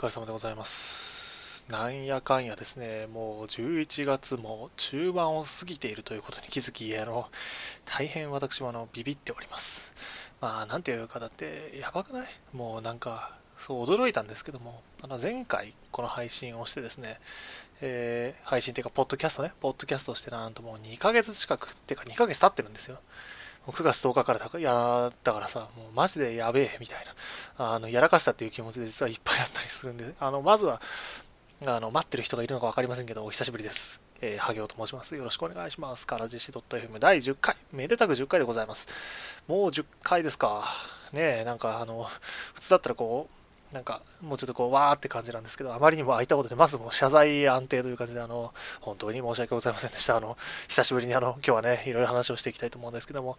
疲れ様でございます。なんやかんやですね、もう11月も中盤を過ぎているということに気づき、あの、大変私もあのビビっております。まあ、なんていうか、だって、やばくない？もうなんか、そう驚いたんですけども、あの前回この配信をしてですね、えー、配信っていうか、ポッドキャストね、ポッドキャストしてなんともう2ヶ月近く、っていうか2ヶ月経ってるんですよ。9月10日からやったからさ、もうマジでやべえみたいな、あのやらかしたっていう気持ちで実はいっぱいあったりするんで、あのまずはあの待ってる人がいるのか分かりませんけど、お久しぶりです。えー、ハゲオと申します。よろしくお願いします。からじし .fm 第10回、めでたく10回でございます。もう10回ですか。ねえ、なんかあの、普通だったらこう、なんか、もうちょっとこう、わーって感じなんですけど、あまりにも空いたことで、まずもう謝罪安定という感じで、あの、本当に申し訳ございませんでした。あの、久しぶりにあの、今日はね、いろいろ話をしていきたいと思うんですけども、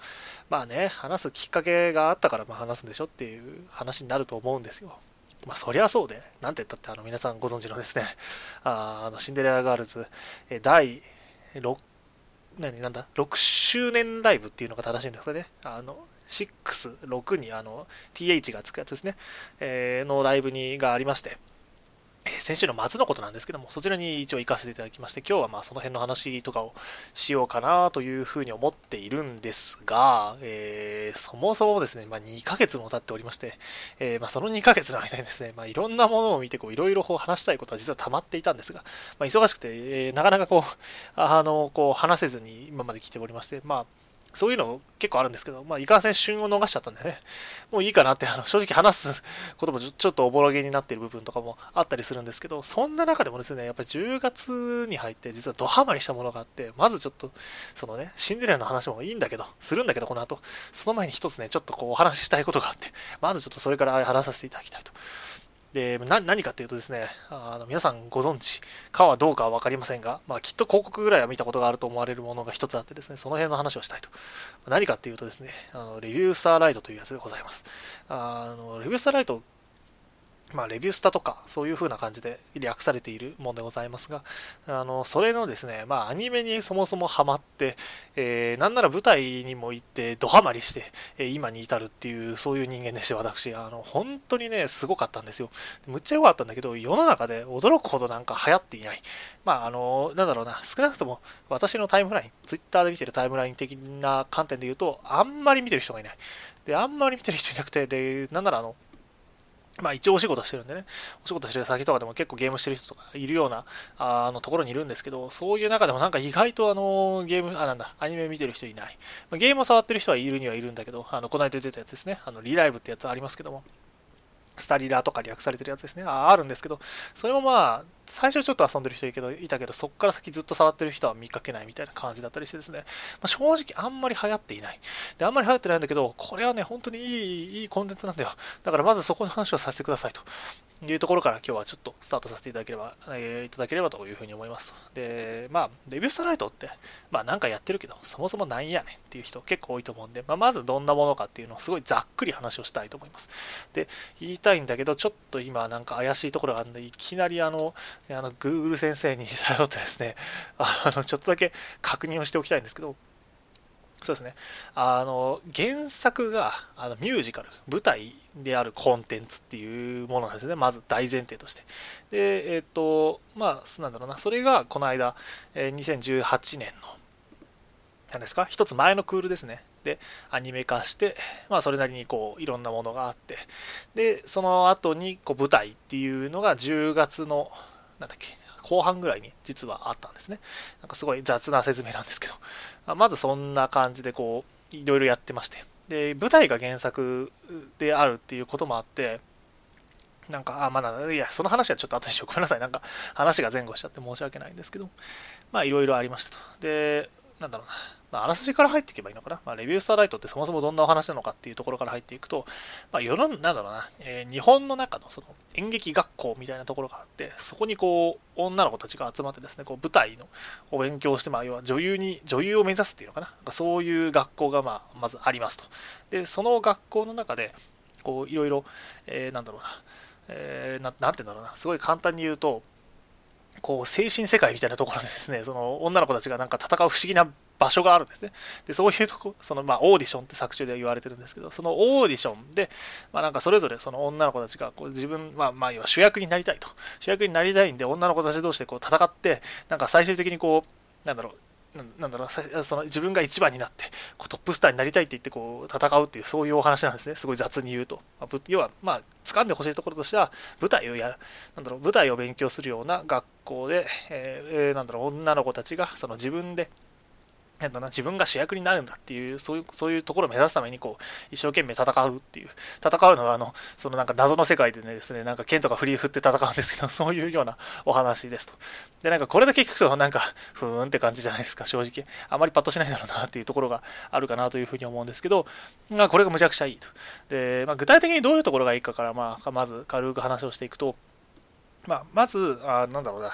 まあね、話すきっかけがあったから、まあ話すんでしょっていう話になると思うんですよ。まあ、そりゃそうで、なんて言ったって、あの、皆さんご存知のですね、あの、シンデレラガールズ、え第6、何、なんだ、6周年ライブっていうのが正しいんですかね。あの、6、6にあの th がつくやつですね、えー、のライブにがありまして、先週の末のことなんですけども、そちらに一応行かせていただきまして、今日はまあその辺の話とかをしようかなというふうに思っているんですが、えー、そもそもですね、まあ、2ヶ月も経っておりまして、えー、まあ、その2ヶ月の間にですね、まあ、いろんなものを見てこう、いろいろ話したいことは実は溜まっていたんですが、まあ、忙しくて、えー、なかなかこう、あの、こう、話せずに今まで来ておりまして、まあ、そういうの結構あるんですけど、まあ、いかんせん旬を逃しちゃったんでね、もういいかなって、あの正直話すことも ちょっとおぼろげになっている部分とかもあったりするんですけど、そんな中でもですね、やっぱり10月に入って実はドハマりしたものがあって、まずちょっと、そのね、シンデレラの話もいいんだけど、するんだけど、この後、その前に一つね、ちょっとこうお話ししたいことがあって、まずちょっとそれから話させていただきたいと。で何かっていうとですねあの皆さんご存知かはどうかは分かりませんが、まあ、きっと広告ぐらいは見たことがあると思われるものが一つあってですねその辺の話をしたいと。何かっていうとですねあのレビュースターライトというやつでございます。あのレビュースターライトまあ、レビュースタとか、そういう風な感じで略されているものでございますが、あの、それのですね、まあ、アニメにそもそもハマって、えー、なんなら舞台にも行って、ドハマりして、えー、今に至るっていう、そういう人間でして、私、あの、本当にね、すごかったんですよ。むっちゃ良かったんだけど、世の中で驚くほどなんか流行っていない。まあ、あの、なんだろうな、少なくとも私のタイムライン、ツイッターで見てるタイムライン的な観点で言うと、あんまり見てる人がいない。で、あんまり見てる人いなくて、で、なんならあの、まあ一応お仕事してるんでね、お仕事してる先とかでも結構ゲームしてる人とかいるようなあのところにいるんですけど、そういう中でもなんか意外とあのゲーム、あ、なんだ、アニメ見てる人いない。まあ、ゲームを触ってる人はいるにはいるんだけど、あの、この間出たやつですね、あの、リライブってやつありますけども、スタリラとか略されてるやつですね。ああるんですけど、それもまあ、最初ちょっと遊んでる人いけどいたけど、そこから先ずっと触ってる人は見かけないみたいな感じだったりしてですね、まあ、正直あんまり流行っていない。で、あんまり流行ってないんだけど、これはね、本当にいい、いいコンテンツなんだよ。だからまずそこの話をさせてくださいと。いうところから今日はちょっとスタートさせていただければ、えー、いただければというふうに思います。で、まあ、レビューストライトって、まあなんかやってるけど、そもそもなんやねんっていう人結構多いと思うんで、まあ、まずどんなものかっていうのをすごいざっくり話をしたいと思います。で、言いたいんだけど、ちょっと今なんか怪しいところがあるんで、いきなりあの、あの Google 先生に頼ってですね、あの、ちょっとだけ確認をしておきたいんですけど、そうですね。あの、原作があのミュージカル、舞台であるコンテンツっていうものなんですね。まず大前提として。で、えっ、と、まあ、なんだろうな。それがこの間、えー、2018年の、何ですか？一つ前のクールですね。で、アニメ化して、まあ、それなりにこう、いろんなものがあって、で、その後にこう舞台っていうのが10月の、なんだっけ、後半ぐらいに実はあったんですね。なんかすごい雑な説明なんですけど、まずそんな感じでこう、いろいろやってまして。で、舞台が原作であるっていうこともあって、なんか、あ、まだ、いや、その話はちょっと後にしよう。ごめんなさい。なんか、話が前後しちゃって申し訳ないんですけど、まあ、いろいろありましたと。で、なんだろうな。まあ、あらすじから入っていけばいいのかな。まあ、レビュースターライトってそもそもどんなお話なのかっていうところから入っていくと、まあ、世の、なんだろうな、えー、日本の中のその演劇学校みたいなところがあって、そこにこう、女の子たちが集まってですね、こう舞台のお勉強して、まあ、要は女優に、女優を目指すっていうのかな。そういう学校が、まあ、まずありますと。で、その学校の中で、こう、いろいろ、えー、なんだろうな、えー、ななんて言うんだろうな、すごい簡単に言うと、こう精神世界みたいなところでですね その女の子たちがなんか戦う不思議な場所があるんですね。でそういうとこそのまあオーディションって作中で言われてるんですけどそのオーディションでまあなんかそれぞれその女の子たちがこう自分まあまあ要は主役になりたいと。主役になりたいんで女の子たち同士でこう戦ってなんか最終的にこうなんだろうなんだろうその自分が一番になってこうトップスターになりたいって言ってこう戦うっていうそういうお話なんですね。すごい雑に言うと、まあ、要はまあ掴んでほしいところとしては舞台をやる。なんだろう舞台を勉強するような学校で、えー、なんだろう女の子たちがその自分でなんだな自分が主役になるんだっていうそういうそういうところを目指すためにこう一生懸命戦うっていう。戦うのはあのそのなんか謎の世界でねですねなんか剣とか振り振って戦うんですけど そういうようなお話ですと。でなんかこれだけ聞くとなんかふーんって感じじゃないですか正直。あまりパッとしないだろうなっていうところがあるかなというふうに思うんですけど、まあ、これがむちゃくちゃいいと。で、まあ、具体的にどういうところがいいかから、まあ、まず軽く話をしていくとまあ、まず、あなんだろうな、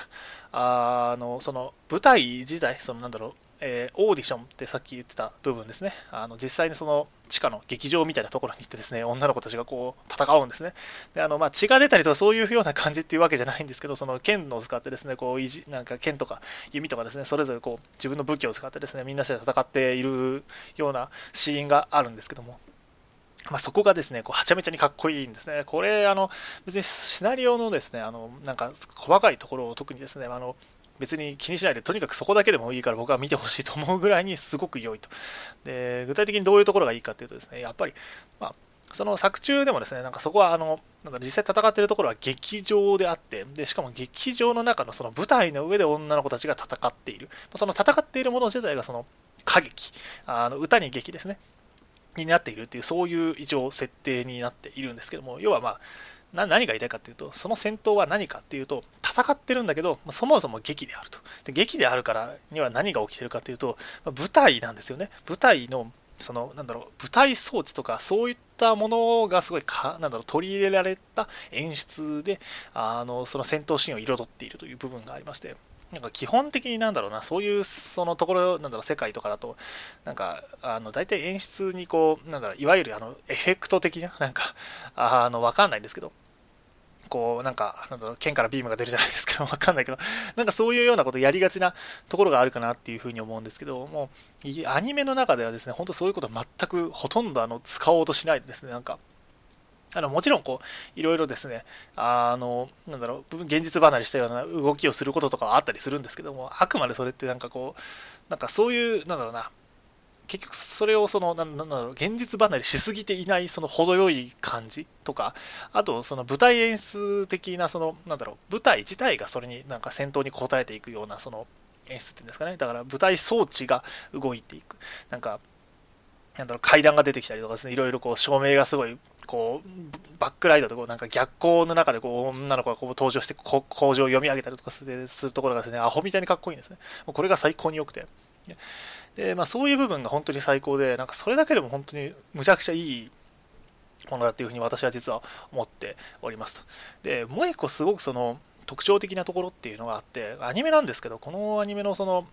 あの、その舞台自体、そのなんだろう、えー、オーディションってさっき言ってた部分ですね。あの実際にその地下の劇場みたいなところに行ってですね、女の子たちがこう戦うんですね。で、あの、まあ、血が出たりとかそういうような感じっていうわけじゃないんですけど、その剣を使ってですね、こう、いじ、なんか剣とか弓とかですね、それぞれこう自分の武器を使ってですね、みんなで戦っているようなシーンがあるんですけども、まあ、そこがですね、こうはちゃめちゃにかっこいいんですね。これ、あの、別にシナリオのですね、あの、なんか細かいところを特にですね、あの、別に気にしないで、とにかくそこだけでもいいから僕は見てほしいと思うぐらいにすごく良いと。で、具体的にどういうところがいいかっていうとですね、やっぱり、まあ、その作中でもですね、なんかそこはあの、なんか実際戦っているところは劇場であって、で、しかも劇場の中のその舞台の上で女の子たちが戦っている。その戦っているもの自体がその歌劇、あの歌に劇ですね、になっているっていう、そういう異常設定になっているんですけども、要はまあ、何が言いたいかっていうと、その戦闘は何かっていうと、戦ってるんだけど、そもそも劇であると。で劇であるからには何が起きてるかっていうと、舞台なんですよね。舞台の、その、なんだろう、舞台装置とか、そういったものがすごいか、なんだろう、取り入れられた演出で、あの、その戦闘シーンを彩っているという部分がありまして、なんか基本的になんだろうな、そういうそのところ、なんだろう、世界とかだと、なんか、あの、大体演出にこう、なんだろう、いわゆるあの、エフェクト的な、なんか、あの、わかんないんですけど、こう、なんか、なんだろう、剣からビームが出るじゃないですか。わかんないけど、なんかそういうようなことやりがちなところがあるかなっていうふうに思うんですけど、もう、アニメの中ではですね、本当そういうこと全くほとんどあの使おうとしないでですね、なんか、あのもちろんこういろいろですねあのなんだろう現実離れしたような動きをすることとかはあったりするんですけどもあくまでそれってなんかこうなんかそういうなんだろうな結局それをそのなんだろう現実離れしすぎていないその程よい感じとかあとその舞台演出的なそのなんだろう舞台自体がそれになんか戦闘に応えていくようなその演出っていうんですかね。だから舞台装置が動いていく。なんかなんだろう階段が出てきたりとかですねいろいろこう照明がすごいこうバックライトでこうなんか逆光の中でこう女の子がこう登場して工場を読み上げたりとかするところがですねアホみたいにかっこいいんですねもうこれが最高に良くてで、まあ、そういう部分が本当に最高で、なんかそれだけでも本当にむちゃくちゃいいものだっていうふうに私は実は思っておりますと。で、もう一個すごくその特徴的なところっていうのがあって、アニメなんですけど、このアニメのその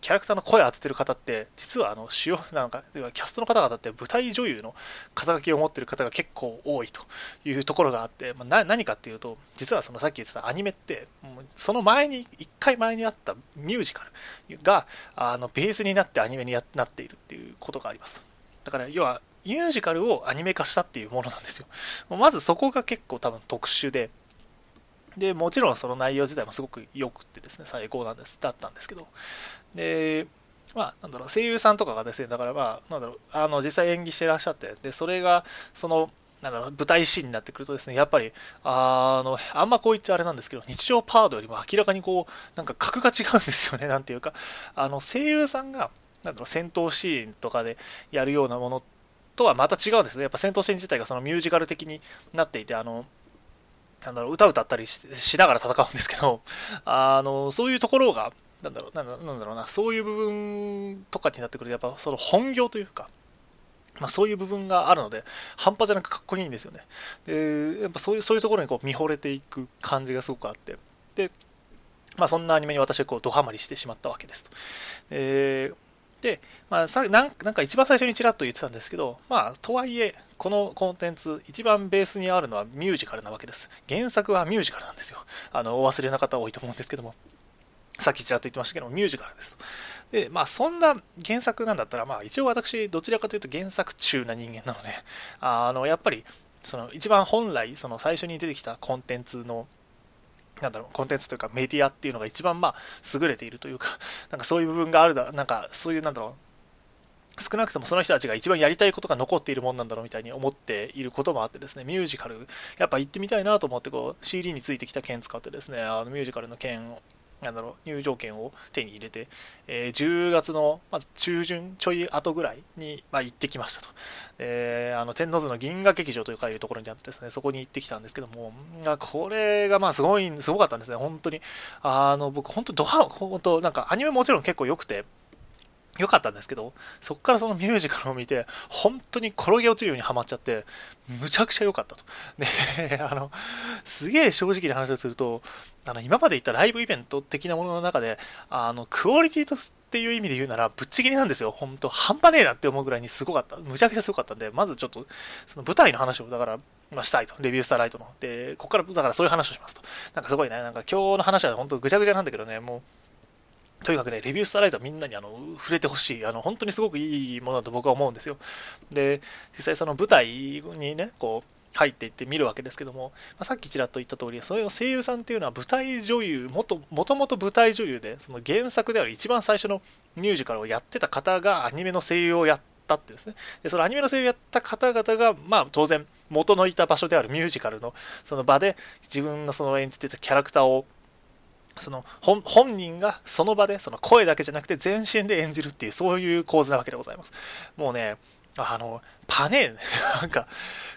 キャラクターの声を当ててる方って、実はあの主要なんか、キャストの方々って舞台女優の肩書きを持ってる方が結構多いというところがあって、まあ、何かっていうと、実はそのさっき言ってたアニメって、その前に、1回前にあったミュージカルがあのベースになってアニメになっているっていうことがあります。だから要はミュージカルをアニメ化したっていうものなんですよ。まずそこが結構多分特殊で、で、もちろんその内容自体もすごく良くてですね、最高なんです、だったんですけど、で、まあ、なんだろう、声優さんとかがですね、だからまあ、なんだろう、あの、実際演技してらっしゃって、で、それが、その、なんだろう、舞台シーンになってくるとですね、やっぱり、あの、あんまこう言っちゃあれなんですけど、日常パードよりも明らかにこう、なんか格が違うんですよね、なんていうか、あの、声優さんが、なんだろう、戦闘シーンとかでやるようなものとはまた違うんですね。やっぱ戦闘シーン自体がそのミュージカル的になっていて、あの、なんだろう、歌歌ったりしながら戦うんですけど、あの、そういうところが、なんだろう、なんだろうな、そういう部分とかになってくると、やっぱその本業というか、まあ、そういう部分があるので、半端じゃなくかっこいいんですよね。で、やっぱそういうそういうところにこう見惚れていく感じがすごくあって、で、まあ、そんなアニメに私はこうドハマりしてしまったわけですと。でで、まあ、さなんなんか一番最初にちらっと言ってたんですけど、まあ、とはいえ、このコンテンツ、一番ベースにあるのはミュージカルなわけです。原作はミュージカルなんですよ。あの、お忘れな方多いと思うんですけども。さっきちらっと言ってましたけどミュージカルですと。で、まあ、そんな原作なんだったら、まあ、一応私、どちらかというと原作中な人間なので、あの、やっぱり、その、一番本来、その最初に出てきたコンテンツのなんだろう、コンテンツというかメディアっていうのが一番まあ優れているというか、なんかそういう部分があるだ、なんかそういうなんだろう、少なくともその人たちが一番やりたいことが残っているもんなんだろうみたいに思っていることもあってですね、ミュージカル、やっぱ行ってみたいなと思ってこう CD についてきた剣使ってですね、あのミュージカルの剣をなんだろう、入場券を手に入れて、えー、10月の、まあ中旬ちょい後ぐらいに、まあ、行ってきましたと。えー、あの、天王洲の銀河劇場というかいうところにあってですね、そこに行ってきたんですけども、これがまあすごい、すごかったんですね、本当に。あの、僕、本当ドハ、本当なんかアニメもちろん結構良くて、良かったんですけど、そこからそのミュージカルを見て、本当に転げ落ちるようにハマっちゃって、むちゃくちゃ良かったと。で、あの、すげえ正直な話をすると、あの、今まで言ったライブイベント的なものの中で、あの、クオリティとっていう意味で言うなら、ぶっちぎりなんですよ。本当半端ねえなって思うぐらいにすごかった。むちゃくちゃすごかったんで、まずちょっと、その舞台の話を、だから、まあ、したいと。レビュースターライトの。で、ここから、だからそういう話をしますと。なんかすごいね、なんか今日の話は本当ぐちゃぐちゃなんだけどね、もう、とにかくね、レビュースターライトはみんなにあの触れてほしい。あの、本当にすごくいいものだと僕は思うんですよ。で、実際その舞台にね、こう、入っていって見るわけですけども、まあ、さっきちらっと言った通り、その声優さんっていうのは舞台女優、もともと舞台女優で、その原作である一番最初のミュージカルをやってた方がアニメの声優をやったってですね。で、そのアニメの声優をやった方々が、まあ当然元のいた場所であるミュージカルのその場で自分のその演じてたキャラクターをその本人がその場でその声だけじゃなくて全身で演じるっていうそういう構図なわけでございます。もうね、あの、パネー、なんか、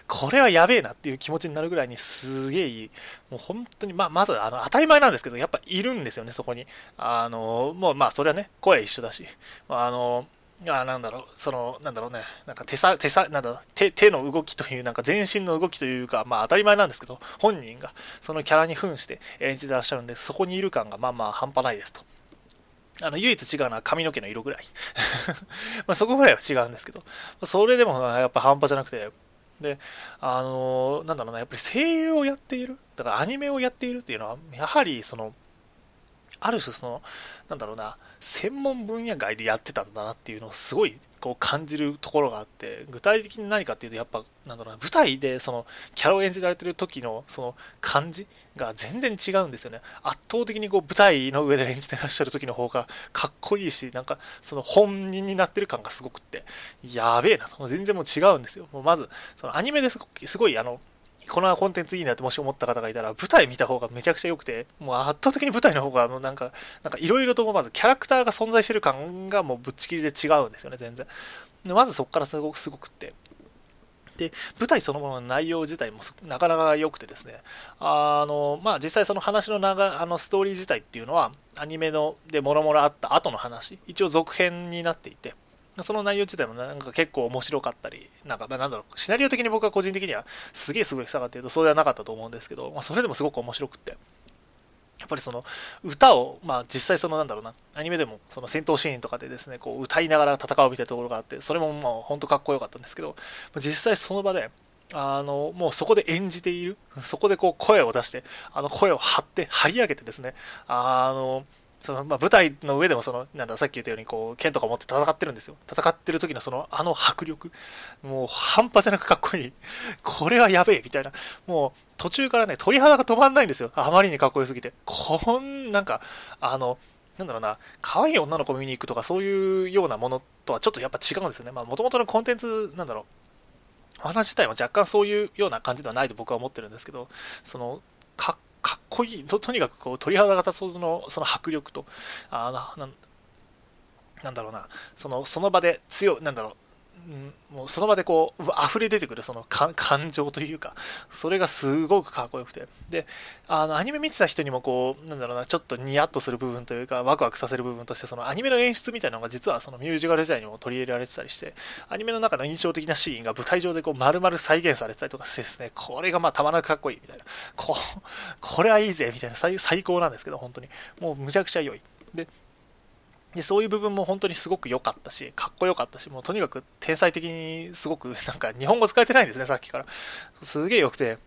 これはやべえなっていう気持ちになるぐらいにすげえいい。もう本当に、まあ、まず、あの、当たり前なんですけど、やっぱいるんですよね、そこに。あの、もう、まあ、それはね、声一緒だし、あの、あなんだろう、その、なんだろうね、なんか手さ、手さ、なんだ手、手の動きという、なんか全身の動きというか、まあ当たり前なんですけど、本人がそのキャラに扮して演じてらっしゃるんで、そこにいる感がまあまあ半端ないですと。あの、唯一違うのは髪の毛の色ぐらい。まあそこぐらいは違うんですけど、それでもやっぱ半端じゃなくて、で、あのー、なんだろうな、やっぱり声優をやっている、だからアニメをやっているっていうのは、やはりその、ある種その、なんだろうな、専門分野外でやってたんだなっていうのをすごいこう感じるところがあって、具体的に何かっていうと、やっぱ、なんだろうな、舞台でそのキャラを演じられてる時のその感じが全然違うんですよね。圧倒的にこう舞台の上で演じてらっしゃる時の方がかっこいいし、なんかその本人になってる感がすごくって、やべえなと、全然もう違うんですよ。もうまず、そのアニメですご、すごいあの、このコンテンツいいなってもし思った方がいたら、舞台見た方がめちゃくちゃ良くて、もう圧倒的に舞台の方が、あのなんか、なんかいろいろとまずキャラクターが存在してる感がもうぶっちぎりで違うんですよね、全然。まずそこからすごくすごくって。で、舞台そのものの内容自体もなかなか良くてですね、あの、まあ実際その話の長、あのストーリー自体っていうのは、アニメのでもろもろあった後の話、一応続編になっていて、その内容自体もなんか結構面白かったり、なんか、なんだろう、シナリオ的に僕は個人的にはすげえ優れてたかっていうとそうではなかったと思うんですけど、まあ、それでもすごく面白くって。やっぱりその歌を、まあ実際そのなんだろうな、アニメでもその戦闘シーンとかでですね、こう歌いながら戦うみたいなところがあって、それもまあ本当かっこよかったんですけど、実際その場で、あの、もうそこで演じている、そこでこう声を出して、あの声を張って、張り上げてですね、あの、その、まあ、舞台の上でもその、なんだ、さっき言ったように、こう、剣とか持って戦ってるんですよ。戦ってる時のその、あの迫力。もう、半端じゃなくかっこいい。これはやべえみたいな。もう、途中からね、鳥肌が止まんないんですよ。あまりにかっこよすぎて。こん、なんか、あの、なんだろうな、可愛い女の子見に行くとか、そういうようなものとはちょっとやっぱ違うんですよね。まあ、もともとのコンテンツ、なんだろう。お話自体も若干そういうような感じではないと僕は思ってるんですけど、その、かっかっこいいととにかくこう鳥肌が立つほどのその迫力とあななんだろうな。そのその場で強いなんだろう。もうその場でこう溢れ出てくるその感情というかそれがすごくかっこよくて。であのアニメ見てた人にもこうなんだろうなちょっとニヤッとする部分というかワクワクさせる部分としてそのアニメの演出みたいなのが実はそのミュージカル時代にも取り入れられてたりしてアニメの中の印象的なシーンが舞台上でこう丸々再現されてたりとかしてですねこれがまあたまらなくかっこいいみたいな。ここれはいいぜみたいな。最高なんですけど本当に。もうむちゃくちゃ良い。ででそういう部分も本当にすごく良かったし、かっこよかったし、もうとにかく天才的にすごく、なんか日本語使えてないんですね、さっきから。すげえ良くて。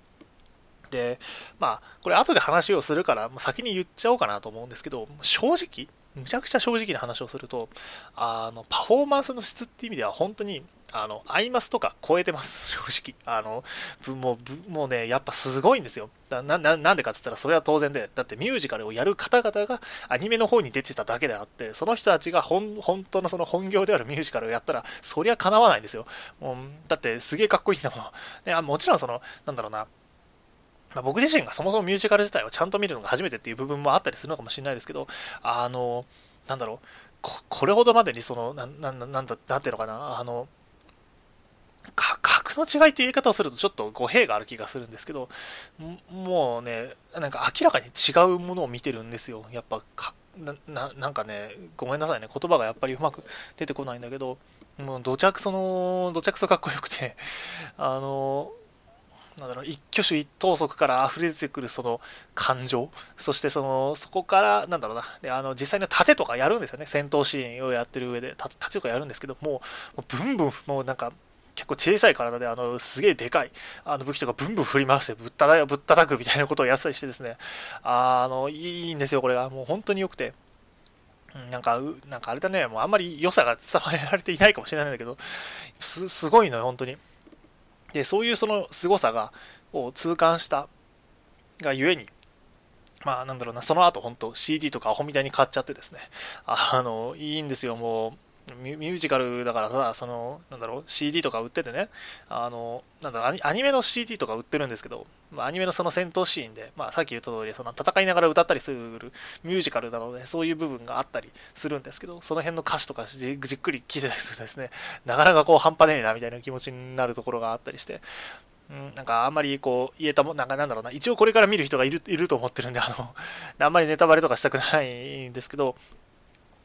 で、まあ、これ後で話をするから、もう先に言っちゃおうかなと思うんですけど、正直、むちゃくちゃ正直な話をすると、あの、パフォーマンスの質っていう意味では本当に、あの、アイマスとか超えてます、正直。あの、もう、もうね、やっぱすごいんですよ。な、な、なんでかって言ったらそれは当然で、だってミュージカルをやる方々がアニメの方に出てただけであって、その人たちが本本当のその本業であるミュージカルをやったら、そりゃ叶わないんですよ。もうだってすげえかっこいいんだもん。ね、もちろんその、なんだろうな、まあ、僕自身がそもそもミュージカル自体をちゃんと見るのが初めてっていう部分もあったりするのかもしれないですけど、あの、なんだろう、ここれほどまでにその、なななんだ、なんていうのかな、あの、価格の違いっていう言い方をするとちょっと語弊がある気がするんですけど、もうね、なんか明らかに違うものを見てるんですよ。やっぱかななんかね、ごめんなさいね、言葉がやっぱりうまく出てこないんだけど、もう土着その、土着そかっこよくて、あの、なんだろう、一挙手一投足から溢れてくるその感情、そしてその、そこから、なんだろうな、で、あの、実際の盾とかやるんですよね、戦闘シーンをやってる上で、盾とかやるんですけど、もう、もうブンブン、もうなんか、結構小さい体で、あの、すげえでかい、あの武器とかブンブン振り回して、ぶったたぶったたくみたいなことをやったりしてですね、あの、いいんですよ、これが。もう本当に良くて。なんか、なんかあれだね、もうあんまり良さが伝わられていないかもしれないんだけど、す、すごいのよ、本当に。で、そういうその凄さが、を痛感したがゆえに、まあなんだろうな、その後本当 CD とかアホみたいに買っちゃってですね、あの、いいんですよ、もう、ミュージカルだからさ、その、なんだろう、CD とか売っててね、あの、なんだろう、アニメの CD とか売ってるんですけど、まあ、アニメのその戦闘シーンで、まあ、さっき言った通り、その戦いながら歌ったりするミュージカルなので、そういう部分があったりするんですけど、その辺の歌詞とかじっくり聴いてたりするとですね、なかなかこう半端ねえなみたいな気持ちになるところがあったりして、うん、なんかあんまりこう言えたもなんかなんだろうな、一応これから見る人がいると思ってるんで、あの、あんまりネタバレとかしたくないんですけど、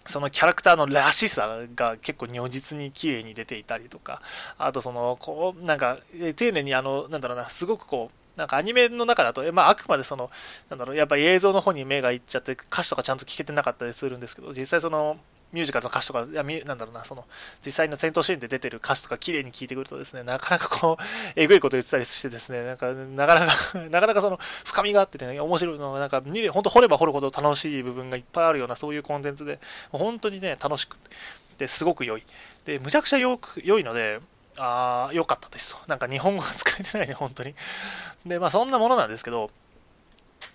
そのキャラクターのらしさが結構如実に綺麗に出ていたりとか、あとその、こう、なんか、丁寧にあの、なんだろうな、すごくこう、なんかアニメの中だと、まあ、あくまでその、なんだろう、やっぱり映像の方に目がいっちゃって、歌詞とかちゃんと聞けてなかったりするんですけど、実際その、ミュージカルの歌詞とか、いやなんだろうな、その、実際の戦闘シーンで出てる歌詞とか綺麗に聞いてくるとですね、なかなかこう、えぐいこと言ってたりしてですね、なんか、なかなか なかなかその、深みがあってね、面白いのが、なんか、見れ、本当掘れば掘るほど楽しい部分がいっぱいあるような、そういうコンテンツで、本当にね、楽しくて、すごく良い。で、むちゃくちゃよく、良いので、ああ、良かったですと。なんか日本語が使えてないね、本当に。で、まあそんなものなんですけど、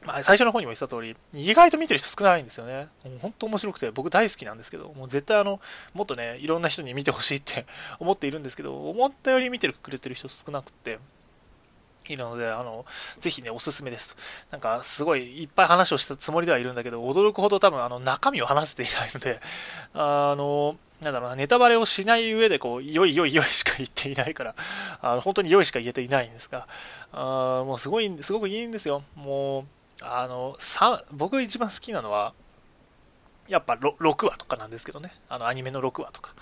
まあ、最初の方にも言った通り、意外と見てる人少ないんですよね。もう本当面白くて、僕大好きなんですけど、もう絶対あの、もっとね、いろんな人に見てほしいって 思っているんですけど、思ったより見てくれてる人少なくて、いるので、あの、ぜひね、おすすめですと。なんか、すごいいっぱい話をしたつもりではいるんだけど、驚くほど多分、あの、中身を話せていないので、あの、なんだろうな、ネタバレをしない上で、こう、よいよいよいしか言っていないから、あの本当によいしか言えていないんですが、あもうすごい、すごくいいんですよ。もう、あの、僕が一番好きなのは、やっぱ 6, 6話とかなんですけどね、あのアニメの6話とか、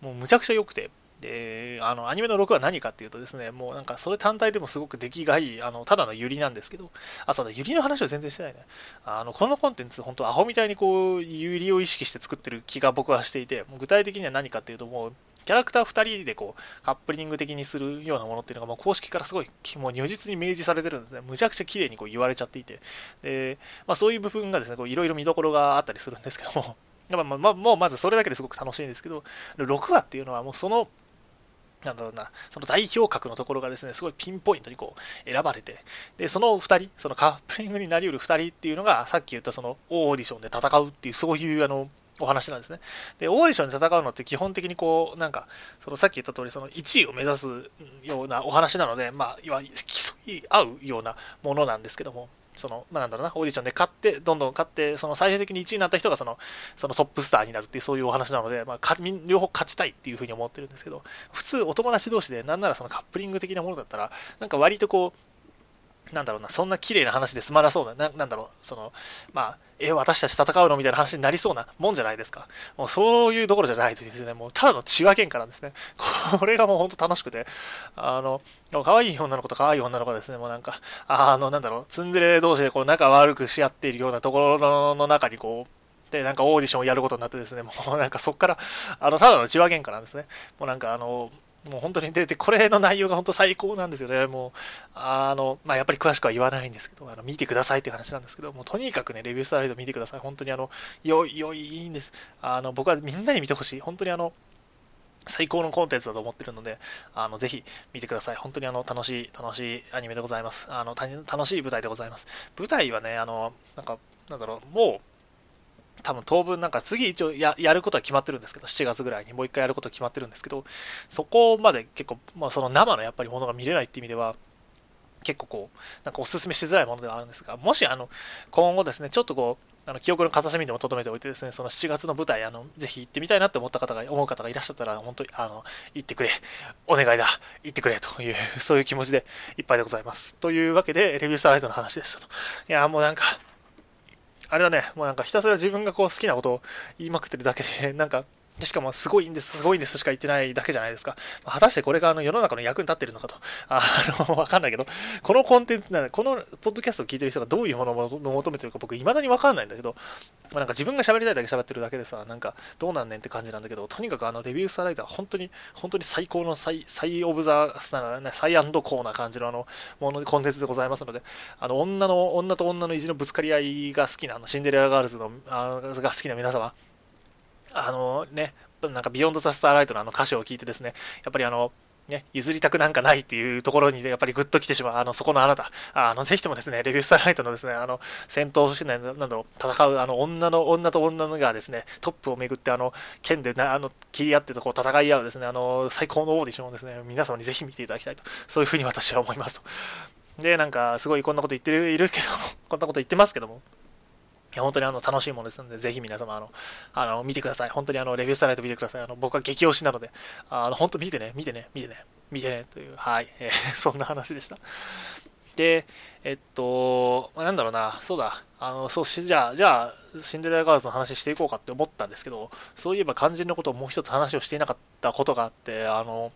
もうむちゃくちゃ良くて、で、あの、アニメの6は何かっていうとですね、もうなんかそれ単体でもすごく出来がいい、あの、ただのユリなんですけど、あ、そうだ、ユリの話は全然してないね。あの、このコンテンツ、本当アホみたいにこう、ユリを意識して作ってる気が僕はしていて、もう具体的には何かっていうと、もう、キャラクター2人でこう、カップリング的にするようなものっていうのが、もう公式からすごい、もう如実に明示されてるんですね。むちゃくちゃ綺麗にこう言われちゃっていて、で、まあそういう部分がですね、いろいろ見どころがあったりするんですけども、まあ、まあ、もうまずそれだけですごく楽しいんですけど、6話っていうのはもうそのなんだろうな、その代表格のところがですね、すごいピンポイントにこう選ばれて、で、その2人、そのカップリングになり得る2人っていうのが、さっき言ったそのオーディションで戦うっていう、そういうあの、お話なんですね。で、オーディションで戦うのって基本的にこう、なんか、そのさっき言った通り、その1位を目指すようなお話なので、まあ、いわ競い合うようなものなんですけども、その、まあ、なんだろうな、オーディションで勝って、どんどん勝って、その最終的に1位になった人がその、そのトップスターになるっていう、そういうお話なので、まあ、両方勝ちたいっていうふうに思ってるんですけど、普通お友達同士で、なんならそのカップリング的なものだったら、なんか割とこう、なんだろうな、そんな綺麗な話で済まなそうな、なんだろう、その、まあ、え、私たち戦うのみたいな話になりそうなもんじゃないですか。もうそういうところじゃないとですね、もうただの血分喧嘩なんですね。これがもうほんと楽しくて、あの、可愛い女の子と可愛い女の子ですね、もうなんか、あの、なんだろう、ツンデレ同士でこう仲悪くし合っているようなところの中にこう、で、なんかオーディションをやることになってですね、もうなんかそっから、あの、ただの内輪喧嘩なんですね。もうなんかあの、もう本当に出て、これの内容が本当最高なんですよね。もう、あの、まあ、やっぱり詳しくは言わないんですけど、あの見てくださいっていう話なんですけど、もうとにかくね、レビュースライド見てください。本当にあの、良い、良い、いいんです。あの、僕はみんなに見てほしい。本当にあの、最高のコンテンツだと思ってるので、あの、ぜひ見てください。本当にあの、楽しい、楽しいアニメでございます。あの、楽しい舞台でございます。舞台はね、あの、なんか、なんだろう、もう、多分当分なんか次一応やることは決まってるんですけど、7月ぐらいにもう一回やることは決まってるんですけど、そこまで結構、まあ、その生のやっぱりものが見れないって意味では、結構こう、なんかおすすめしづらいものではあるんですが、もしあの、今後ですね、ちょっとこう、あの記憶の片隅でも留めておいてですね、その7月の舞台、あの、ぜひ行ってみたいなって思った方が、思う方がいらっしゃったら、本当に、あの、行ってくれ、お願いだ、行ってくれという、そういう気持ちでいっぱいでございます。というわけで、レビュースターライトの話でしたと。いや、もうなんか、あれだね、もうなんかひたすら自分がこう好きなことを言いまくってるだけで、なんかしかも、すごいんです、すごいんですしか言ってないだけじゃないですか。果たしてこれがあの世の中の役に立ってるのかと。あの、わかんないけど、このコンテンツ、なこのポッドキャストを聞いてる人がどういうものを求めてるか僕、未だにわかんないんだけど、まあ、なんか自分が喋りたいだけ喋ってるだけでさ、なんかどうなんねんって感じなんだけど、とにかくあのレビュースターライター本当に、本当に最高の最、最オブザ、サイアンドコーな感じのあの、もの、コンテンツでございますので、あの、女の、女と女の意地のぶつかり合いが好きな、あのシンデレラガールズの、あのが好きな皆様、あのね、なんかビヨンド・ザ・スターライトのあの歌詞を聞いてですね、やっぱりあの、ね、譲りたくなんかないっていうところに、やっぱりグッと来てしまう、あの、そこのあなた、あの、ぜひともですね、レビュースターライトのですね、あの、戦闘しない、なんだろう、戦う、あの、女の、女と女がですね、トップをめぐって、あの、剣でな、あの、切り合ってとこう戦い合うですね、あの、最高のオーディションをですね、皆様にぜひ見ていただきたいと、そういうふうに私は思いますと。で、なんか、すごいこんなこと言ってる、いるけどもこんなこと言ってますけども、や本当にあの楽しいものですので、ぜひ皆様あの、あの見てください。本当にあのレビュースターライト見てください。あの僕は激推しなので、あの本当見てね、見てね、見てね、見てね、という、はい、えー、そんな話でした。で、えっと、なんだろうな、そうだ、あの、そうし、じゃあ、じゃあ、シンデレラガールズの話していこうかって思ったんですけど、そういえば肝心のことをもう一つ話をしていなかったことがあって、あの、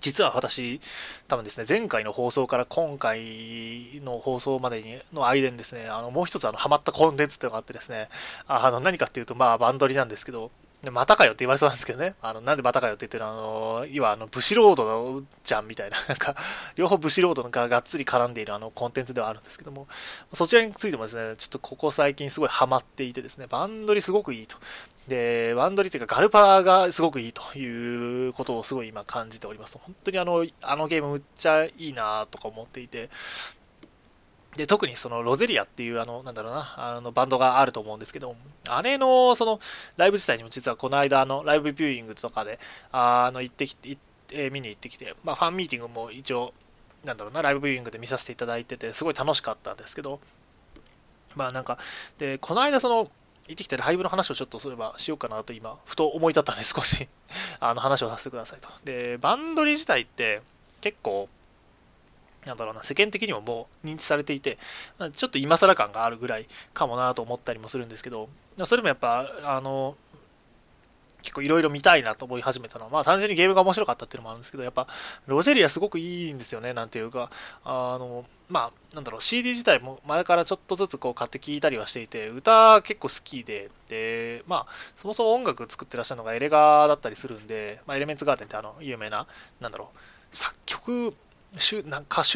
実は私、多分ですね、前回の放送から今回の放送までにの間にですね、あのもう一つあのハマったコンテンツっていうのがあってですね、あの何かっていうと、まあ、バンドリなんですけど、またかよって言われそうなんですけどね。あの、なんでまたかよって言ってるのあの、要はあの、ブシロードじゃんみたいな、なんか、両方ブシロードががっつり絡んでいるあの、コンテンツではあるんですけども、そちらについてもですね、ちょっとここ最近すごいハマっていてですね、バンドリすごくいいと。で、ワンドリというかガルパがすごくいいということをすごい今感じております。本当にあの、あのゲームむっちゃいいなとか思っていて、で、特にそのロゼリアっていうあの、なんだろうな、あのバンドがあると思うんですけど、あれのそのライブ自体にも実はこの間あのライブビューイングとかで、あの行ってきて、え、見に行ってきて、まあファンミーティングも一応、なんだろうな、ライブビューイングで見させていただいてて、すごい楽しかったんですけど、まあなんか、で、この間その、行ってきたライブの話をちょっとそういえばしようかなと今、ふと思い立ったんで少し あの話をさせてくださいと。で、バンドリ自体って結構、なんだろうな、世間的にももう認知されていて、ちょっと今更感があるぐらいかもなと思ったりもするんですけど、それもやっぱ、あの、結構いろいろ見たいなと思い始めたのは、まあ単純にゲームが面白かったっていうのもあるんですけど、やっぱロジェリアすごくいいんですよね、なんていうか、あの、まあなんだろう、CD 自体も前からちょっとずつこう買って聴いたりはしていて、歌結構好きで、で、まあそもそも音楽作ってらっしゃるのがエレガーだったりするんで、まあエレメンツガーデンってあの有名な、なんだろう、作曲、歌集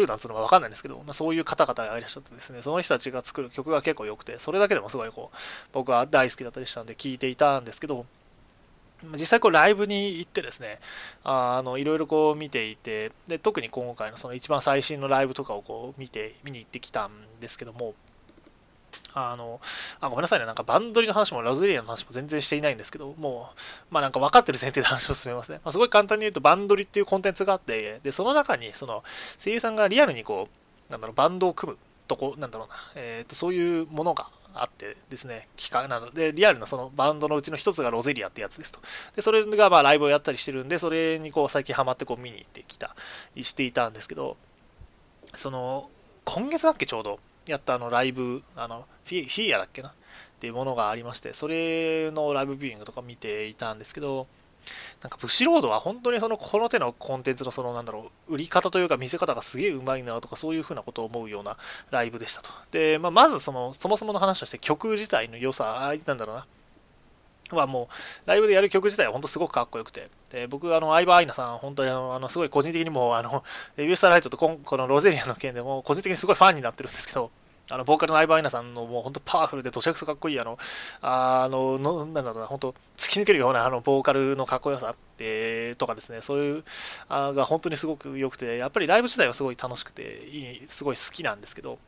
団っていうのは分かんないんですけど、まあ、そういう方々がいらっしゃってですね、その人たちが作る曲が結構良くて、それだけでもすごいこう、僕は大好きだったりしたんで聴いていたんですけど、実際こうライブに行ってですね、あのいろいろこう見ていてで、特に今回のその一番最新のライブとかをこう見て、見に行ってきたんですけども、あの、あ、ごめんなさいね、なんかバンドリの話もラズリアの話も全然していないんですけど、もう、まあなんか分かってる前提で話を進めますね。まあ、すごい簡単に言うと、バンドリっていうコンテンツがあって、で、その中に、その、声優さんがリアルにこう、なんだろう、バンドを組むとこ、なんだろうな、えっ、ー、と、そういうものがあってですね、機械なので、リアルなそのバンドのうちの一つがロゼリアってやつですと。で、それがまあライブをやったりしてるんで、それにこう最近ハマってこう見に行ってきたりしていたんですけど、その、今月だっけちょうどやったあのライブ、あの、フィフィーアだっけな？っていうものがありまして、それのライブビューイングとか見ていたんですけど、なんかブシロードは本当にそのこの手のコンテンツのそのなんだろう売り方というか見せ方がすげえうまいなとかそういう風なことを思うようなライブでしたと。で、まあ、まずそのそもそもの話として曲自体の良さ、なんだろうな。はもう、ライブでやる曲自体は本当すごくかっこよくて、で僕、あの、相葉アイナさん、本当にあの、あのすごい個人的にも、あの、レビュースターライトとこのロゼリアの件でも、個人的にすごいファンになってるんですけど、あの、ボーカルの相葉アイナさんのもう本当パワフルで、どちゃくそかっこいい、あの、あの、のなんだろうな、本当突き抜けるような、あの、ボーカルのかっこよさ、えとかですね、そういう、あが本当にすごく良くて、やっぱりライブ自体はすごい楽しくて、いい、すごい好きなんですけど、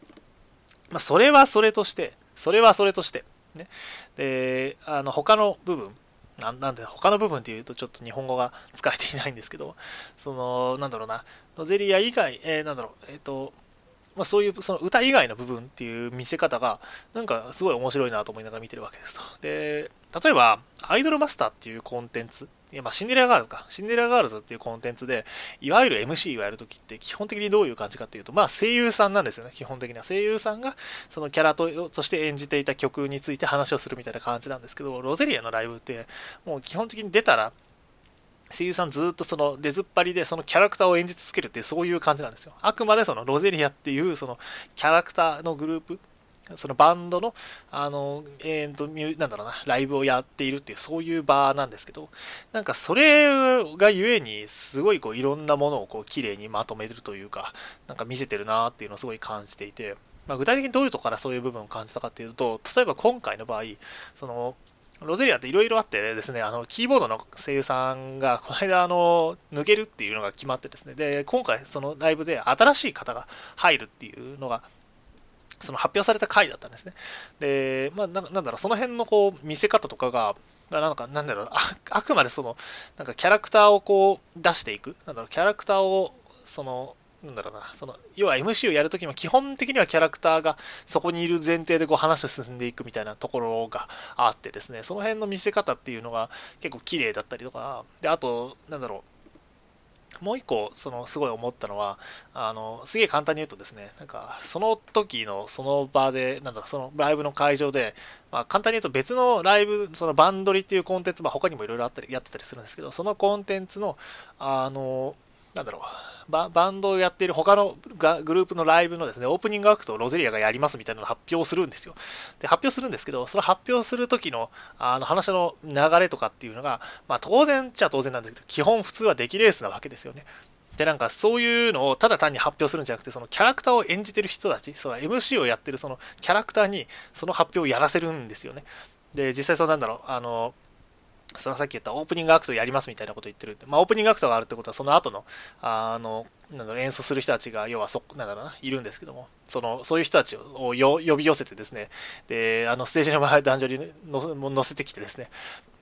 まあ、それはそれとして、それはそれとして、ね、で、あの、他の部分、なんで、他の部分っていうとちょっと日本語が使えていないんですけど、その、なんだろうな、ロゼリア以外、えー、なんだろう、えっ、ー、と、まあ、そういうその歌以外の部分っていう見せ方がなんかすごい面白いなと思いながら見てるわけですと。で、例えば、アイドルマスターっていうコンテンツ、いやまシンデレラガールズか。シンデレラガールズっていうコンテンツで、いわゆる MC をやるときって基本的にどういう感じかっていうと、まあ声優さんなんですよね、基本的には。声優さんがそのキャラととして演じていた曲について話をするみたいな感じなんですけど、ロゼリアのライブってもう基本的に出たら声優さんずっとその出ずっぱりでそのキャラクターを演じ続けるってそういう感じなんですよ。あくまでそのロゼリアっていうそのキャラクターのグループ、そのバンドの、あの、えー、と、なんだろうな、ライブをやっているっていうそういう場なんですけど、なんかそれがゆえにすごいこういろんなものをこう綺麗にまとめるというか、なんか見せてるなっていうのをすごい感じていて、まあ、具体的にどういうとこからそういう部分を感じたかっていうと、例えば今回の場合、その、ロゼリアっていろいろあってですね、あの、キーボードの声優さんが、この間、あの、抜けるっていうのが決まってですね、で、今回、そのライブで新しい方が入るっていうのが、その発表された回だったんですね。で、まあ、なんだろう、その辺のこう、見せ方とかが、なんか、なんだろうあ、あくまでその、なんかキャラクターをこう、出していく、なんだろう、キャラクターを、その、なんだろうな、その、要は MC をやるときも基本的にはキャラクターがそこにいる前提でこう話を進んでいくみたいなところがあってですね、その辺の見せ方っていうのが結構綺麗だったりとか、で、あと、なんだろう、もう一個、その、すごい思ったのは、あの、すげえ簡単に言うとですね、なんか、その時の、その場で、なんだろ、そのライブの会場で、まあ、簡単に言うと別のライブ、そのバンドリっていうコンテンツ、まあ、他にもいろいろあったり、やってたりするんですけど、そのコンテンツの、あの、なんだろう、ババンドをやっている他のグループのライブのですね、オープニングアクトをロゼリアがやりますみたいなのを発表するんですよ。で、発表するんですけど、その発表する時の、あの話の流れとかっていうのが、まあ当然っちゃ当然なんですけど、基本普通は出来レースなわけですよね。で、なんかそういうのをただ単に発表するんじゃなくて、そのキャラクターを演じてる人たち、その MC をやってるそのキャラクターにその発表をやらせるんですよね。で、実際そうなんだろう、あの、そのさっき言ったオープニングアクトやりますみたいなこと言ってるってまあ、オープニングアクトがあるってことは、その後の、あの、なんだろ、演奏する人たちが、要はそ、なんだろな、いるんですけども、その、そういう人たちをよ呼び寄せてですね、で、あの、ステージの前で、男女に乗せてきてですね、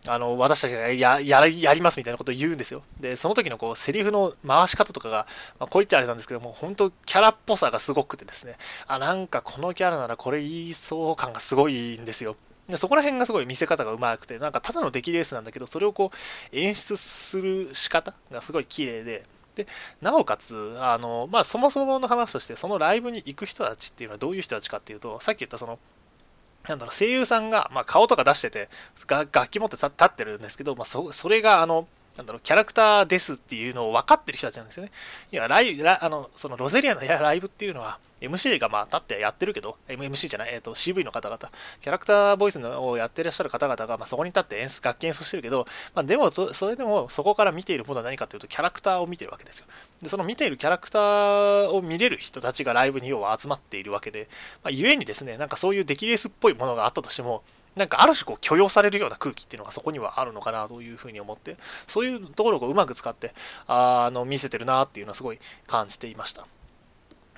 あの、私たちがや、や、やりますみたいなことを言うんですよ。で、その時のこう、セリフの回し方とかが、まあ、こう言っちゃあれなんですけども、本当キャラっぽさがすごくてですね、あ、なんかこのキャラならこれ言いそう感がすごいんですよ。そこら辺がすごい見せ方がうまくて、なんかただの出来レースなんだけど、それをこう演出する仕方がすごい綺麗で、で、なおかつ、あの、まあ、そもそもの話として、そのライブに行く人たちっていうのはどういう人たちかっていうと、さっき言ったその、なんだろう、声優さんが、まあ、顔とか出してて、楽器持って立ってるんですけど、まあ、そ、それが、あの、なんだろう、キャラクターですっていうのを分かってる人たちなんですよね。いや、ライブ、あの、そのロゼリアの ライブっていうのは、MC がまあ立ってやってるけど、MC じゃない、えっ、ー、と CV の方々、キャラクターボイスのをやってらっしゃる方々が、まあ、そこに立って演出、楽器演奏してるけど、まあ、でもそ、それでもそこから見ているものは何かというと、キャラクターを見てるわけですよ。で、その見ているキャラクターを見れる人たちがライブに要は集まっているわけで、まあ、故にですね、なんかそういうデキレースっぽいものがあったとしても、なんかある種こう許容されるような空気っていうのがそこにはあるのかなというふうに思って、そういうところをうまく使って、あの、見せてるなっていうのはすごい感じていました。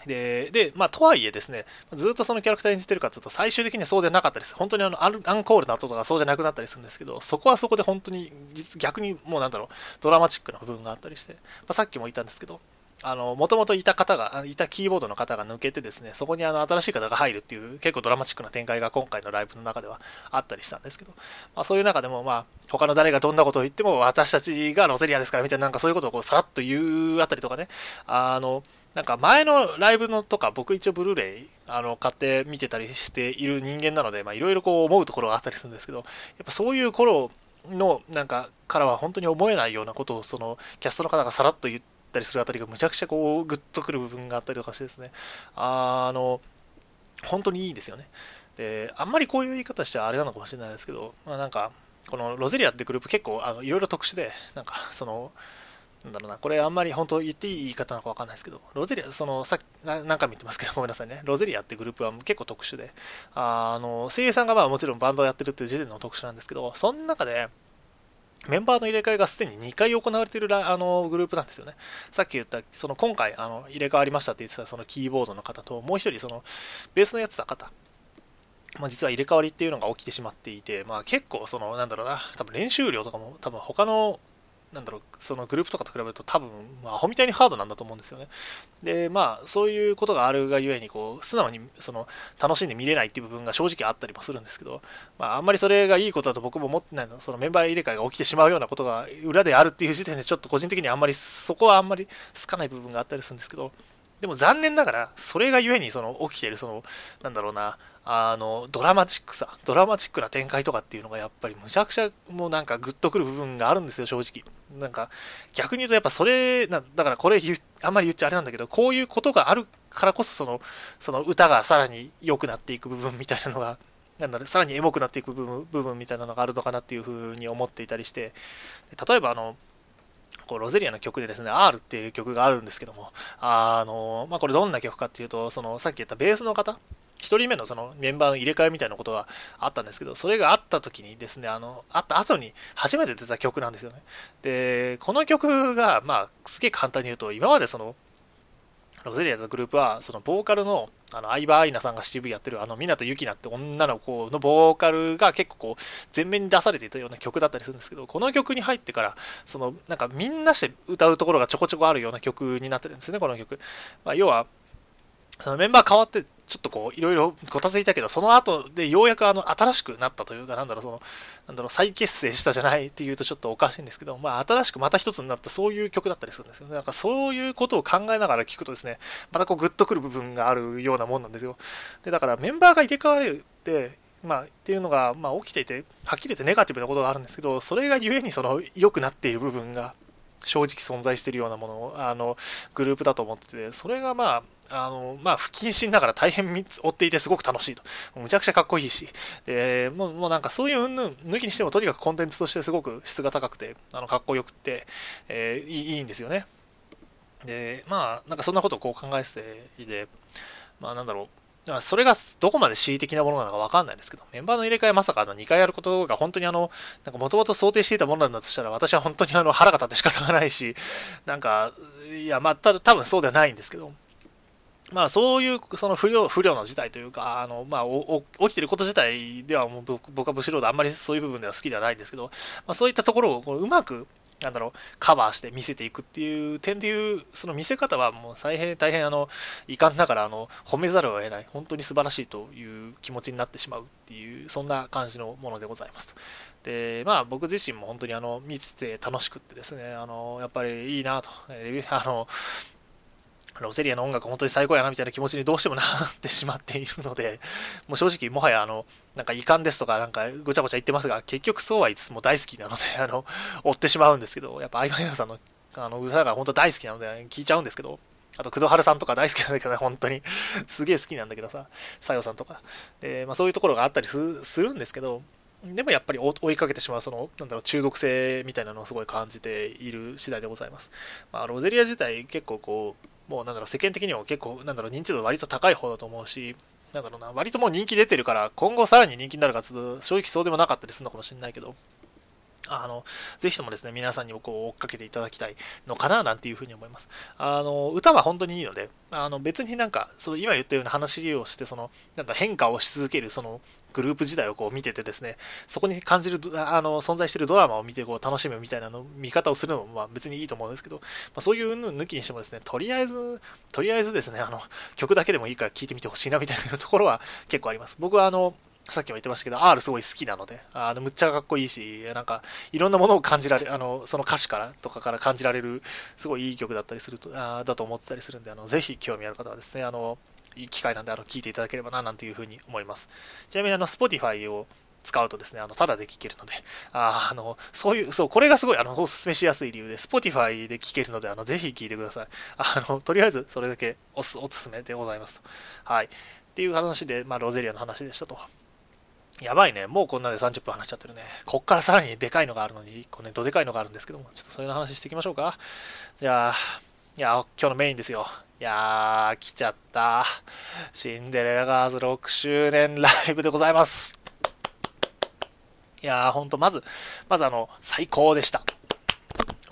で、で、まあ、とはいえですね、ずっとそのキャラクター演じてるかというと、最終的にはそうでなかったです。本当にあの、アンコールの後とかそうじゃなくなったりするんですけど、そこはそこで本当に、逆にもうなんだろう、ドラマチックな部分があったりして、まあ、さっきも言ったんですけど、もともといた方が、いたキーボードの方が抜けてですね、そこにあの新しい方が入るっていう結構ドラマチックな展開が今回のライブの中ではあったりしたんですけど、まあそういう中でもまあ他の誰がどんなことを言っても私たちがロゼリアですからみたいななんかそういうことをこうさらっと言うあたりとかね、あの、なんか前のライブのとか僕一応ブルーレイあの買って見てたりしている人間なので、まあいろいろこう思うところがあったりするんですけど、やっぱそういう頃のなんかからは本当に思えないようなことをそのキャストの方がさらっと言ってたりするあたりがむちゃくちゃこうグッとくる部分があったりとかしてですね。あの本当にいいですよね。であんまりこういう言い方しちゃあれなのかもしれないですけど、まあ、なんかこのロゼリアってグループ結構あのいろいろ特殊でなんかそのなんだろうな、これあんまり本当言っていい言い方なのかわかんないですけど、ロゼリア、その、さっき何回も言ってますけど、ごめんなさいね、ロゼリアってグループは結構特殊で、あの、声優さんがまあもちろんバンドをやってるっていう時点の特殊なんですけど、その中で、メンバーの入れ替えがすでに2回行われているあのグループなんですよね。さっき言った、その今回あの入れ替わりましたって言ってたそのキーボードの方と、もう一人そのベースのやってた方、まあ、実は入れ替わりっていうのが起きてしまっていて、まあ、結構その、なんだろうな、多分練習量とかも多分他のなんだろう、そのグループとかと比べると多分、アホみたいにハードなんだと思うんですよね。で、まあ、そういうことがあるがゆえに、こう、素直に、その、楽しんで見れないっていう部分が正直あったりもするんですけど、まあ、あんまりそれがいいことだと僕も思ってないの、そのメンバー入れ替えが起きてしまうようなことが裏であるっていう時点で、ちょっと個人的にあんまり、そこはあんまり好かない部分があったりするんですけど、でも残念ながら、それがゆえに、その、起きてる、その、なんだろうな、あの、ドラマチックさ、ドラマチックな展開とかっていうのがやっぱりむちゃくちゃもうなんかグッとくる部分があるんですよ、正直。なんか、逆に言うとやっぱそれ、なだからこれあんまり言っちゃあれなんだけど、こういうことがあるからこそその、その歌がさらに良くなっていく部分みたいなのが、なんだろ、さらにエモくなっていく部分部分みたいなのがあるのかなっていうふうに思っていたりして、例えばあの、こうロゼリアの曲でですね、R っていう曲があるんですけども、あの、まあ、これどんな曲かっていうと、そのさっき言ったベースの方1人目のそのメンバーの入れ替えみたいなことがあったんですけど、それがあった時にですね、あの、あった後に初めて出た曲なんですよね。で、この曲が、まあ、すげえ簡単に言うと、今までその、ロゼリアズのグループは、そのボーカルの、あの、相葉愛菜さんが CV やってる、あの、湊ゆきなって女の子のボーカルが結構こう、前面に出されていたような曲だったりするんですけど、この曲に入ってから、その、なんかみんなして歌うところがちょこちょこあるような曲になってるんですね、この曲。まあ、要は、そのメンバー変わって、ちょっとこう、いろいろごたついたけど、その後でようやくあの、新しくなったというか、なんだろう、その、なんだろう、再結成したじゃないっていうとちょっとおかしいんですけど、まあ、新しくまた一つになったそういう曲だったりするんですよね。なんかそういうことを考えながら聞くとですね、またこう、グッとくる部分があるようなもんなんですよ。で、だからメンバーが入れ替わるって、まあ、っていうのが、まあ、起きていて、はっきり言ってネガティブなことがあるんですけど、それがゆえにその、良くなっている部分が、正直存在しているようなものを、あの、グループだと思ってて、それがまあ、あの、まあ、不謹慎ながら大変追っていてすごく楽しいと。むちゃくちゃかっこいいし、で、もうもうなんかそういううんぬん抜きにしてもとにかくコンテンツとしてすごく質が高くて、あの、かっこよくて、えー、いいんですよね。で、まあ、なんかそんなことをこう考えてていて、まあなんだろう、それがどこまで恣意的なものなのかわかんないですけど、メンバーの入れ替えまさかあの2回やることが本当にあの、なんか元々想定していたものなんだとしたら、私は本当にあの腹が立って仕方がないし、なんか、いや、まあ、た多分そうではないんですけど、まあそういうその不良不良の事態というか、あのまあ、起きてること自体ではもう僕はブシロードあんまりそういう部分では好きではないんですけど、まあ、そういったところをこううまくなんだろう、カバーして見せていくっていう点でいう、その見せ方はもう大変、大変、あの、遺憾ながら、あの、褒めざるを得ない、本当に素晴らしいという気持ちになってしまうっていう、そんな感じのものでございますと。で、まあ、僕自身も本当に、あの、見てて楽しくってですね、あの、やっぱりいいなと、あの、ロゼリアの音楽本当に最高やなみたいな気持ちにどうしてもなってしまっているので、もう正直もはやあの、なんか遺憾ですとかなんかごちゃごちゃ言ってますが、結局そうはいつも大好きなので、あの、追ってしまうんですけど、やっぱアイマイナさんのあの歌が本当大好きなので聞いちゃうんですけど、あと、工藤春さんとか大好きなんだけどね、本当に。すげえ好きなんだけどさ、さよさんとか。で、まあそういうところがあったりするんですけど、でもやっぱり追いかけてしまう、その、なんだろう、中毒性みたいなのをすごい感じている次第でございます。まあ、ロゼリア自体結構こう、もうなんだろう、世間的にも結構、なんだろう、認知度割と高い方だと思うし、なんだろうな、割ともう人気出てるから、今後さらに人気になるかちょっと正直そうでもなかったりするのかもしれないけど、あの、ぜひともですね、皆さんにもこう追っかけていただきたいのかな、なんていうふうに思います。あの、歌は本当にいいので、あの、別になんか、その今言ったような話をして、その、なんか変化をし続ける、その、グループ時代をこう見ててですね、そこに感じる、あの、存在しているドラマを見てこう楽しむみたいなの、見方をするのもまあ別にいいと思うんですけど、まあ、そういうの抜きにしてもですね、とりあえず、とりあえずですね、あの、曲だけでもいいから聴いてみてほしいなみたいなところは結構あります。僕はあの、さっきも言ってましたけど、R すごい好きなので、あのむっちゃかっこいいし、なんか、いろんなものを感じられ、あの、その歌詞からとかから感じられる、すごいいい曲だったりすると、あだと思ってたりするんで、あの、ぜひ興味ある方はですね、あの、いい機会なんで、あの、聞いていただければな、なんていうふうに思います。ちなみに、あの、Spotify を使うとですね、あの、ただで聴けるので、ああの、そういう、そう、これがすごい、あの、おすすめしやすい理由で、Spotify で聴けるので、あの、ぜひ聴いてください。あの、とりあえず、それだけおす、おすめでございますと。はい。っていう話で、まあ、ロゼリアの話でしたと。やばいね。もうこんなで30分話しちゃってるね。こっからさらにでかいのがあるのに、1個ね、どでかいのがあるんですけども、ちょっとそういう話していきましょうか。じゃあ、いや、今日のメインですよ。いやー、来ちゃった。シンデレラガーズ6周年ライブでございます。いやー、ほんと、まず、まずあの、最高でした。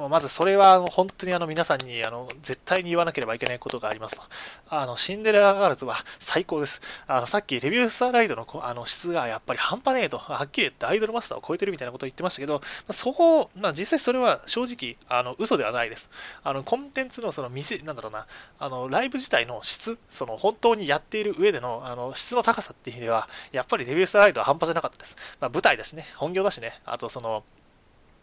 まずそれは本当にあの皆さんにあの絶対に言わなければいけないことがありますと。あのシンデレラガールズは最高です。あのさっきレビュースターライドのあの質がやっぱり半端ねえと、はっきり言ってアイドルマスターを超えてるみたいなことを言ってましたけど、そこ、まあ、実際それは正直あの嘘ではないです。あのコンテンツのその店、なんだろうな、あのライブ自体の質、その本当にやっている上でのあの質の高さっていう意味では、やっぱりレビュースターライドは半端じゃなかったです。まあ、舞台だしね、本業だしね、あとその、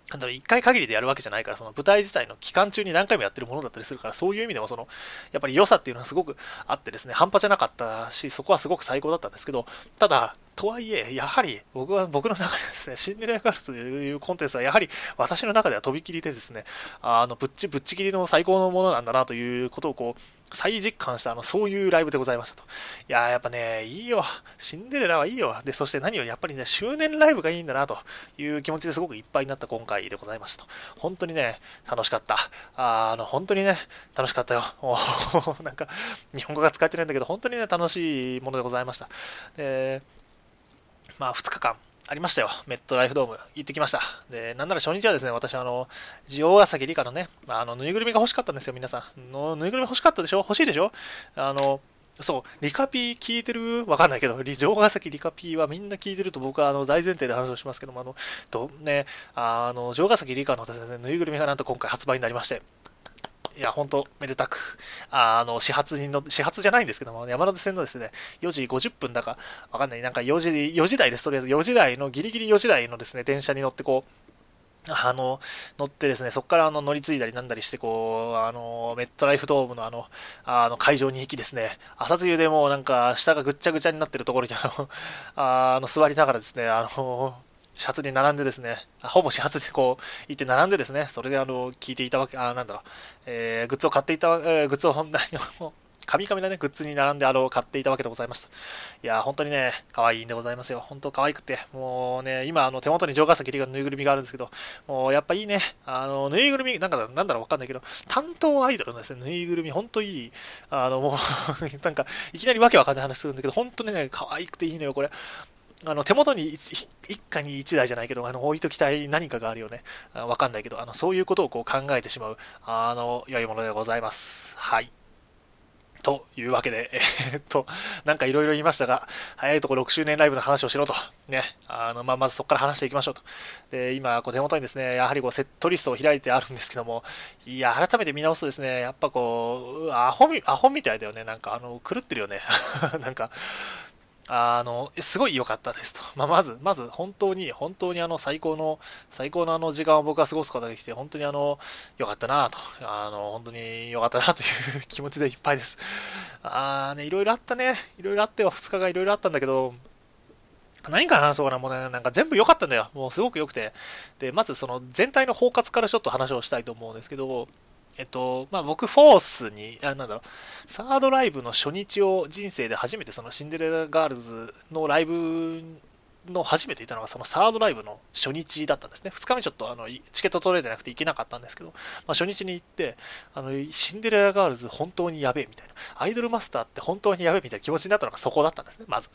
なんだろ、一回限りでやるわけじゃないから、その舞台自体の期間中に何回もやってるものだったりするから、そういう意味でも、その、やっぱり良さっていうのはすごくあってですね、半端じゃなかったし、そこはすごく最高だったんですけど、ただ、とはいえ、やはり、僕は、僕の中でですね、シンデレラガールズというコンテンツは、やはり、私の中では飛び切りでですね、あの、ぶっち、ぶっちぎりの最高のものなんだなということを、こう、再実感した、あの、そういうライブでございましたと。いやー、やっぱね、いいよ。シンデレラはいいよ。で、そして何よりやっぱりね、周年ライブがいいんだなという気持ちですごくいっぱいになった今回でございましたと。本当にね、楽しかった。あの、本当にね、楽しかったよ。なんか、日本語が使えてないんだけど、本当にね、楽しいものでございました。で、まあ、2日間、ありましたよ。メットライフドーム行ってきました。で、なんなら初日はですね、私、あの、城ヶ崎理香のね、あの、ぬいぐるみが欲しかったんですよ、皆さん。のぬいぐるみ欲しかったでしょ？欲しいでしょ？あの、そう、リカピー聞いてる？わかんないけど、城ヶ崎リカピーはみんな聞いてると僕はあの大前提で話をしますけども、あの、どね、あの、城ヶ崎理香のですね、ぬいぐるみがなんと今回発売になりまして、いや、本当めでたく、あの、始発にの、始発じゃないんですけども、山手線のですね、4時50分だか、わかんない、なんか4時、4時台です、とりあえず4時台の、ギリギリ4時台のですね、電車に乗ってこう、あの、乗ってですね、そこからあの乗り継いだりなんだりして、こう、あの、メットライフドームのあの、あの会場に行きですね、朝露でもうなんか下がぐっちゃぐちゃになってるところにあの、あの座りながらですね、あの、始発に並んでですね、ほぼ始発でこう行って並んでですね、それであの聞いていたわけ、あ、なんだろう、えー、グッズを買っていた、えー、グッズを、何を、神々なね、グッズに並んであの買っていたわけでございました。いや、本当にね、可愛いんでございますよ。本当可愛くて、もうね、今、あの手元に城ヶ崎里がぬいぐるみがあるんですけど、もうやっぱいいね。あの、ぬいぐるみ、なんか、なんだろうわかんないけど、担当アイドルのですね、ぬいぐるみ、本当いい。あの、もう なんか、いきなりわけわかんない話するんだけど、本当にね、可愛くていいのよ、これ。あの手元に一家に一台じゃないけど、あの置いときたい何かがあるよね。わかんないけど、あのそういうことをこう考えてしまう、あの、良いものでございます。はい。というわけで、えー、っと、なんかいろいろ言いましたが、早いとこ6周年ライブの話をしろと。ね。あの、まあ、まずそこから話していきましょうと。で、今、こう手元にですね、やはりこうセットリストを開いてあるんですけども、いや、改めて見直すとですね、やっぱこう、アホみ、アホみたいだよね。なんか、あの、狂ってるよね。なんか、あの、すごい良かったですと。まあ、まず、まず、本当に、本当にあの、最高の、最高のあの時間を僕は過ごすことができて、本当にあの、良かったなと。あの、本当に良かったなという気持ちでいっぱいです。あーね、いろいろあったね。いろいろあっては2日がいろいろあったんだけど、何から話そうかな、もうね、なんか全部良かったんだよ。もうすごく良くて。で、まずその全体の包括からちょっと話をしたいと思うんですけど、えっと、まあ、僕、フォースに、あ、なんだろう、サードライブの初日を人生で初めてそのシンデレラガールズのライブの初めていたのがそのサードライブの初日だったんですね。2日目ちょっとあのチケット取れてなくて行けなかったんですけど、まあ、初日に行って、あの、シンデレラガールズ本当にやべえみたいな、アイドルマスターって本当にやべえみたいな気持ちになったのがそこだったんですね、まず。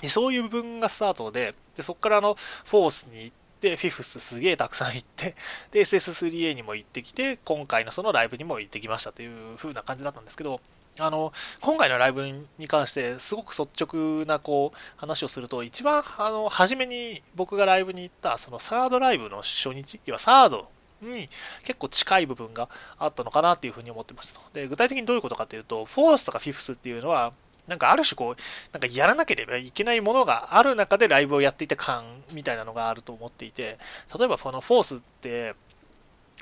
でそういう部分がスタートで、でそこからあの、フォースに行って、で、フィフスすげえたくさん行って、で、SS3A にも行ってきて、今回のそのライブにも行ってきましたという風な感じだったんですけど、あの、今回のライブに関してすごく率直なこう話をすると、一番あの初めに僕がライブに行ったそのサードライブの初日、要はサードに結構近い部分があったのかなっていうふうに思ってますと。で、具体的にどういうことかというと、フォースとかフィフスっていうのは、なんかある種こう、なんかやらなければいけないものがある中でライブをやっていた感みたいなのがあると思っていて、例えばこのフォースって、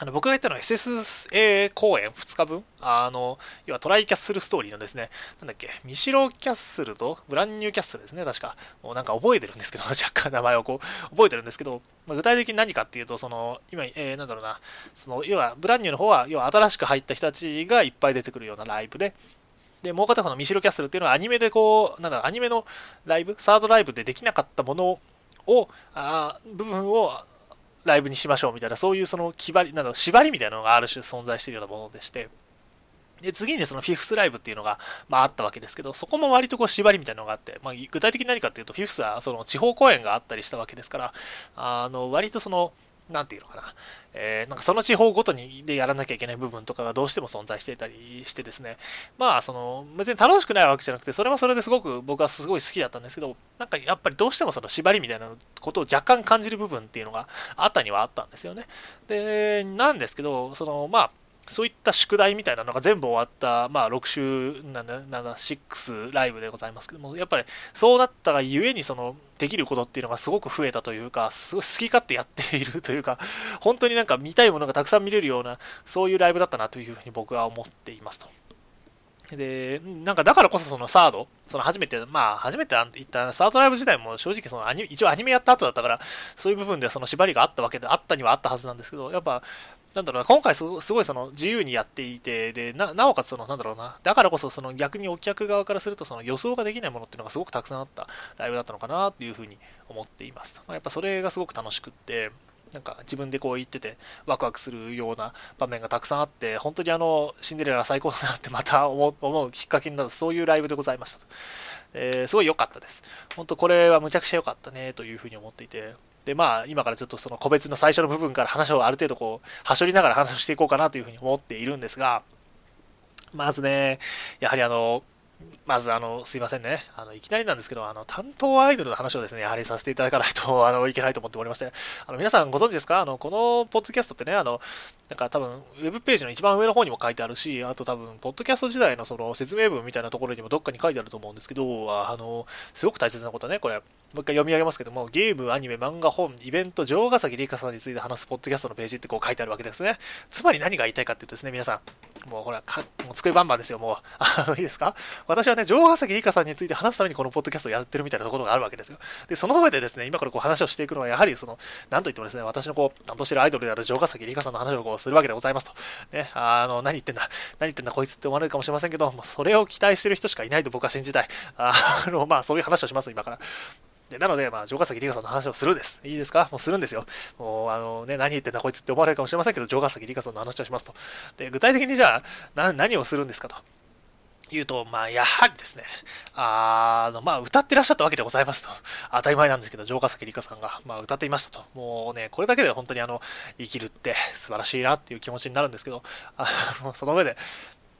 あの僕が言ったのは SSA 公演2日分？あの、要はトライキャッスルストーリーのですね、なんだっけ、ミシロキャッスルとブランニューキャッスルですね、確か。もうなんか覚えてるんですけど、若干名前をこう、覚えてるんですけど、まあ、具体的に何かっていうと、その、今、えー、なんだろうな、その、要は、ブランニューの方は、要は新しく入った人たちがいっぱい出てくるようなライブで、で、もう片方のミシロキャッスルっていうのはアニメでこう、なんだアニメのライブ、サードライブでできなかったものを、あ部分をライブにしましょうみたいな、そういうその決まり、など縛りみたいなのがある種存在しているようなものでして、で、次にそのフィフスライブっていうのが、まあ、あったわけですけど、そこも割とこう縛りみたいなのがあって、まあ、具体的に何かっていうと、フィフスはその地方公演があったりしたわけですから、あの、割とその、なんていうのかな、えー、なんかその地方ごとにでやらなきゃいけない部分とかがどうしても存在していたりしてですね、まあ、その、別に楽しくないわけじゃなくて、それはそれですごく僕はすごい好きだったんですけど、なんかやっぱりどうしてもその縛りみたいなことを若干感じる部分っていうのがあったにはあったんですよね。で、なんですけど、その、まあ、そういった宿題みたいなのが全部終わった、まあ、6週、なんだ、なんだ、6ライブでございますけども、やっぱりそうなったがゆえに、その、できることっていうのがすごく増えたというか、すごい好き勝手やっているというか、本当になんか見たいものがたくさん見れるような、そういうライブだったなというふうに僕は思っていますと。で、なんかだからこそそのサード、その初めて、まあ初めて行ったサードライブ自体も正直そのアニ一応アニメやった後だったから、そういう部分ではその縛りがあったわけで、あったにはあったはずなんですけど、やっぱ、なんだろうな、今回すごいその自由にやっていて、で、ななおかつその、なんだろうな、だからこそその逆にお客側からするとその予想ができないものっていうのがすごくたくさんあったライブだったのかなというふうに思っています。まあ、やっぱそれがすごく楽しくって、なんか自分でこう言っててワクワクするような場面がたくさんあって本当にあのシンデレラ最高だなってまた思うきっかけになるそういうライブでございましたと、えー、すごい良かったです。本当これはむちゃくちゃ良かったねというふうに思っていて。でまあ今からちょっとその個別の最初の部分から話をある程度こうはしょりながら話をしていこうかなというふうに思っているんですがまずねやはりあのまず、あの、すいませんね。あの、いきなりなんですけど、あの、担当アイドルの話をですね、やはりさせていただかないと、あの、いけないと思っておりまして、あの、皆さんご存知ですか？あの、このポッドキャストってね、あの、なんか多分、ウェブページの一番上の方にも書いてあるし、あと多分、ポッドキャスト時代のその説明文みたいなところにもどっかに書いてあると思うんですけど、あの、すごく大切なことね、これ、もう一回読み上げますけども、ゲーム、アニメ、漫画、本、イベント、城ヶ崎里香さんについて話すポッドキャストのページってこう書いてあるわけですね。つまり何が言いたいかっていうとですね、皆さん、もうほら、かもう机バンバンですよ、もう。あの、いいですか？私はね、城ヶ崎里香さんについて話すためにこのポッドキャストをやってるみたいなところがあるわけですよ。で、その上でですね、今からこう話をしていくのは、やはりその、なんといってもですね、私のこう、担当してるアイドルである城ヶ崎里香さんの話をこうするわけでございますと。ね、あの、何言ってんだ、何言ってんだ、こいつって思われるかもしれませんけど、まあ、それを期待してる人しかいないと僕は信じたい。あの、まあ、そういう話をします、今から。でなので、まあ、城ヶ崎里香さんの話をするんです。いいですか？もうするんですよ。もう、あのね、何言ってんだこいつって思われるかもしれませんけど、城ヶ崎里香さんの話をしますと。で、具体的にじゃあ、何をするんですかと。言うと、まあ、やはりですね、あの、まあ、歌ってらっしゃったわけでございますと。当たり前なんですけど、城ヶ崎里香さんが、まあ、歌っていましたと。もうね、これだけで本当にあの、生きるって素晴らしいなっていう気持ちになるんですけど、あの、その上で、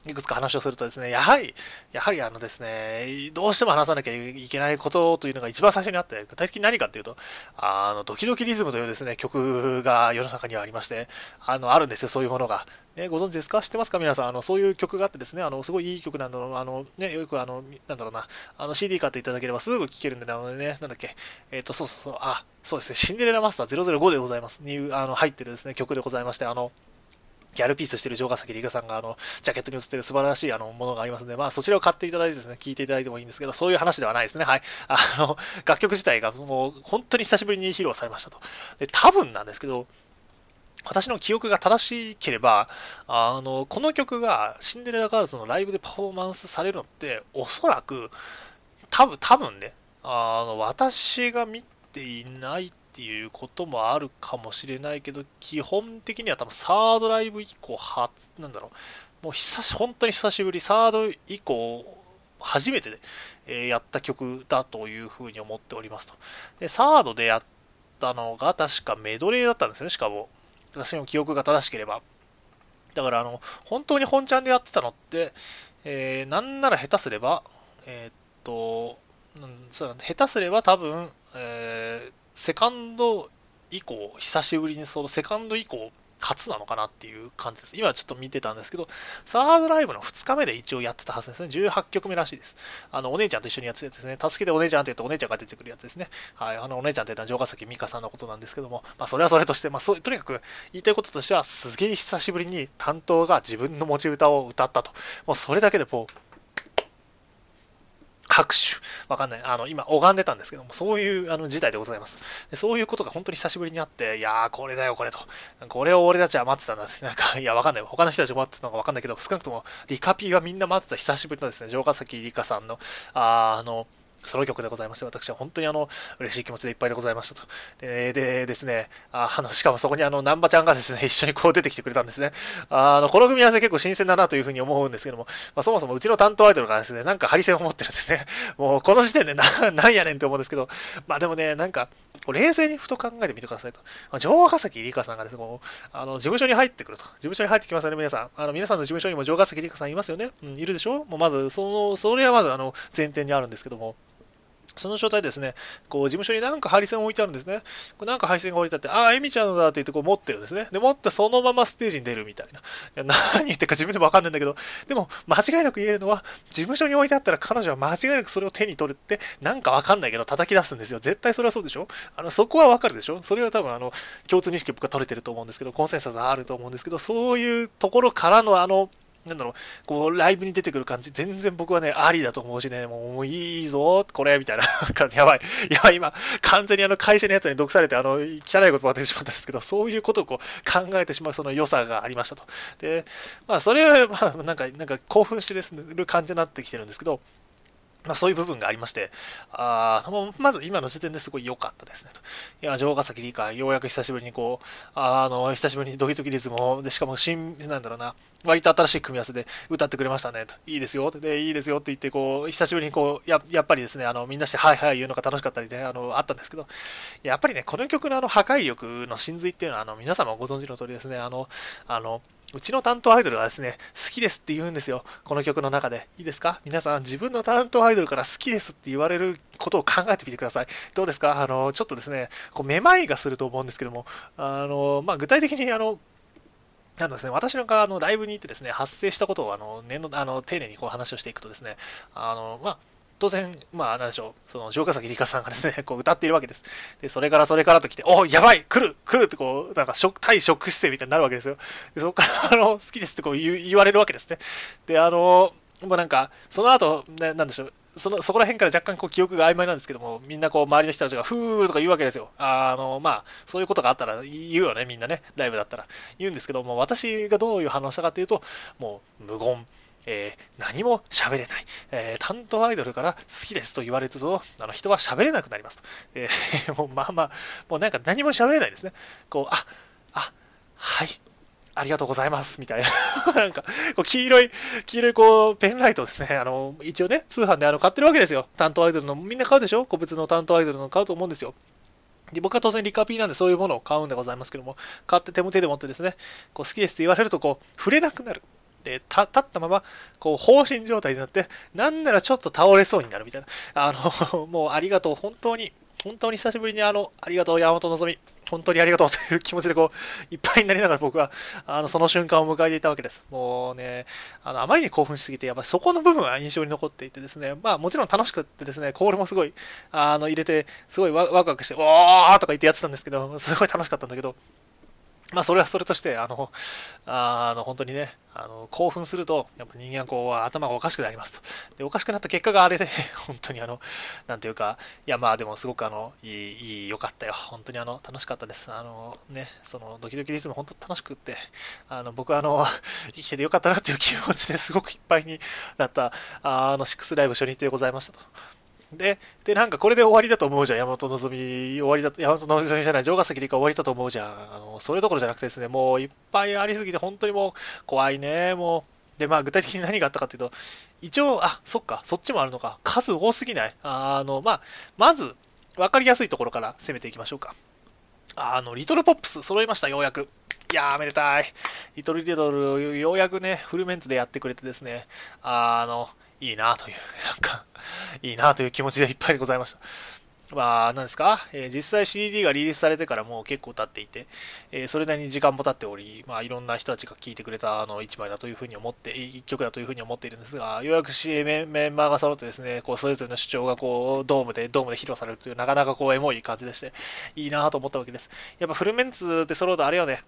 いくつか話をするとですね、やはり、やはりあのですね、どうしても話さなきゃいけないことというのが一番最初にあって、具体的に何かっていうと、あの、ドキドキリズムというですね、曲が世の中にはありまして、あの、あるんですよ、そういうものが。ね、ご存知ですか？知ってますか？皆さん。あの、そういう曲があってですね、あの、すごいいい曲なの、あの、ね、よくあの、なんだろうな、あの、CD 買っていただければすぐ聴けるんで、ね、あのね、なんだっけ、えっ、ー、と、そうそうそう、あ、そうですね、シンデレラマスター005でございます。に、あの、入ってるですね、曲でございまして、あの、ギャルピースしてる城ヶ崎里香さんが、あの、ジャケットに写ってる素晴らしい、あの、ものがありますので、まあ、そちらを買っていただいてですね、聴いていただいてもいいんですけど、そういう話ではないですね。はい。あの、楽曲自体がもう、本当に久しぶりに披露されましたと。で、多分なんですけど、私の記憶が正しければ、あの、この曲がシンデレラガールズのライブでパフォーマンスされるのって、おそらく、多分、多分ね、あの、私が見ていないっていうこともあるかもしれないけど、基本的には多分サードライブ以降、は、なんだろう、もう久し、本当に久しぶり、サード以降、初めてで、え、やった曲だというふうに思っておりますと。で、サードでやったのが確かメドレーだったんですね、しかも。私の記憶が正しければ。だから、あの、本当に本ちゃんでやってたのって、えー、なんなら下手すれば、えー、っと、うん、そう下手すれば多分、えー、セカンド以降、久しぶりにそのセカンド以降初なのかなっていう感じです。今ちょっと見てたんですけど、サードライブの2日目で一応やってたはずですね。18曲目らしいです。あの、お姉ちゃんと一緒にやってたやつですね。助けてお姉ちゃんって言うとお姉ちゃんが出てくるやつですね。はい。あの、お姉ちゃんっていうのは城ヶ崎美香さんのことなんですけども、まあ、それはそれとして、まあ、そうとにかく言いたいこととしては、すげえ久しぶりに担当が自分の持ち歌を歌ったと。もうそれだけでもう、拍手。わかんない。あの、今、拝んでたんですけども、そういうあの事態でございますで。そういうことが本当に久しぶりにあって、いやー、これだよ、これと。これを俺たちは待ってたんだって。なんか、いや、わかんない。他の人たちも待ってたのかわかんないけど、少なくとも、リカピーはみんな待ってた久しぶりのですね、城ヶ崎リカさんの、ああの、ソロ曲でございまして、私は本当にあの、嬉しい気持ちでいっぱいでございましたと。で、でですね、あの、しかもそこにあの、南波ちゃんがですね、一緒にこう出てきてくれたんですね。あの、この組み合わせ結構新鮮だなというふうに思うんですけども、まあ、そもそもうちの担当アイドルがですね、なんかハリセンを持ってるんですね。もうこの時点でな、なんやねんって思うんですけど、まあでもね、なんか、冷静にふと考えてみてくださいと。城ヶ崎里香さんがですね、もう、あの、事務所に入ってくると。事務所に入ってきますよね、皆さん。あの、皆さんの事務所にも城ヶ崎里香さんいますよね。うん、いるでしょ？もうまず、その、それはまず、あの、前提にあるんですけども、その状態ですね、こう事務所になんかハリセン置いてあるんですね。これなんかハリセンが置いてあって、ああ、エミちゃんのだって言ってこう持ってるんですね。で、持ってそのままステージに出るみたいな。いや何言ってるか自分でもわかんないんだけど、でも間違いなく言えるのは、事務所に置いてあったら彼女は間違いなくそれを手に取るって、なんかわかんないけど叩き出すんですよ。絶対それはそうでしょ？あの、そこはわかるでしょ？それは多分あの、共通認識僕が取れてると思うんですけど、コンセンサスがあると思うんですけど、そういうところからのあの、なんだろう、こう、ライブに出てくる感じ、全然僕はね、ありだと思うしね、もういいぞ、これ、みたいな。やばい。やばい、今、完全にあの、会社のやつに毒されて、あの、汚いことが出てしまったんですけど、そういうことをこう、考えてしまうその良さがありましたと。で、まあ、それは、まあ、なんか、なんか興奮して、る感じになってきてるんですけど、まあ、そういう部分がありまして、あまず今の時点ですごい良かったですねと。いや、城ヶ崎理科、ようやく久しぶりにこう、あの、久しぶりにドキドキリズムを、で、しかも新、なんだろうな、割と新しい組み合わせで歌ってくれましたねと。いいですよ。で、いいですよって言って、こう、久しぶりにこう、ややっぱりですね、あの、みんなしてはいはい言うのが楽しかったりね、あの、あったんですけど、やっぱりね、この曲のあの、破壊力の真髄っていうのは、あの、皆様ご存知の通りですね、あの、あの、うちの担当アイドルがですね、好きですって言うんですよ。この曲の中で。いいですか？皆さん、自分の担当アイドルから好きですって言われることを考えてみてください。どうですか？あの、ちょっとですね、こうめまいがすると思うんですけども、あの、まあ、具体的にあの、なんですね、私のあのライブに行ってですね、発生したことをあの念のあの丁寧にこう話をしていくとですね、あの、まあ、当然、まあ、なんでしょう、その、城ヶ崎里香さんがですね、こう歌っているわけです。で、それからそれからと来て、おやばい来る来るってこう、なんか、対ショック姿勢みたいになるわけですよ。で、そこから、あの、好きですってこう言言われるわけですね。で、あの、もうなんか、その後、ね、なんでしょう、そのそこら辺から若干こう記憶が曖昧なんですけども、みんなこう周りの人たちが、ふーとか言うわけですよ。あの、まあ、そういうことがあったら言うよね、みんなね、ライブだったら。言うんですけども、私がどういう反応したかというと、もう無言。えー、何も喋れない、えー、担当アイドルから好きですと言われると、あの人は喋れなくなりますと。えー、もうまあまあ、もうなんか何も喋れないですね。こう、あ、あ、はい、ありがとうございます、みたいな。なんか、こう黄色い、黄色いこう、ペンライトですね。あの、一応ね、通販であの買ってるわけですよ。担当アイドルの、みんな買うでしょ？個別の担当アイドルの買うと思うんですよ。で僕は当然リカピーなんでそういうものを買うんでございますけども、買って手も手で持ってですね、こう好きですって言われるとこう、触れなくなる。で、立ったまま、こう、放心状態になって、なんならちょっと倒れそうになるみたいな。あの、もうありがとう、本当に、本当に久しぶりにあの、ありがとう、山本のぞみ。本当にありがとうという気持ちでこう、いっぱいになりながら僕は、あの、その瞬間を迎えていたわけです。もうね、あの、あまりに興奮しすぎて、やっぱりそこの部分は印象に残っていてですね、まあもちろん楽しくってですね、コールもすごい、あの、入れて、すごいワクワクして、おーとか言ってやってたんですけど、すごい楽しかったんだけど、まあ、それはそれとして、あの、あの、本当にね、あの、興奮すると、やっぱ人間こう、頭がおかしくなりますと。で、おかしくなった結果があれで、本当にあの、なんていうか、いや、まあでもすごくあの、いい、いい、良かったよ。本当にあの、楽しかったです。あの、ね、その、ドキドキリズム本当楽しくって、あの、僕はあの、生きててよかったなっていう気持ちですごくいっぱいになった、あの、シックスライブ初日でございましたと。で、で、なんかこれで終わりだと思うじゃん。山本望み、終わりだと、山本望みじゃない、城ヶ崎理香終わりだと思うじゃん。あの、それどころじゃなくてですね、もういっぱいありすぎて、本当にもう怖いね、もう。で、まあ具体的に何があったかっていうと、一応、あ、そっか、そっちもあるのか。数多すぎない？あの、まあ、まず、わかりやすいところから攻めていきましょうか。あの、リトルポップス揃いました、ようやく。いやー、めでたい。リトルリトル、ようやくね、フルメンツでやってくれてですね、あの、いいなという、なんか、いいなという気持ちでいっぱいでございました。まあ、なんですか、えー、実際 CD がリリースされてからもう結構経っていて、えー、それなりに時間も経っており、まあ、いろんな人たちが聴いてくれたあの1枚だというふうに思って、1曲だというふうに思っているんですが、ようやく CM メンバーが揃ってですね、こうそれぞれの主張がこうドームで、ドームで披露されるという、なかなかこうエモい感じでして、いいなと思ったわけです。やっぱフルメンツで揃うとあれよね、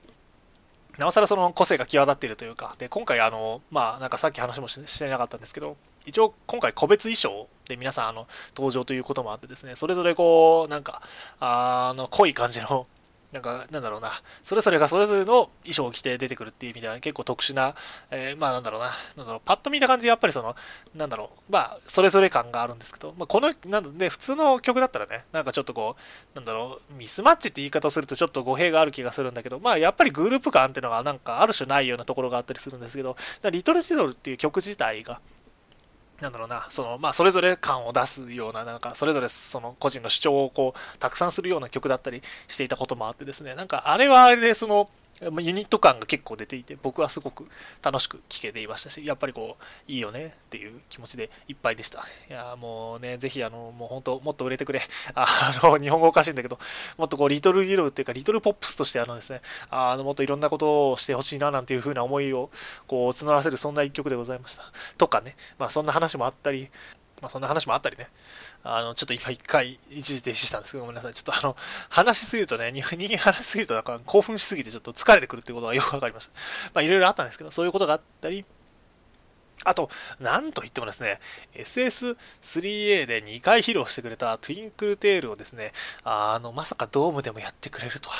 なおさらその個性が際立っているというか、で、今回あの、まあ、なんかさっき話もしてなかったんですけど、一応今回個別衣装で皆さんあの登場ということもあってですね、それぞれこう、なんか、あの、濃い感じのなんか、なんだろうな、それぞれがそれぞれの衣装を着て出てくるっていう意味では結構特殊な、えー、まあなんだろうな、なんだろう、パッと見た感じやっぱりその、なんだろう、まあ、それぞれ感があるんですけど、まあ、この、なんで、普通の曲だったらね、なんかちょっとこう、なんだろう、ミスマッチって言い方をするとちょっと語弊がある気がするんだけど、まあやっぱりグループ感っていうのがなんかある種ないようなところがあったりするんですけど、リトル・ティドルっていう曲自体が、なんだろうな、その、まあ、それぞれ感を出すような、なんか、それぞれその個人の主張をこう、たくさんするような曲だったりしていたこともあってですね、なんか、あれはあれで、その、ユニット感が結構出ていて、僕はすごく楽しく聴けていましたし、やっぱりこう、いいよねっていう気持ちでいっぱいでした。いや、もうね、ぜひ、あの、もう本当、もっと売れてくれ。あの、日本語おかしいんだけど、もっとこう、リトルリロっていうか、リトルポップスとして、あのですね、あの、もっといろんなことをしてほしいな、なんていう風な思いを、こう、募らせる、そんな一曲でございました。とかね、まあ、そんな話もあったり、まあ、そんな話もあったりね。あの、ちょっと今一回一時停止したんですけど、ごめんなさい。ちょっとあの、話しすぎるとね、人間 話しすぎるとなんか興奮しすぎてちょっと疲れてくるってことがよくわかりました。まあいろいろあったんですけど、そういうことがあったり、あと、なんといってもですね、SS3A で2回披露してくれたトゥインクルテールをですね、あの、まさかドームでもやってくれるとは、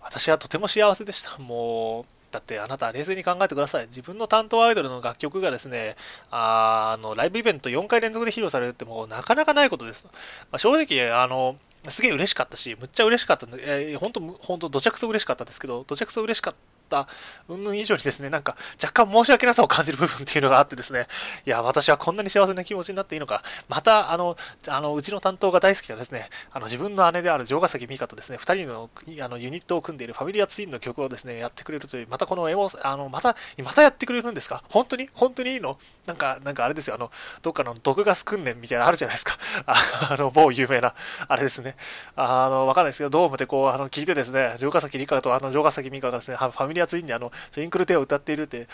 私はとても幸せでした。もう、だってあなた冷静に考えてください。自分の担当アイドルの楽曲がですね、あの、ライブイベント4回連続で披露されるってもうなかなかないことです。まあ、正直、あの、すげえ嬉しかったし、むっちゃ嬉しかったんで、えー、本当、本当、どちゃくそ嬉しかったんですけど、どちゃくそ嬉しかった。云々以上にですね、なんか若干申し訳なさを感じる部分っていうのがあってですね、いや、私はこんなに幸せな気持ちになっていいのか、また、あの、あのうちの担当が大好きなですね、あの自分の姉である城ヶ崎美香とですね、2人のあのユニットを組んでいるファミリアツインの曲をですね、やってくれるという、またこのエモあの、また、またやってくれるんですか？本当に？本当にいいの？なんか、なんかあれですよ、あの、どっかの毒ガス訓練みたいなのあるじゃないですか。あの、某有名な、あれですね。あの、わかんないですけど、ドームでこう、あの、聞いてですね、城ヶ崎理香とあの、城ヶ崎美香がですね、ファミアツインであの、インクルテを歌っているって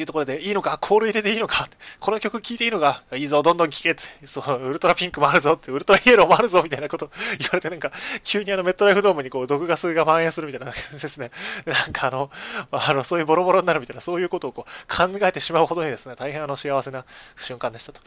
いうところで、いいのかコール入れていいのかこの曲聴いていいのかいいぞ、どんどん聴けって。そう、ウルトラピンクもあるぞって、ウルトライエローもあるぞみたいなこと言われて、なんか、急にあの、メットライフドームにこう、毒ガスが蔓延するみたいなですね。なんかあの、あの、そういうボロボロになるみたいな、そういうことをこう、考えてしまうほどにですね、大変あの、幸せな瞬間でしたと。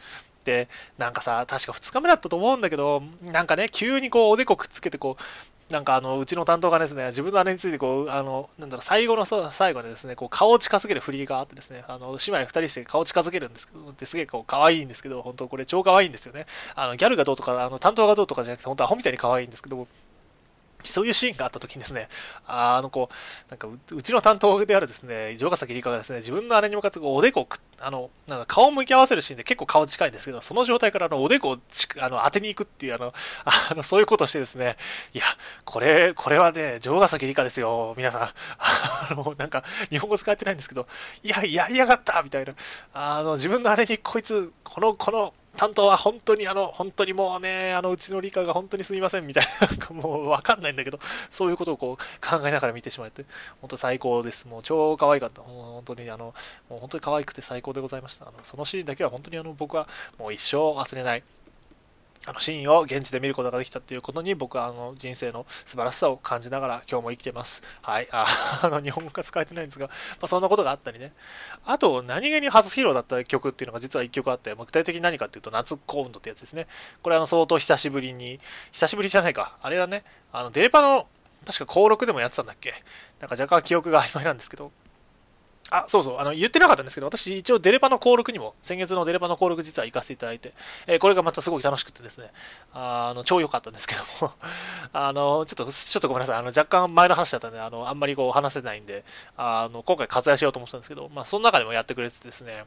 で、なんかさ、確か2日目だったと思うんだけど、なんかね、急にこう、おでこくっつけてこう、なんかあの、うちの担当がですね、自分の姉についてこう、あの、なんだろう、最後の最後でですね、こう、顔を近づける振りがあってですね、あの、姉妹二人して顔近づけるんですけど、ですげえこう、可愛いんですけど、本当これ超可愛いんですよね。あの、ギャルがどうとか、あの、担当がどうとかじゃなくて、本当アホみたいに可愛いんですけど、そういうシーンがあった時にですね、あの、こう、なんかう、ちの担当であるですね、城ヶ崎理香がですね、自分の姉に向かっておでこ、あの、なんか顔を向き合わせるシーンで結構顔近いんですけど、その状態からあの、おでこをあの当てに行くっていう、あの、あの、そういうことしてですね、いや、これ、これはね、城ヶ崎理香ですよ、皆さん。あの、なんか、日本語使ってないんですけど、いや、やりやがったみたいな。あの、自分の姉にこいつ、この、この、担当は本当にあの、本当にもうね、あの、うちの理科が本当にすみませんみたいな、もうわかんないんだけど、そういうことをこう考えながら見てしまって、本当最高です。もう超可愛かった。もう本当にあの、もう本当に可愛くて最高でございました。あのそのシーンだけは本当にあの、僕はもう一生忘れない。あのシーンを現地で見ることができたっていうことに僕はあの人生の素晴らしさを感じながら今日も生きてます。はい。あ あの日本語が使えてないんですが、まあ、そんなことがあったりね。あと、何気に初披露だった曲っていうのが実は1曲あって、まあ、具体的に何かっていうと、夏コーンドってやつですね。これあの相当久しぶりに、久しぶりじゃないか。あれだね。あのデレパの、確か登録でもやってたんだっけなんか若干記憶が曖昧なんですけど、あ、そうそう、あの、言ってなかったんですけど、私一応デレパの登録にも、先月のデレパの登録実は行かせていただいて、えー、これがまたすごい楽しくてですね、あの、超良かったんですけども。あの、ちょっと、ちょっとごめんなさい、あの、若干前の話だったんで、あの、あんまりこう話せないんで、あの、今回割愛しようと思ってたんですけど、まあ、その中でもやってくれてですね、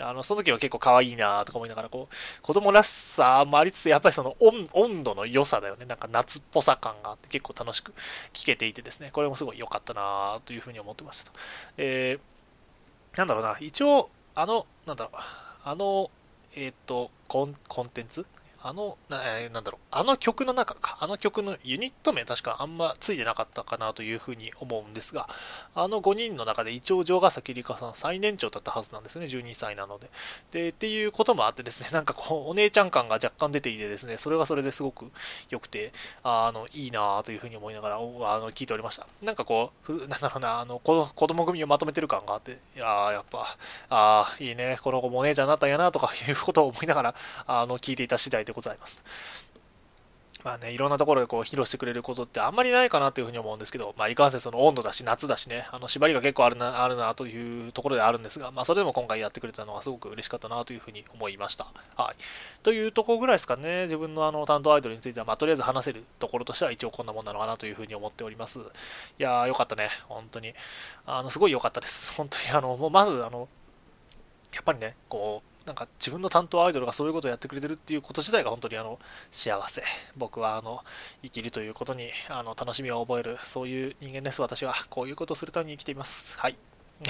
あの、その時は結構可愛いなとか思いながら、こう、子供らしさもありつつ、やっぱりその温温度の良さだよね。なんか夏っぽさ感があって結構楽しく聴けていてですね、これもすごい良かったなというふうに思ってましたと。えーなんだろうな、一応、あの、なんだろう、あの、えっ、ー、とコン、コンテンツあの、なえーなんだろう、あの曲の中か、あの曲のユニット名確かあんまついてなかったかなというふうに思うんですが、あの5人の中で一応城ヶ崎里香さん最年長だったはずなんですね、12歳なので。で、っていうこともあってですね、なんかこう、お姉ちゃん感が若干出ていてですね、それはそれですごく良くて、あの、いいなというふうに思いながら、あの、聞いておりました。なんかこう、ふなんだろうな、あの、子子供組をまとめてる感があって、いややっぱ、ああ、いいね、この子もお姉ちゃんになったんやなとかいうことを思いながら、あの、聞いていた次第でございます。まあね、いろんなところでこう披露してくれることってあんまりないかなというふうに思うんですけど、まあいかんせんその温度だし夏だしね、あの縛りが結構あるな、あるなというところであるんですが、まあそれでも今回やってくれたのはすごく嬉しかったなというふうに思いました。はい。というとこぐらいですかね、自分のあの担当アイドルについては、まあとりあえず話せるところとしては一応こんなもんなのかなというふうに思っております。いやーよかったね、本当に。あの、すごい良かったです。本当にあの、もうまずあの、やっぱりね、こう、なんか自分の担当アイドルがそういうことをやってくれてるっていうこと自体が本当にあの幸せ。僕はあの生きるということにあの楽しみを覚える、そういう人間です、私は。こういうことをするために生きています。はい。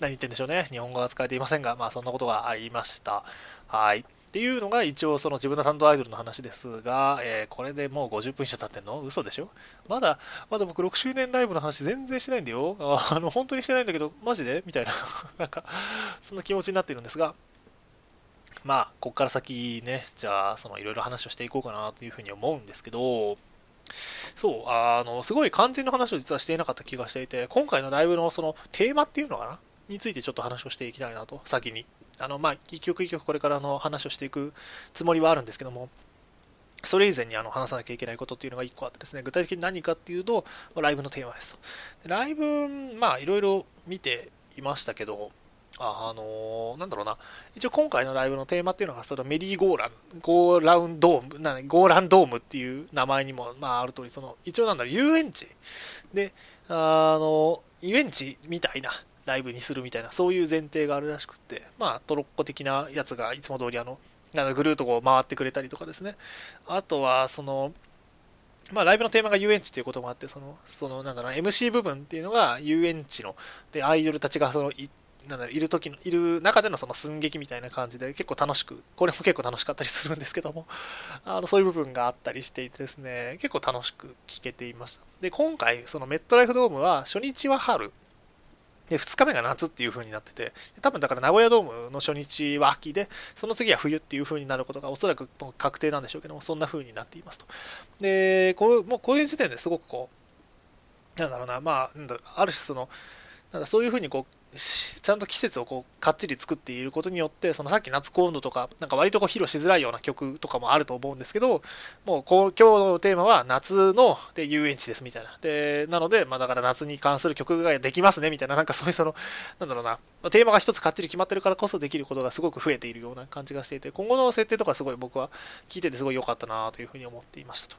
何言ってんでしょうね。日本語が使えていませんが、まあそんなことがありました。はい。っていうのが一応その自分の担当アイドルの話ですが、えー、これでもう50分以上経ってんの？嘘でしょ？まだ、まだ僕6周年ライブの話全然してないんだよ。あの、本当にしてないんだけど、マジで？みたいななんか、そんな気持ちになっているんですが、まあ、こっから先ね、じゃあ、そのいろいろ話をしていこうかなというふうに思うんですけど、そう、あの、すごい肝心の話を実はしていなかった気がしていて、今回のライブのそのテーマっていうのかなについてちょっと話をしていきたいなと、先に。あの、まあ、一曲一曲これからの話をしていくつもりはあるんですけども、それ以前にあの話さなきゃいけないことっていうのが1個あってですね、具体的に何かっていうと、ライブのテーマですと。ライブ、まあ、いろいろ見ていましたけど、あのー、なんだろうな、一応今回のライブのテーマっていうのが、そのメリーゴーラン、ゴーラウンドーム、なゴーランドームっていう名前にも、まあ、ある通り、その、一応なんだろう、遊園地で、あの、遊園地みたいなライブにするみたいな、そういう前提があるらしくって、まあ、トロッコ的なやつがいつも通り、あの、なんぐるっとこう回ってくれたりとかですね。あとは、その、まあ、ライブのテーマが遊園地っていうこともあって、その、その、なんだろう、MC 部分っていうのが遊園地の、で、アイドルたちがその、なんだろいる時の、いる中でのその寸劇みたいな感じで結構楽しく、これも結構楽しかったりするんですけども、あのそういう部分があったりしていてですね、結構楽しく聴けていました。で、今回、そのメットライフドームは初日は春、で、2日目が夏っていう風になってて、多分だから名古屋ドームの初日は秋で、その次は冬っていう風になることがおそらくもう確定なんでしょうけども、そんな風になっていますと。で、こうもうこういう時点ですごくこう、なんだろうな、まあ、ある種その、なんかそういう風にこう、ちゃんと季節をこうかっちり作っていることによってそのさっき夏コーンドとかなんか割とこう披露しづらいような曲とかもあると思うんですけどもうこう今日のテーマは夏ので遊園地ですみたいな。でなのでまあだから夏に関する曲ができますねみたいな。なんかそういうそのなんだろうな。テーマが一つかっちり決まってるからこそできることがすごく増えているような感じがしていて今後の設定とかすごい僕は聞いててすごい良かったなというふうに思っていましたと。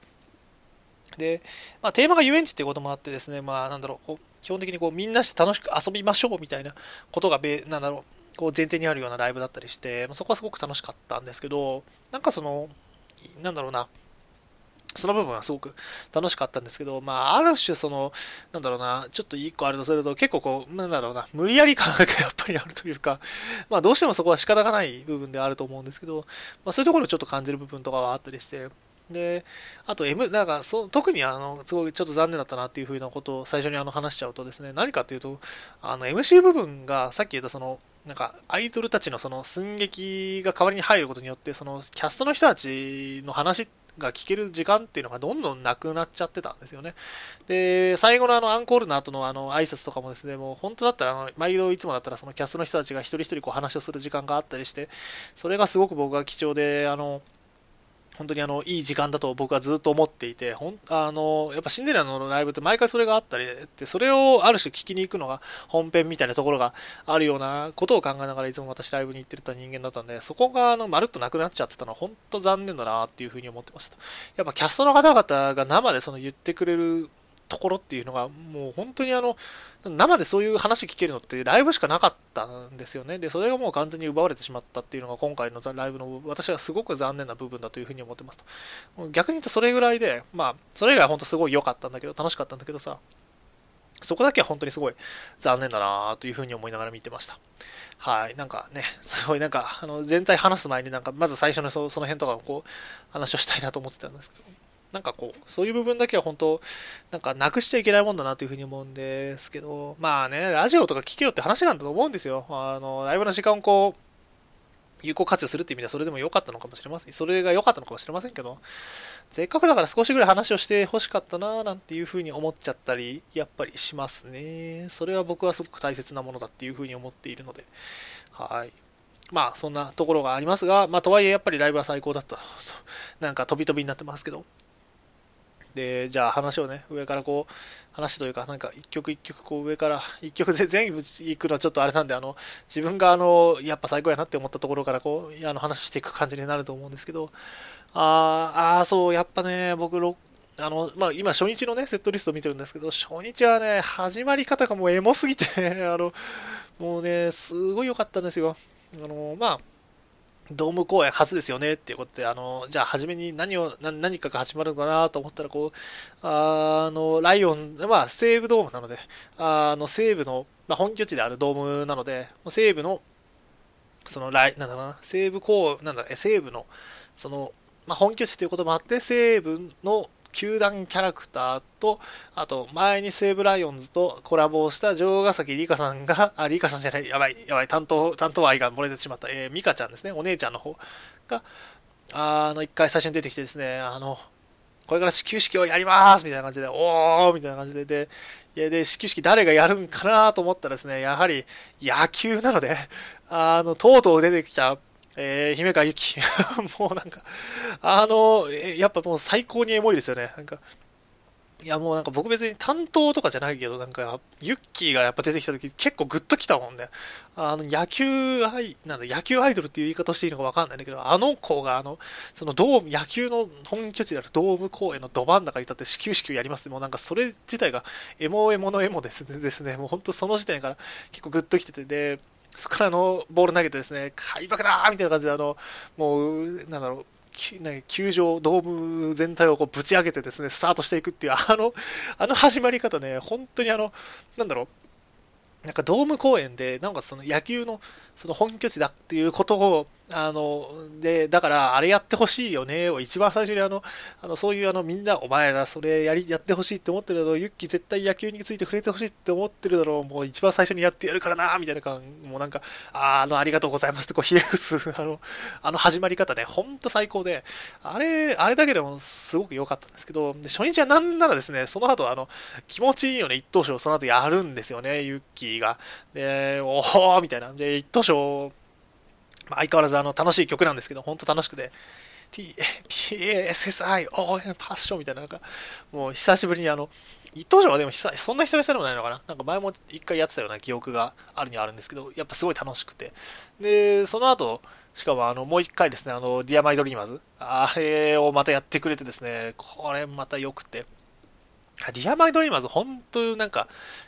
で、まあ、テーマが遊園地っていうこともあってですね、まあ、なんだろう、こう基本的にこうみんなして楽しく遊びましょうみたいなことがべ、なんだろう、こう前提にあるようなライブだったりして、まあ、そこはすごく楽しかったんですけど、なんかその、なんだろうな、その部分はすごく楽しかったんですけど、まあ、ある種その、なんだろうな、ちょっと一個あるとすると、結構こう、なんだろうな、無理やり感が やっぱりあるというか、まあ、どうしてもそこは仕方がない部分であると思うんですけど、まあ、そういうところをちょっと感じる部分とかはあったりして、で、あと M、なんかそ特にあの、すごいちょっと残念だったなっていうふうなことを最初にあの話しちゃうとですね、何かっていうと、あの MC 部分がさっき言ったその、なんかアイドルたちのその寸劇が代わりに入ることによって、そのキャストの人たちの話が聞ける時間っていうのがどんどんなくなっちゃってたんですよね。で、最後のあのアンコールの後のあの挨拶とかもですね、もう本当だったらあの、毎度いつもだったらそのキャストの人たちが一人一人こう話をする時間があったりして、それがすごく僕は貴重で、あの、本当にあのいい時間だと僕はずっと思っていて、ほんあのやっぱシンデレラのライブって毎回それがあったりで、それをある種聞きに行くのが本編みたいなところがあるようなことを考えながらいつも私ライブに行ってた人間だったんで、そこがあのまるっとなくなっちゃってたのは本当残念だなっていうふうに思ってました。やっぱキャストの方々が生でその言ってくれるところっていうのがもう本当にあの生でそういう話聞けるのってライブしかなかったんですよね。で、それがもう完全に奪われてしまったっていうのが今回のライブの私はすごく残念な部分だというふうに思ってますと。逆に言うとそれぐらいで、まあ、それ以外は本当すごい良かったんだけど、楽しかったんだけどさ、そこだけは本当にすごい残念だなというふうに思いながら見てました。はい。なんかね、すごいなんか、あの、全体話す前になんか、まず最初のそその辺とかをこう、話をしたいなと思ってたんですけど、なんかこう、そういう部分だけは本当、なんかなくしちゃいけないもんだなというふうに思うんですけど、まあね、ラジオとか聞けよって話なんだと思うんですよ。あの、ライブの時間をこう、有効活用するっていう意味ではそれでも良かったのかもしれません。それが良かったのかもしれませんけど、せっかくだから少しぐらい話をして欲しかったなぁなんていうふうに思っちゃったり、やっぱりしますね。それは僕はすごく大切なものだっていうふうに思っているので、はい。まあ、そんなところがありますが、まあ、とはいえやっぱりライブは最高だったと。なんか飛び飛びになってますけど。で、じゃあ話をね、上からこう、話というか、なんか一曲一曲こう上から、一曲全部行くのはちょっとあれなんで、あの、自分があの、やっぱ最高やなって思ったところからこう、あの話していく感じになると思うんですけど、ああ、そう、やっぱね、僕、あの、まあ、今初日のね、セットリスト見てるんですけど、初日はね、始まり方がもうエモすぎて あの、もうね、すごい良かったんですよ。あの、まあ、ドーム公演初ですよねっていうことで、あの、じゃあ初めに何を、何かが始まるのかなと思ったら、こう、あの、ライオン、まあ、西武ドームなので、あの、西武の、まあ、本拠地であるドームなので、西武の、その、ライ、なんだろうな、西武公、なんだ、西武の、その、まあ、本拠地ということもあって、西武の球団キャラクターと、あと、前に西武ライオンズとコラボをした城ヶ崎里香さんが、あ、里香さんじゃない、やばい、やばい、担当、担当愛が漏れてしまった、えー、美香ちゃんですね、お姉ちゃんの方が、あの、一回最初に出てきてですね、あの、これから始球式をやりますみたいな感じで、おーみたいな感じで、で、で、始球式誰がやるんかなと思ったらですね、やはり野球なので、あの、とうとう出てきたえー、姫川ゆき。もうなんか、あの、やっぱもう最高にエモいですよね。なんか、いやもうなんか僕別に担当とかじゃないけど、なんか、ユッキーがやっぱ出てきた時結構グッときたもんね。あの、野球アイ、なんだ、野球アイドルっていう言い方していいのかわかんないんだけど、あの子があの、そのドーム、野球の本拠地であるドーム公園のど真ん中に立って始球式をやります、もうなんかそれ自体がエモエモのエモですね。ですね。もうほんとその時点から結構グッときてて、で、そこからのボール投げてですね、開幕だーみたいな感じで、あの、もう、なんだろう、球場、ドーム全体をこうぶち上げてですね、スタートしていくっていう、あの、あの始まり方ね、本当にあの、なんだろう、なんかドーム公演で、なんかその野球のその本拠地だっていうことを、あの、で、だからあれやってほしいよねを一番最初にあの、あのそういうあのみんなお前らそれやり、やってほしいって思ってるだろう、ユッキー絶対野球について触れてほしいって思ってるだろう、もう一番最初にやってやるからな、みたいな感、もうなんか、ああの、ありがとうございますってこうひれ伏す、あの、あの始まり方ね、ほんと最高で、あれ、あれだけでもすごく良かったんですけど、で初日はなんならですね、その後あの、気持ちいいよね、一等賞その後やるんですよね、ユッキーが。で、おおみたいな。で、一等賞、まあ、相変わらずあの楽しい曲なんですけど、本当楽しくて、T、PASSI、応援パッションみたいな、なんか、もう久しぶりにあの、一等賞はでも久そんな久々でもないのかな？なんか前も一回やってたような記憶があるにはあるんですけど、やっぱすごい楽しくて。で、その後、しかもあの、もう一回ですね、あの、 Dear My Dreamers、あれをまたやってくれてですね、これまた良くて。Dear My Dreamers、本当なんか、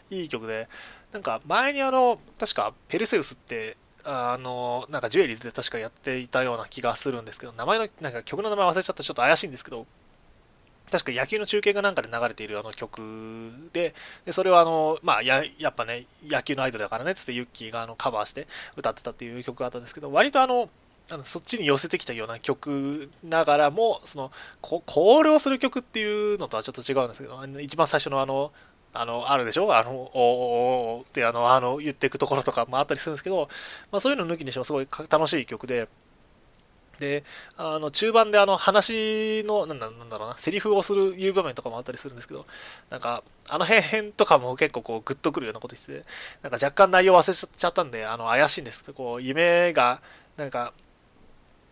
いい曲で、なんか前にあの、確かペルセウスってあの、なんかジュエリーズで確かやっていたような気がするんですけど、名前の、なんか曲の名前忘れちゃったちょっと怪しいんですけど、確か野球の中継がなんかで流れているあの曲で、でそれはあの、まあや、やっぱね、野球のアイドルだからね、つってユッキーがあのカバーして歌ってたっていう曲があったんですけど、割とあの、あのそっちに寄せてきたような曲ながらも、その、コールをする曲っていうのとはちょっと違うんですけど、一番最初のあの、あの、あるでしょ？あの、おーおーってあの、あの、言っていくところとかもあったりするんですけど、まあそういうの抜きにしてもすごい楽しい曲で、で、あの、中盤であの、話の、なんだろうな、セリフをする、いう場面とかもあったりするんですけど、なんか、あの辺とかも結構こう、グッとくるようなことしてて、なんか若干内容忘れちゃったんで、あの、怪しいんですけど、こう、夢が、なんか、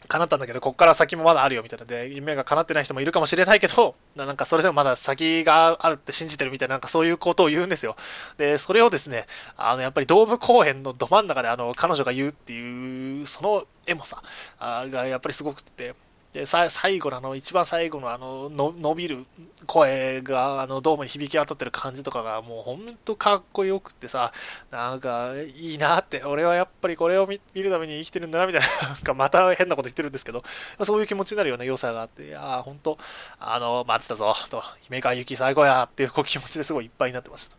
叶ったんだけど、こっから先もまだあるよみたいなで、夢が叶ってない人もいるかもしれないけど、なんかそれでもまだ先があるって信じてるみたいな、なんかそういうことを言うんですよ。で、それをですね、あの、やっぱりドーム公演のど真ん中であの、彼女が言うっていう、そのエモさがやっぱりすごくて、で最後のあの一番最後のあの伸びる声があのドームに響き渡ってる感じとかがもうほんとかっこよくってさなんかいいなって俺はやっぱりこれを見るために生きてるんだなみたいな なんかまた変なこと言ってるんですけどそういう気持ちになるような良さがあってああほんとあの待ってたぞと姫川ゆき最高やっていうこう気持ちですごいいっぱいになってました。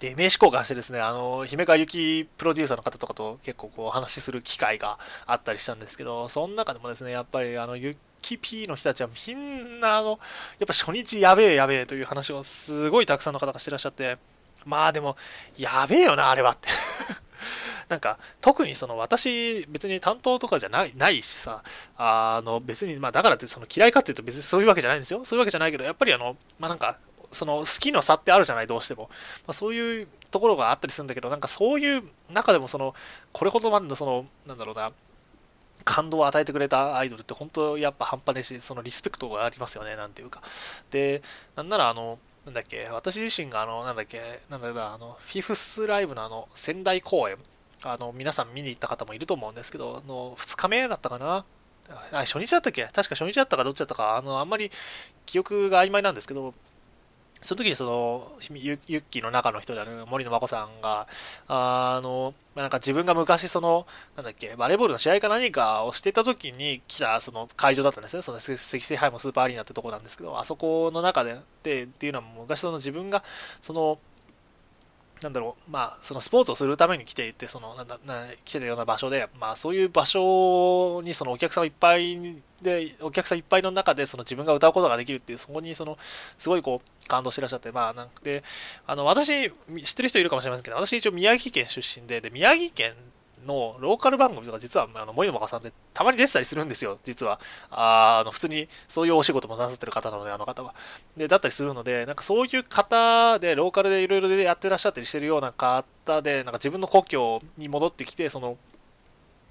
で、名刺交換してですね、あの、姫川由紀プロデューサーの方とかと結構こうお話しする機会があったりしたんですけど、その中でもですね、やっぱりあの、ゆき P の人たちはみんなあの、やっぱ初日やべえやべえという話をすごいたくさんの方がしてらっしゃって、まあでも、やべえよな、あれはって なんか、特にその私、別に担当とかじゃないないしさ、あの、別に、まあだからってその嫌いかっていうと別にそういうわけじゃないんですよ。そういうわけじゃないけど、やっぱりあの、まあなんか、その好きの差ってあるじゃない、どうしても。まあ、そういうところがあったりするんだけど、なんかそういう中でもその、これほどまでのその、なんだろうな、感動を与えてくれたアイドルって本当やっぱ半端ねし、そのリスペクトがありますよね、なんていうか。で、なんならあの、なんだっけ、私自身があの、なんだっけ、なんだろうな、あの、フィフスライブのあの、仙台公演、あの、皆さん見に行った方もいると思うんですけど、の、2日目だったかな。あ、初日だったっけ？確か初日だったかどっちだったか、あの、あんまり記憶が曖昧なんですけど、その時にそのユッキーの中の人である森野真子さんが、あの、なんか自分が昔その、なんだっけ、バレーボールの試合か何かをしてた時に来たその会場だったんですね。その積水ハイもスーパーアリーナってとこなんですけど、あそこの中で、で、っていうのは昔その自分が、その、なんだろう、まあ、そのスポーツをするために来ていて、その、なんだ、な来てたような場所で、まあ、そういう場所に、そのお客さんいっぱいで、お客さんいっぱいの中で、その自分が歌うことができるっていう、そこに、その、すごいこう、感動してらっしゃって、まあ、なんで、あの、私、知ってる人いるかもしれませんけど、私一応宮城県出身で、で、宮城県っのローカル番組とか実はあの森山さんってたまに出てたりするんですよ、実は。あの普通にそういうお仕事もなさってる方なので、あの方は。で、だったりするので、なんかそういう方で、ローカルでいろいろやってらっしゃったりしてるような方で、なんか自分の故郷に戻ってきて、その、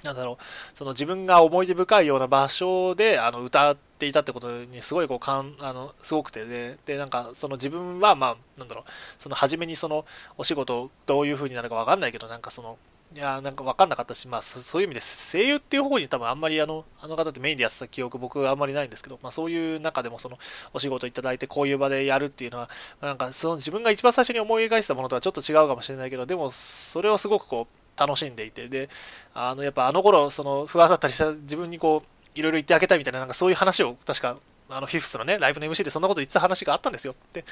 なんだろう、その自分が思い出深いような場所であの歌っていたってことにすごいこうかんあのすごくてででなんかその自分はまあなんだろうその初めにそのお仕事どういう風になるかわかんないけどなんかそのいやなんか分かんなかったし、まあ、そういう意味で声優っていう方に多分あんまりあのあの方ってメインでやってた記憶僕はあんまりないんですけど、まあ、そういう中でもそのお仕事いただいてこういう場でやるっていうのはなんかその自分が一番最初に思い描いてたものとはちょっと違うかもしれないけどでもそれをすごくこう楽しんでいてであのやっぱあの頃その不安だったりした自分にこういろいろ言ってあげたいみたいななんかそういう話を確かあのフィフスのね、ライブの MC でそんなこと言ってた話があったんですよ。で、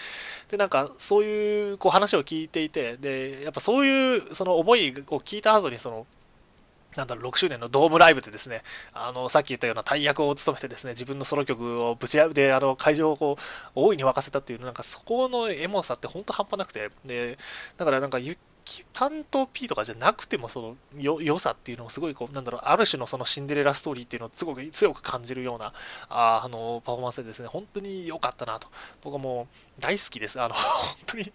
でなんかそういうこう話を聞いていて、で、やっぱそういうその思いを聞いた後にその、なんだろう、6周年のドームライブでですね、あの、さっき言ったような大役を務めてですね、自分のソロ曲をぶち合うで、あの、会場をこう、大いに沸かせたっていう、なんかそこのエモさって本当半端なくて、で、だからなんか、担当 P とかじゃなくてもその良さっていうのをすごいこうなんだろうある種のそのシンデレラストーリーっていうのをすごく強く感じるようなああのパフォーマンスでですね本当に良かったなと。僕はもう大好きです。あの本当に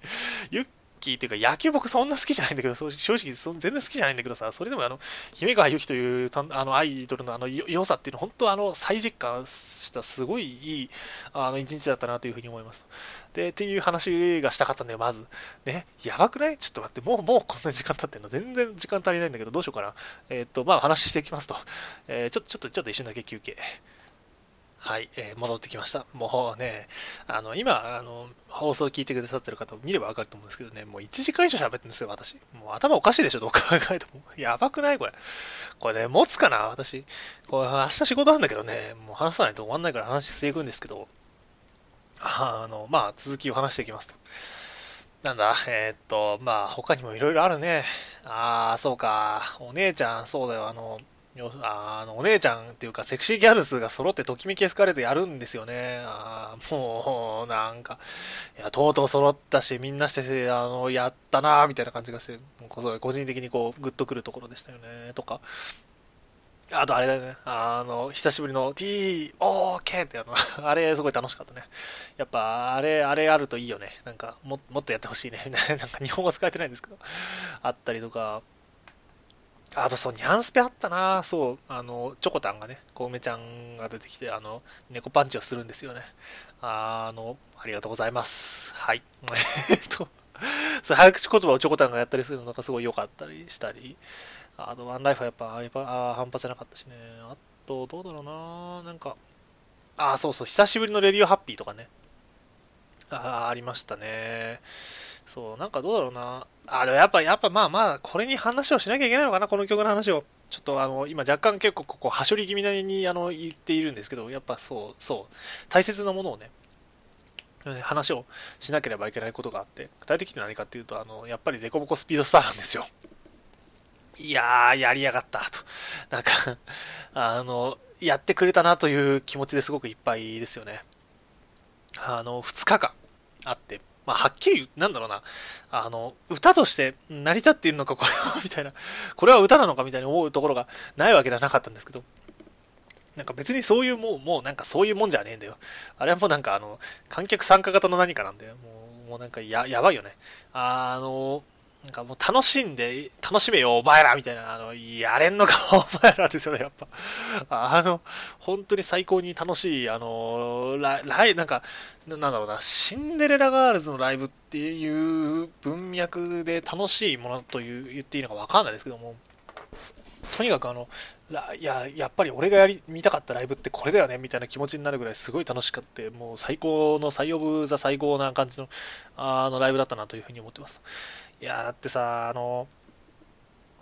ユッキーっていうか野球僕そんな好きじゃないんだけど正直全然好きじゃないんだけどさそれでもあの姫川由紀というあのアイドルのあの良さっていうのは本当あの再実感したすごいいいあの一日だったなというふうに思いますで、っていう話がしたかったんだよ、まず。ね、やばくない？ちょっと待って、もう、もうこんな時間経ってんの？全然時間足りないんだけど、どうしようかな？えー、っと、まあ話していきますと。えー、ちょっと、ちょっと、ちょっと一瞬だけ休憩。はい、えー、戻ってきました。もうね、あの、今、あの、放送聞いてくださってる方見ればわかると思うんですけどね、もう1時間以上喋ってるんですよ、私。もう頭おかしいでしょ、どう考えても。やばくない？これ。これね、持つかな私。これ、明日仕事なんだけどね、もう話さないと終わんないから話していくんですけど、あの、まあ、続きを話していきますと。なんだ、えー、っと、まあ、他にもいろいろあるね。ああ、そうか。お姉ちゃん、そうだよ、あの、あの、お姉ちゃんっていうか、セクシーギャルズが揃ってときめきエスカレートやるんですよね。ああもう、なんか、いや、とうとう揃ったし、みんなして、あの、やったなみたいな感じがして、個人的にこう、グッとくるところでしたよね。とか、あとあれだよね。あの、久しぶりの TOK ってあの、あれすごい楽しかったね。やっぱ、あれ、あれあるといいよね。なんか、ももっとやってほしいね。なんか日本語使えてないんですけど。あったりとか。あとそう、ニャンスペあったなそう、あの、チョコタンがね、コウメちゃんが出てきて、あの、猫パンチをするんですよね。あの、ありがとうございます。はい。えっと、そう、早口言葉をチョコタンがやったりするのがすごい良かったりしたり。あと、ワンライフはやっぱ、やっぱあ半端じゃなかったしね。あと、どうだろうななんか、あ、そうそう、久しぶりのレディオハッピーとかね。あありましたね。そう、なんかどうだろうな。あ、でもやっぱ、やっぱまあまあ、これに話をしなきゃいけないのかな、この曲の話を。ちょっとあの、今若干結構ここ、はしょり気味なりにあの言っているんですけど、やっぱそう、そう、大切なものをね、話をしなければいけないことがあって、具体的に何かっていうと、あの、やっぱりデコボコスピードスターなんですよ。いやー、やりやがったと。なんかあの、やってくれたなという気持ちですごくいっぱいですよね。あの、2日間あって、まあ、はっきり、なんだろうな、あの、歌として成り立っているのか、これは、みたいな、これは歌なのかみたいに思うところがないわけではなかったんですけど、なんか別にそういうもう、もうなんかそういうもんじゃねえんだよ。あれはもうなんかあの、観客参加型の何かなんだよ。もう、もうなんかや、やばいよね。あの、なんかもう楽しんで、楽しめよ、お前らみたいな、あの、やれんのか、お前らですよね、やっぱ。あの、本当に最高に楽しい、あの、ラライ、なんか、なんだろうな、シンデレラガールズのライブっていう文脈で楽しいものという言っていいのかわかんないですけども、とにかくあの、いや、やっぱり俺がやり、見たかったライブってこれだよね、みたいな気持ちになるぐらいすごい楽しかった。もう最高の、最オブザ最高な感じの、あの、ライブだったなというふうに思ってます。いや、だってさ、あの、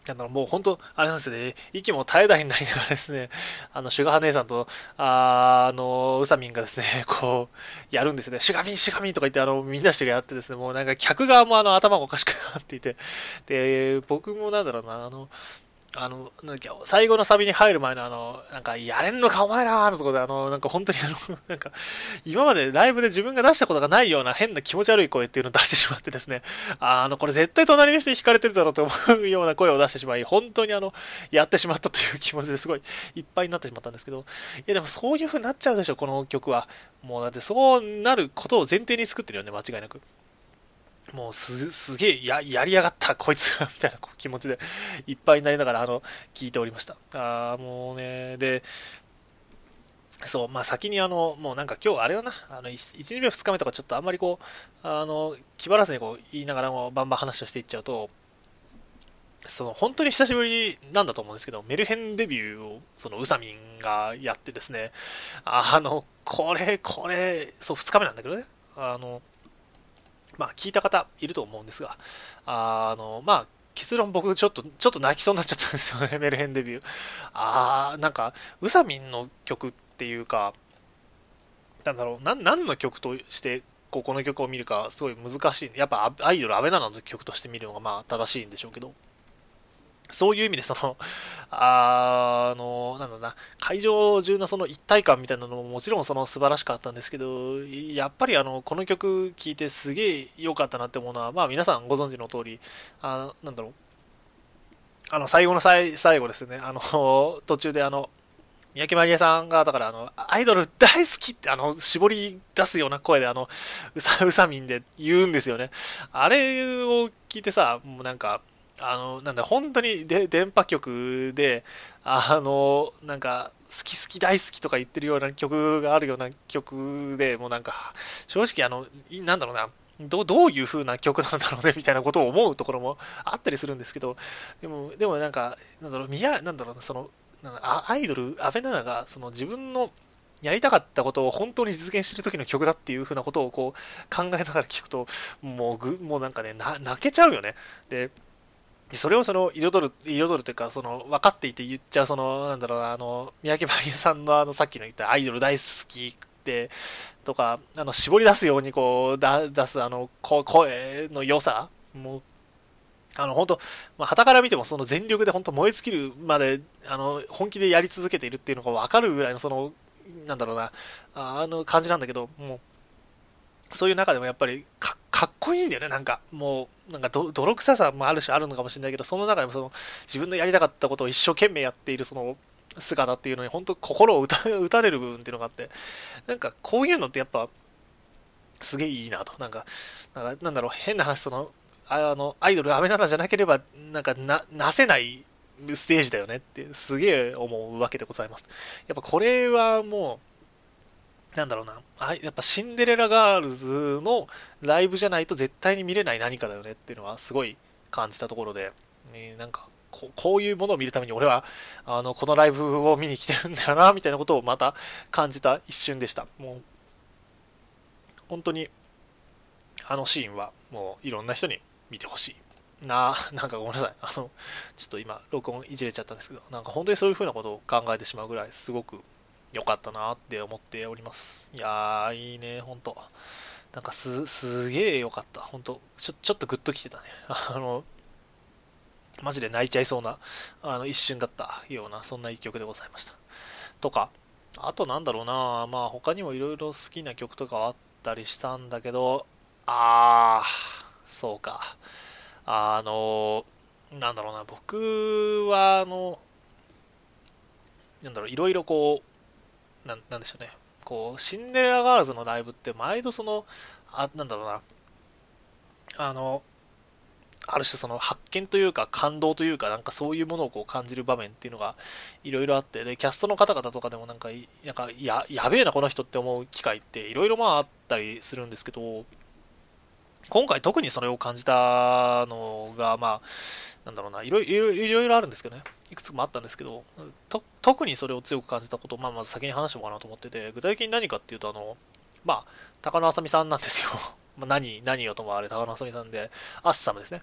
なんだろう、もう本当、あれなんですよね、息も絶え絶えになりながらですね、あの、シュガー姉さんと、あの、うさみんがですね、こう、やるんですよね、シュガミン、シュガミンとか言って、あの、みんなしてやってですね、もうなんか客側もあの、頭がおかしくなっていて、で、僕もなんだろうな、あの、あの、なんだっけ、最後のサビに入る前のあの、なんか、やれんのかお前らのとこで、あの、なんか本当にあの、なんか、今までライブで自分が出したことがないような変な気持ち悪い声っていうのを出してしまってですね、あの、これ絶対隣の人に惹かれてるだろうと思うような声を出してしまい、本当にあの、やってしまったという気持ちですごいいっぱいになってしまったんですけど、いやでもそういう風になっちゃうでしょ、この曲は。もうだってそうなることを前提に作ってるよね、間違いなく。もうす、すげえ、や、やりやがった、こいつみたいな気持ちでいっぱいになりながら、あの、聞いておりました。ああ、もうね、で、そう、まあ先にあの、もうなんか今日あれだな、あの、1日目2日目とかちょっとあんまりこう、あの、気張らずにこう言いながらもバンバン話をしていっちゃうと、その本当に久しぶりなんだと思うんですけど、メルヘンデビューをそのウサミンがやってですね、あの、これ、これ、そう、2日目なんだけどね、あの、まあ、聞いた方いると思うんですが、あの、まあ、結論僕ちょっと、ちょっと泣きそうになっちゃったんですよね、メルヘンデビュー。あー、なんか、うさみんの曲っていうか、なんだろう、な何の曲として、ここの曲を見るか、すごい難しい。やっぱアイドル、アベナナの曲として見るのが、まあ、正しいんでしょうけど、そういう意味で、その、あの、なんだな、会場中のその一体感みたいなのももちろんその素晴らしかったんですけど、やっぱりあの、この曲聴いてすげえ良かったなって思うのは、まあ皆さんご存知の通り、あなんだろう、あの、最後の最最後ですね、あの、途中であの、三宅まりえさんが、だからあの、アイドル大好きって、あの、絞り出すような声で、あの、うさ、うさみんで言うんですよね。あれを聞いてさ、もうなんか、あの、なんだ、本当にで電波局で、あの、なんか、好き好き大好きとか言ってるような曲があるような曲で、もうなんか、正直あの、なんだろうな、どどういう風な曲なんだろうね みたいなことを思うところもあったりするんですけど、でも、でもなんか、なんだろう、宮、なんだろうな、その、アイドル、アベナナが、その自分のやりたかったことを本当に実現してる時の曲だっていう風なことをこう考えながら聞くと、もうぐ、もうなんかね、泣けちゃうよね。で、でそれをその彩る、彩るというか、その分かっていて言っちゃう、その、なんだろうな、あの、三宅まりさんのあの、さっきの言ったアイドル大好きってとか、あの、絞り出すようにこう、だ出す、あの、声の良さもう、あの、本当まあ、旗から見てもその全力で本当燃え尽きるまで、あの、本気でやり続けているっていうのが分かるぐらいの、その、なんだろうな、あの感じなんだけど、もう、そういう中でもやっぱりかっこいいんだよね、なんか。もう、なんか泥臭さもある種あるのかもしれないけど、その中でもその自分のやりたかったことを一生懸命やっているその姿っていうのに本当心を打たれる部分っていうのがあって、なんかこういうのってやっぱすげえいいなと。なんか、なんかなんだろう、変な話、その、あの、アイドル、アメナナじゃなければ、なんかな、なせないステージだよねってすげえ思うわけでございます。やっぱこれはもう、なんだろうな、あやっぱシンデレラガールズのライブじゃないと絶対に見れない何かだよねっていうのはすごい感じたところで、えー、なんかここういうものを見るために俺はあのこのライブを見に来てるんだよなみたいなことをまた感じた一瞬でした。もう本当にあのシーンはもういろんな人に見てほしい。なあ、なんかごめんなさい。あの、ちょっと今、録音いじれちゃったんですけど、なんか本当にそういう風なことを考えてしまうぐらい、すごく良かったなって思っております。いやー、いいね、ほんと。なんかす、すげえ良かった。本当ちょ、ちょっとグッときてたね。あの、マジで泣いちゃいそうな、あの、一瞬だったような、そんな一曲でございました。とか、あとなんだろうな、まあ他にもいろいろ好きな曲とかはあったりしたんだけど、あー、そうか。あの、なんだろうな、僕は、あの、なんだろう、いろいろこう、ななんでしょうね、こう、シンデレラガールズのライブって毎度その、あ、なんだろうな、あの、ある種その発見というか感動というかなんかそういうものをこう感じる場面っていうのがいろいろあってでキャストの方々とかでもなんかなんかややべえなこの人って思う機会っていろいろまああったりするんですけど今回特にそれを感じたのがまあなんだろうな。いろいろいろいろあるんですけどね。いくつもあったんですけど特にそれを強く感じたことを、まあ、まず先に話しようかなと思ってて具体的に何かっていうとあのまあ高野あさみさんなんですよ。まあ何何をともあれ高野あさみさんでアッサムですね。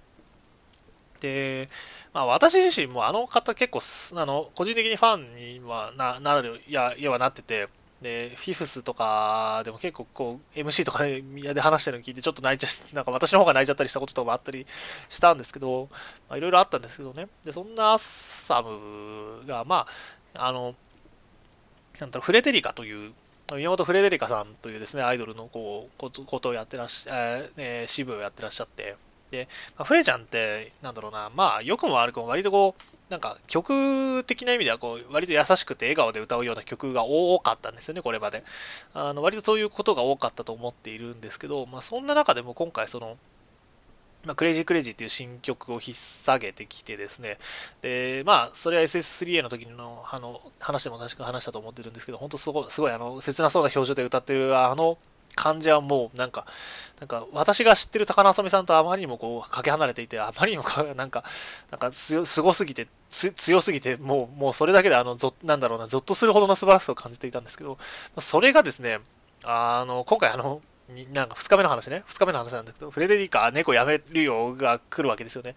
で、まあ、私自身もあの方結構、あの、個人的にファンにはななる、いや、いやはなってて、で、フィフスとかでも結構こう、MC とかで、で話してるの聞いて、ちょっと泣いちゃ、なんか私の方が泣いちゃったりしたこととかもあったりしたんですけど、いろいろあったんですけどね。で、そんなアッサムが、まあ、あの、なんだろう、フレデリカという、宮本フレデリカさんというですね、アイドルのこうことをやってらっしゃ、えー、支部をやってらっしゃって、で、まあ、フレちゃんって、なんだろうな、まあ、良くも悪くも割とこう、なんか曲的な意味ではこう割と優しくて笑顔で歌うような曲が多かったんですよね、これまで。あの割とそういうことが多かったと思っているんですけど、まあ、そんな中でも今回その、まあ、クレイジークレイジーっていう新曲を引っ提げてきてですね、で、まあ、それは SS3A の時のあの話でも確か話したと思ってるんですけど、本当すごい、すごいあの切なそうな表情で歌ってるあの感じはもうなんか、なんか私が知ってる高野麻美さんとあまりにもこうかけ離れていて、あまりにもなんか、なんかすごすぎて、強すぎて、もう、もうそれだけであの、ぞなんだろうな、ぞっとするほどの素晴らしさを感じていたんですけど、それがですね、あの、今回あの、なんか2日目の話ね、2日目の話なんだけど、フレデリカ、猫やめるよが来るわけですよね。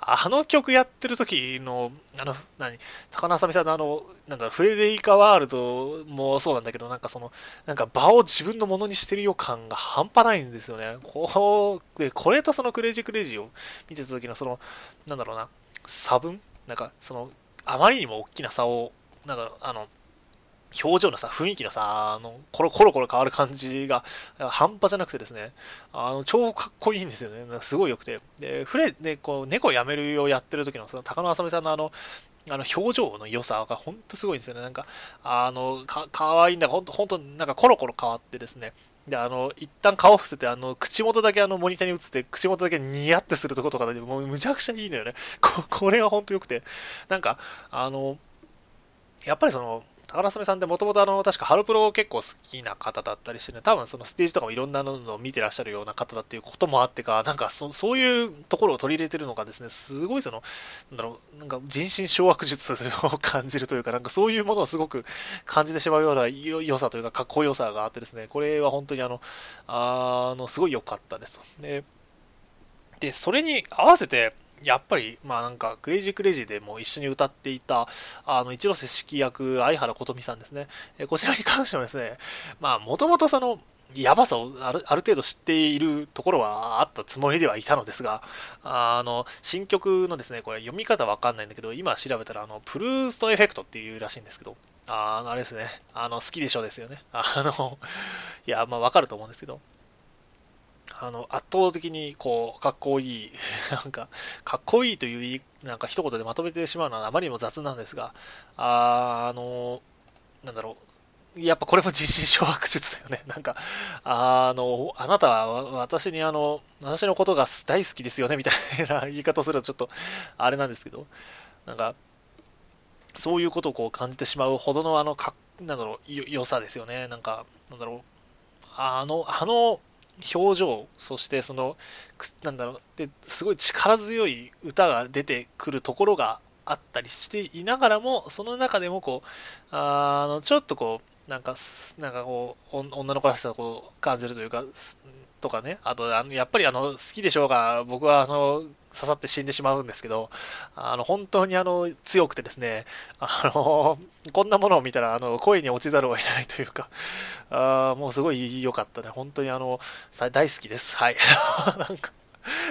あの曲やってる時の、あの、何、高野麻美さんのあの、なんだろフレデリカワールドもそうなんだけど、なんかその、なんか場を自分のものにしてる予感が半端ないんですよね。こう、で、これとそのクレイジークレイジーを見てた時のその、なんだろうな、差分？なんか、その、あまりにも大きな差を、なんか、あの、表情のさ、雰囲気のさ、あの、コロコロコロ変わる感じが半端じゃなくてですね、あの、超かっこいいんですよね。すごい良くて。で、フレ、で、こう、猫やめるよやってる時の、その、高野あさみさんのあの、あの、表情の良さがほんとすごいんですよね。なんか、あの、か、かわいいんだ、ほんと、ほんと、なんかコロコロ変わってですね、で、あの、一旦顔伏せて、あの、口元だけあの、モニターに映って、口元だけニヤってするとことかで、もうむちゃくちゃいいのよね。ここれがほんと良くて。なんか、あの、やっぱりその、高田さんってもともとあの、確かハロプロ結構好きな方だったりしてね、多分そのステージとかもいろんなのを見てらっしゃるような方だっていうこともあってか、なんかそそういうところを取り入れてるのがですね、すごいその、なんだろう、なんか人心掌握術を感じるというか、なんかそういうものをすごく感じてしまうような良さというか、かっこよさがあってですね、これは本当にあの、あの、すごい良かったですと。で、で、それに合わせて、やっぱり、まあなんか、クレイジークレイジーでも一緒に歌っていた、あの、一ノ瀬志希役、藍原ことみさんですね。えこちらに関してはですね、まあ、もともとその、やばさをある程度知っているところはあったつもりではいたのですが、あの、新曲のですね、これ読み方わかんないんだけど、今調べたら、あの、 PROUST EFFECT っていうらしいんですけど、あの、あれですね、あの、好きでしょですよね。あの、いや、まあわかると思うんですけど、あの、圧倒的に、こう、かっこいい、なんか、かっこいいという、なんか一言でまとめてしまうのはあまりにも雑なんですが、ああの、なんだろう、やっぱこれも人心掌握術だよね。なんか、あの、あなたは私にあの、私のことが大好きですよね、みたいな言い方をするとちょっと、あれなんですけど、なんか、そういうことをこう感じてしまうほどのあの、かなんだろう、良さですよね。なんか、なんだろう、あの、あの、表情そしてそのなんだろうですごい力強い歌が出てくるところがあったりしていながらもその中でもこうあのちょっとこうなんかなんかこう女の子らしさをこう感じるというかとかね。あとあのやっぱりあの好きでしょうが僕はあの刺さって死んでしまうんですけど、あの、本当にあの、強くてですね、あの、こんなものを見たら、あの、声に落ちざるを得ないというか、あもうすごい良かったね。本当にあの、大好きです。はい。なんか、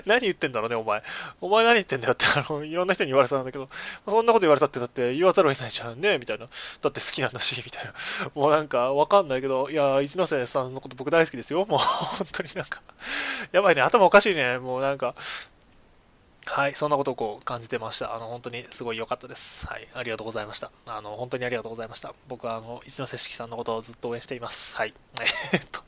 何言ってんだろうね、お前。お前何言ってんだよって、あの、いろんな人に言われたんだけど、そんなこと言われたって、だって言わざるを得ないじゃんね、みたいな。だって好きなんだし、みたいな。もうなんか、わかんないけど、いや、一ノ瀬さんのこと僕大好きですよ。もう、本当になんか、やばいね、頭おかしいね。もうなんか、はい、そんなことをこう感じてました。あの、本当にすごい良かったです。はい、ありがとうございました。あの、本当にありがとうございました。僕は、あの、一ノ瀬式さんのことをずっと応援しています。はい。えっと、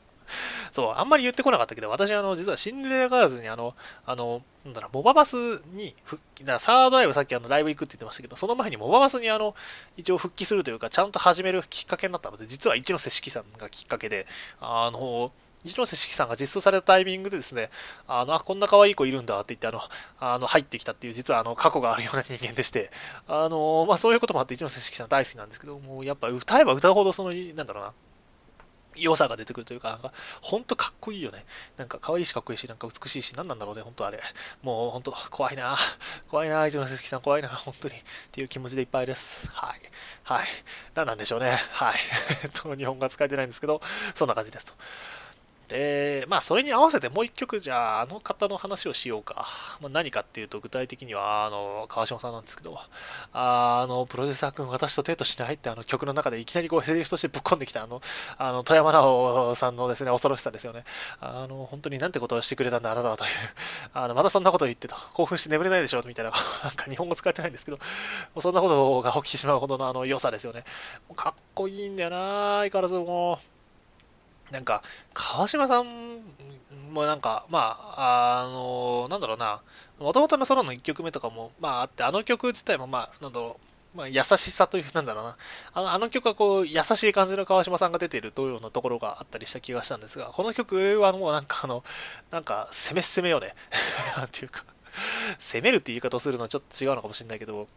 そう、あんまり言ってこなかったけど、私、あの、実はシンデレラガールズに、あの、あの、なんだろ、モババスに復帰、だサードライブさっきあのライブ行くって言ってましたけど、その前にモババスにあの、一応復帰するというか、ちゃんと始めるきっかけになったので、実は一ノ瀬式さんがきっかけで、あの、一ノ瀬式さんが実装されたタイミングでですね、あの、あ、こんな可愛い子いるんだって言って、あの、あの入ってきたっていう、実はあの、過去があるような人間でして、あの、まあ、そういうこともあって一ノ瀬式さん大好きなんですけど、もうやっぱ歌えば歌うほどその、なんだろうな、良さが出てくるというか、なんか、ほんとかっこいいよね。なんか、可愛いしかっこいいし、なんか美しいし、何なんだろうね、ほんとあれ。もう、ほんと、怖いな怖いな一ノ瀬式さん怖いな本当に。っていう気持ちでいっぱいです。はい。はい。何なんでしょうね。はい。えっと、日本語は使えてないんですけど、そんな感じですと。で、まあ、それに合わせてもう一曲、じゃあ、あの方の話をしようか。まあ、何かっていうと、具体的には、あの、川島さんなんですけど、あの、プロデューサー君、私とデートしないってあの曲の中でいきなりこう、セリフとしてぶっ込んできた、あの、あの、富山直さんのですね、恐ろしさですよね。あの、本当になんてことをしてくれたんだ、あなたはという。あの、またそんなこと言ってと、興奮して眠れないでしょ、みたいな、なんか日本語使ってないんですけど、そんなことが起きてしまうほどのあの良さですよね。かっこいいんだよな相変わらずもう。なんか、川島さんもなんか、まあ、あの、なんだろうな、もともとのソロの1曲目とかも、まああって、あの曲自体も、まあ、なんだろう、まあ、優しさという、なんだろうな、あのあの曲はこう、優しい感じの川島さんが出ているというようなところがあったりした気がしたんですが、この曲はもうなんかあの、なんか、攻め攻めよね。なんていうか、攻めるって言い方をするのはちょっと違うのかもしれないけど、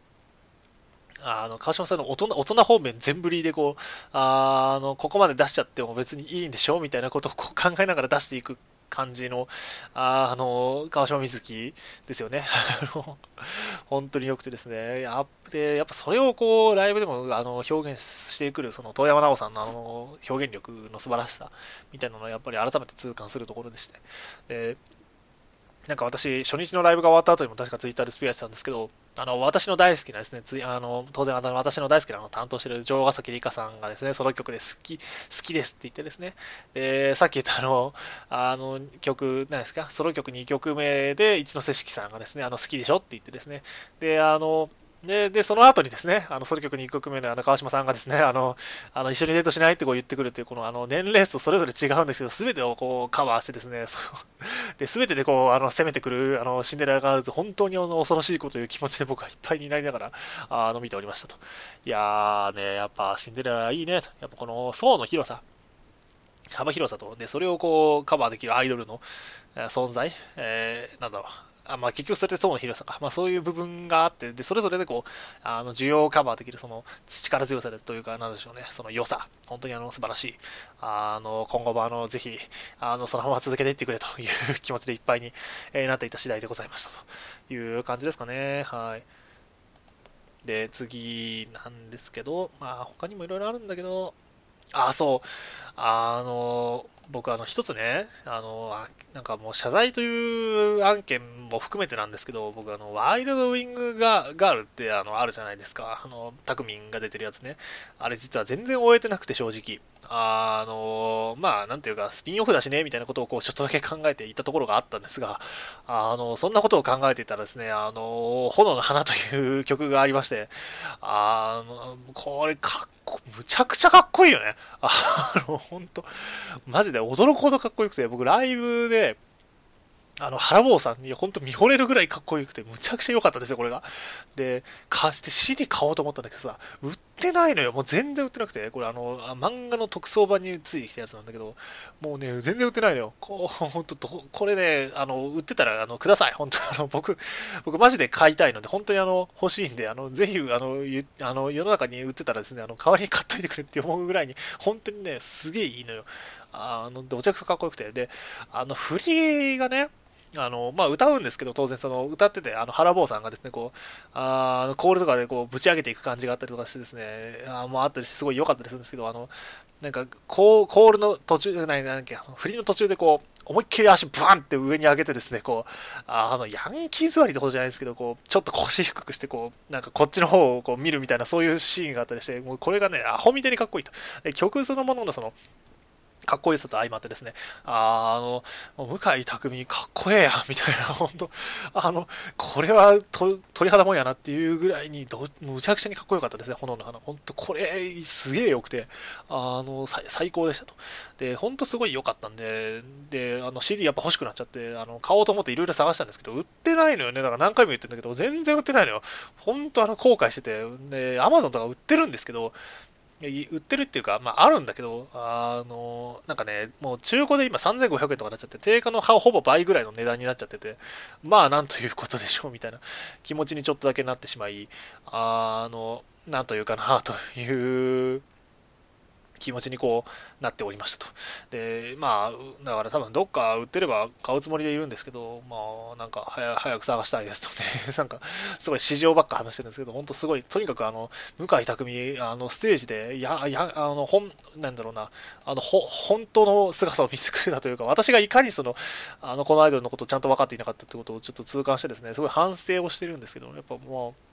あの川島さんの大人大人方面全振りでこうあのここまで出しちゃっても別にいいんでしょみたいなことをこう考えながら出していく感じのあの川島瑞希ですよね。本当に良くてですね。やでやっぱそれをこうライブでもあの表現してくるその遠山奈緒さんのあの表現力の素晴らしさみたいなのをやっぱり改めて痛感するところでして。でなんか私、初日のライブが終わった後にも確かツイッターでスピアしてたんですけど、あの、私の大好きなですね、つあの、当然、あの、私の大好きなの担当してる城ヶ崎里香さんがですね、ソロ曲で好き、好きですって言ってですね、で、さっき言ったあの、あの、曲、何ですか、ソロ曲2曲目で一ノ瀬式さんがですね、あの、好きでしょって言ってですね、で、あの、で、で、その後にですね、あの、ソロ曲2曲目のあの、川島さんがですね、あの、あの、一緒にデートしないってこう言ってくるっていう、この、あの、年齢層それぞれ違うんですけど、すべてをこう、カバーしてですね、そう、で、すべてでこう、あの、攻めてくる、あの、シンデレラガールズ、本当にあの、恐ろしいこという気持ちで僕はいっぱいになりながら、あの、見ておりましたと。いやーね、やっぱ、シンデレラいいね、と。やっぱこの、層の広さ、幅広さと、で、それをこう、カバーできるアイドルの、存在、えー、なんだろう、あまあ、結局それで層の広さか、まあ、そういう部分があって、でそれぞれでこうあの需要をカバーできるその力強さですというか、なんでしょうね、その良さ、本当にあの素晴らしい、あの今後もあのぜひあのそのまま続けていってくれという気持ちでいっぱいに、えなっていた次第でございましたと。いう感じですかね。はい、で、次なんですけど、まあ、他にもいろいろあるんだけど、あ、そう、あの、僕あの一つね、あの、なんかもう謝罪という案件も含めてなんですけど、僕あの、ワイルドウィングガールってあの、あるじゃないですか。あの、タクミンが出てるやつね。あれ実は全然終えてなくて正直。あの、まあ、なんていうか、スピンオフだしね、みたいなことをこう、ちょっとだけ考えていたところがあったんですが、あの、そんなことを考えていたらですね、あの、炎の花という曲がありまして、あの、これかっこ、むちゃくちゃかっこいいよね。あの、ほんと、マジで驚くほどかっこよくて、僕ライブで、あの、原坊さんに本当見惚れるぐらいかっこよくて、むちゃくちゃ良かったですよ、これが。で、貸して CD 買おうと思ったんだけどさ、売ってないのよ。もう全然売ってなくて、これあの、漫画の特装版についてきたやつなんだけど、もうね、全然売ってないのよ。こう、本当これね、あの、売ってたら、あの、ください。本当あの、僕、僕マジで買いたいので、本当にあの、欲しいんで、あの、ぜひ、あの、あの世の中に売ってたらですね、あの、代わりに買っといてくれって思うぐらいに、本当にね、すげえいいのよ。あの、でお茶くそかっこよくて。で、あの、振りがね、あの、まあ、歌うんですけど、当然、その、歌ってて、あの、原坊さんがですね、こう、あの、コールとかでこう、ぶち上げていく感じがあったりとかしてですね、あもうあったりして、すごい良かったりするんですけど、あの、なんか、コールの途中、何、なんか、振りの途中でこう、思いっきり足バンって上に上げてですね、こう、あの、ヤンキー座りってことじゃないですけど、こう、ちょっと腰低くして、こう、なんかこっちの方をこう見るみたいな、そういうシーンがあったりして、もうこれがね、アホみたいにかっこいいと。曲そのもののその、かっこよさと相まってですね、あの、向井匠かっこええやん、みたいな、本当あの、これは鳥肌もんやなっていうぐらいにど、むちゃくちゃにかっこよかったですね、炎の花。本当これ、すげえ良くて、あの、最高でしたと。で、本当すごい良かったんで、で、あの、CD やっぱ欲しくなっちゃって、あの、買おうと思っていろいろ探したんですけど、売ってないのよね。だから何回も言ってるんだけど、全然売ってないのよ。本当あの、後悔してて、で、Amazon とか売ってるんですけど、売ってるっていうか、まあ、あるんだけど、あの、なんかね、もう中古で今3500円とかなっちゃって、定価のほぼ倍ぐらいの値段になっちゃってて、まあ、なんということでしょう、みたいな気持ちにちょっとだけなってしまい、あの、なんというかな、という気持ちにこうなっておりましたと。で、まあ、だから多分どっか売ってれば買うつもりでいるんですけど、まあ、なんか早く探したいですとね、なんかすごい市場ばっか話してるんですけど、本当すごい、とにかくあの、向井匠、あの、ステージで、や、や、あの、本、なんだろうな、あの、ほ、本当の姿を見せてくれたというか、私がいかにその、あの、このアイドルのことをちゃんと分かっていなかったってことをちょっと痛感してですね、すごい反省をしてるんですけど、やっぱもう、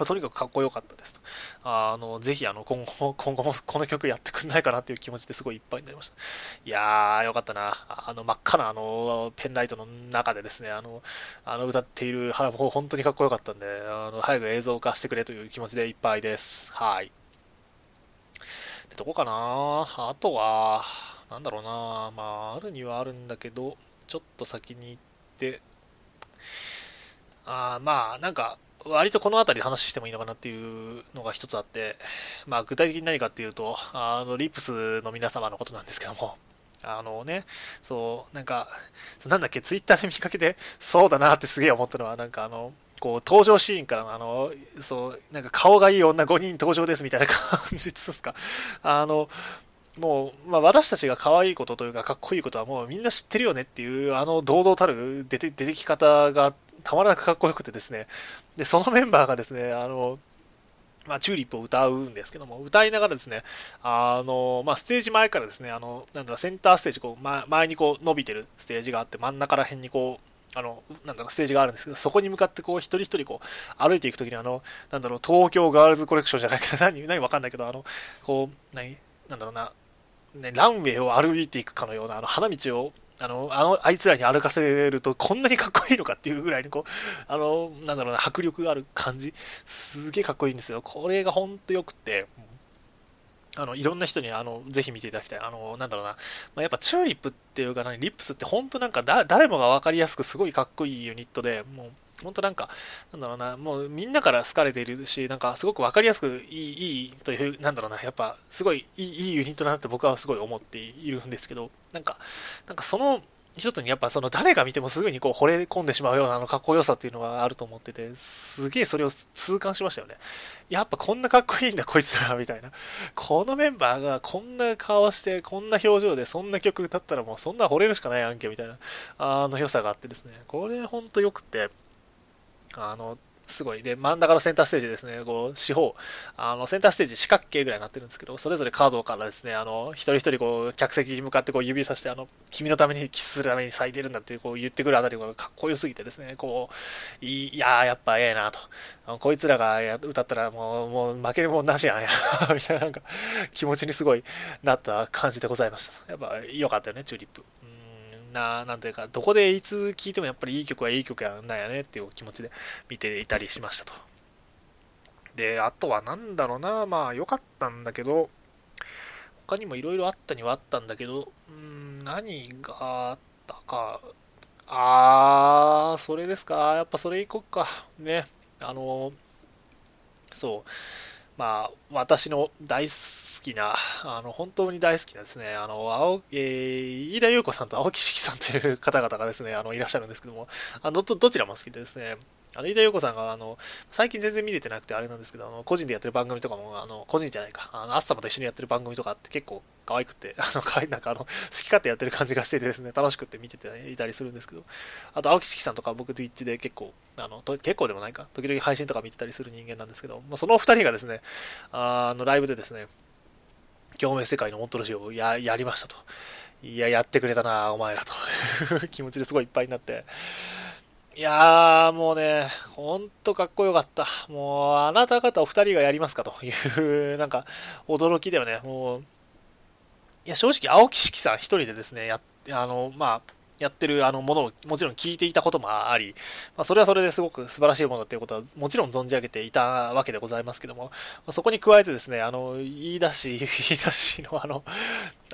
まとにかくかっこよかったですと。あの、ぜひ、あの、今後も、今後もこの曲やってくんないかなっていう気持ちですごいいっぱいになりました。いやー、よかったな。あの、真っ赤な、あの、ペンライトの中でですね、あの、あの歌っている花も本当にかっこよかったんで、あの、早く映像化してくれという気持ちでいっぱいです。はい。で、どこかなあとは、なんだろうなまあ、あるにはあるんだけど、ちょっと先に行って、あまあ、なんか、割とこの辺りで話してもいいのかなっていうのが一つあって、まあ、具体的に何かっていうと、あの、リップスの皆様のことなんですけども、あのね、そう、なんか、なんだっけ、ツイッターで見かけて、そうだなってすげえ思ったのは、なんかあの、こう、登場シーンからの、あの、そう、なんか顔がいい女5人登場ですみたいな 感じですか。あの、もう、まあ、私たちが可愛いことというか、かっこいいことはもうみんな知ってるよねっていう、あの堂々たる出て出てき方がたまらなくかっこよくてですね、で、そのメンバーがですね、あの、まあ、チューリップを歌うんですけども、歌いながらですね、あの、まあ、ステージ前からですね、あの、なんだろセンターステージ、こう、ま、前にこう伸びてるステージがあって、真ん中ら辺にこう、あの、なんだろう、ステージがあるんですけど、そこに向かってこう、一人一人こう、歩いていくときに、あの、なんだろう、東京ガールズコレクションじゃないけど、何、何わかんないけど、あの、こう、何、なんだろうな、ね、ランウェイを歩いていくかのような、あの、花道をあの、あの、あいつらに歩かせるとこんなにかっこいいのかっていうぐらいにこう、あの、なんだろうな、迫力がある感じ、すげえかっこいいんですよ。これがほんとよくて、あの、いろんな人に、あの、ぜひ見ていただきたい。あの、なんだろうな、まあ、やっぱチューリップっていうかな、リップスってほんとなんか、誰もが分かりやすくすごいかっこいいユニットで、もう、本当なんか、なんだろうな、もうみんなから好かれているし、なんかすごく分かりやすくいい、いいという、なんだろうな、やっぱすごいいいいいユニットだなって僕はすごい思っているんですけど、なんか、なんかその一つにやっぱその誰が見てもすぐにこう惚れ込んでしまうようなあのかっこよさっていうのがあると思ってて、すげえそれを痛感しましたよね。やっぱこんなかっこいいんだこいつらみたいな。このメンバーがこんな顔して、こんな表情でそんな曲歌ったらもうそんな惚れるしかないやんけみたいな、あの良さがあってですね。これほんと良くて、あの、すごい。で、真ん中のセンターステージですね、こう、四方、あの、センターステージ四角形ぐらいになってるんですけど、それぞれカードからですね、あの、一人一人こう、客席に向かってこう指さして、あの、君のためにキスするために咲いてるんだってこう言ってくるあたりがかっこよすぎてですね、こう、いやー、やっぱええなと。こいつらが歌ったらもう、もう負けるもんなしやんや みたいななんか気持ちにすごいなった感じでございました。やっぱ良かったよね、チューリップ。な、なんというか、どこでいつ聴いてもやっぱりいい曲はいい曲やなんやねっていう気持ちで見ていたりしましたと。で、あとはなんだろうな、まあ良かったんだけど、他にもいろいろあったにはあったんだけど、うん、何があったか、あー、それですか、やっぱそれいこっか。ね、あの、そう。まあ、私の大好きな、あの、本当に大好きなですね、あの、青、えー、飯田優子さんと青木式さんという方々がですね、あの、いらっしゃるんですけども、あの、ど、どちらも好きでですね、あの、飯田陽子さんが、あの、最近全然見れてなくてあれなんですけど、あの、個人でやってる番組とかも、あの、個人じゃないか、あの、アッサマと一緒にやってる番組とかって結構可愛くて、あの、可愛い、なんかあの、好き勝手やってる感じがしててですね、楽しくって見てて、ねいたりするんですけど、あと、青木式さんとか僕 Twitch で結構、あの、結構でもないか、時々配信とか見てたりする人間なんですけど、まあ、そのお二人がですね、あの、ライブでですね、共鳴世界のモントロシをややりましたと。いや、やってくれたな、お前らと。気持ちですごいいっぱいになって、いやー、もうね、ほんとかっこよかった。もう、あなた方お二人がやりますかという、なんか、驚きだよね。もう、いや、正直、青木式さん一人でですね、や、あの、まあ、やってるあのものをもちろん聞いていたこともあり、まあ、それはそれですごく素晴らしいものだということはもちろん存じ上げていたわけでございますけども、まあ、そこに加えてですね、あの、言い出し、言い出しのあの、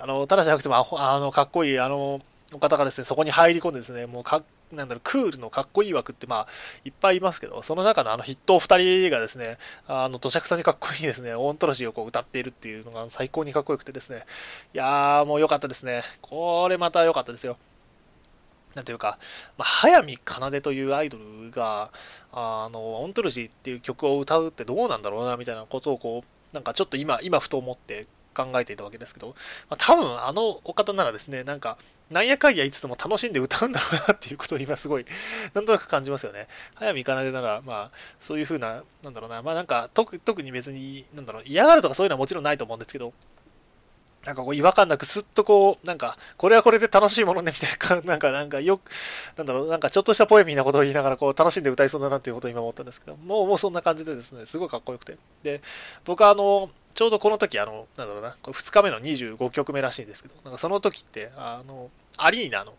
あの、ただじゃなくてもあの、かっこいい、あの、お方がですね、そこに入り込んでですね、もうかなんだろう、クールのかっこいい枠ってまあ、いっぱいいますけど、その中のあの筆頭2人がですね、あの、土着さんにかっこいいですね、オントロジーをこう歌っているっていうのが最高にかっこよくてですね、いやー、もう良かったですね。これまた良かったですよ。なんていうか、まあ、早見奏というアイドルが、あの、オントロジーっていう曲を歌うってどうなんだろうな、みたいなことをこう、なんかちょっと今、今ふと思って考えていたわけですけど、まあ、多分あのお方ならですね、なんか、なんやかんやいつでも楽しんで歌うんだろうなっていうことを今すごい、なんとなく感じますよね。早見かなでなら、まあ、そういうふうな、なんだろうな、まあなんか、特特に別に、なんだろう、嫌がるとかそういうのはもちろんないと思うんですけど、なんかこう違和感なくすっとこう、なんか、これはこれで楽しいものね、みたいな、なんか、なんかよく、なんだろう、なんかちょっとしたポエミーなことを言いながら、こう、楽しんで歌いそうだなっていうことを今思ったんですけど、もう、もうそんな感じでですね、すごいかっこよくて。で、僕はあの、ちょうどこの時、あの、なんだろうな、これ2日目の25曲目らしいんですけど、なんかその時って、あの、アリーナの、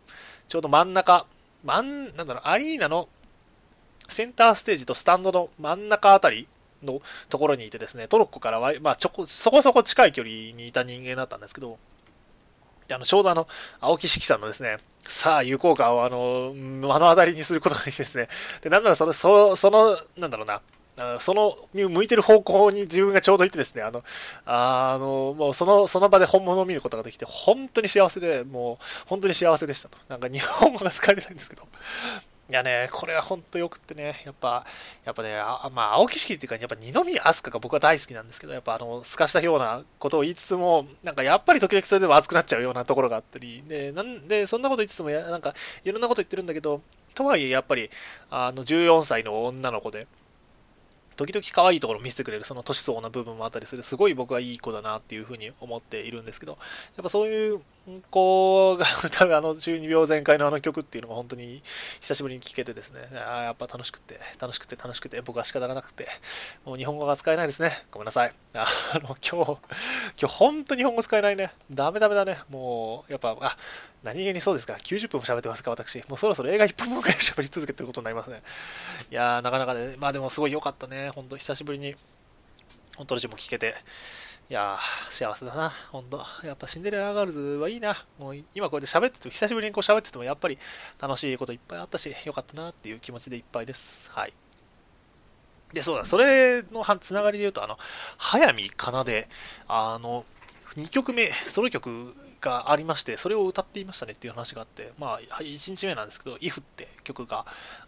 ちょうど真ん中、真ん、なんだろう、アリーナのセンターステージとスタンドの真ん中あたりのところにいてですね、トロッコからは、まあ、ちょこ、そこそこ近い距離にいた人間だったんですけど、であの、ちょうどあの、青木式さんのですね、さあ、有効化をあの、目の当たりにすることができですね、で、なんならその、そのその、なんだろうな、その向いてる方向に自分がちょうどいてですね、あの、あの、もうその、その場で本物を見ることができて、本当に幸せで、もう、本当に幸せでしたと。なんか日本語が使えてないんですけど、いやね、これは本当よくってね、やっぱ、やっぱね、あまあ、青木式っていうか、やっぱ二宮飛鳥が僕は大好きなんですけど、やっぱあの、透かしたようなことを言いつつも、なんかやっぱり時々それでも熱くなっちゃうようなところがあったり、で、なんで、そんなこと言いつつもや、なんか、いろんなこと言ってるんだけど、とはいえ、やっぱり、あの、14歳の女の子で、時々可愛いところを見せてくれるその年相応な部分もあったりするすごい僕はいい子だなっていうふうに思っているんですけどやっぱそういう子が歌うあの中二病全開のあの曲っていうのが本当に久しぶりに聴けてですねあやっぱ楽しくて楽しくて楽しくて僕は仕方がなくてもう日本語が使えないですねごめんなさいあの今日今日本当に日本語使えないねダメダメだねもうやっぱあ何気にそうですか ?90 分も喋ってますか私。もうそろそろ映画1本分くらい喋り続けてることになりますね。いやー、なかなかね、まあでもすごい良かったね。ほんと久しぶりに、本当の字も聞けて。いやー、幸せだな。ほんと。やっぱシンデレラガールズはいいな。もう今こうやって喋ってて、久しぶりにこう喋っててもやっぱり楽しいこといっぱいあったし、よかったなっていう気持ちでいっぱいです。はい。で、そうだ、それのつながりで言うと、あの、早見かなで、あの、2曲目、ソロ曲がありまして、それを歌っていましたねっていう話があって、まあ、1日目なんですけど、If って曲が、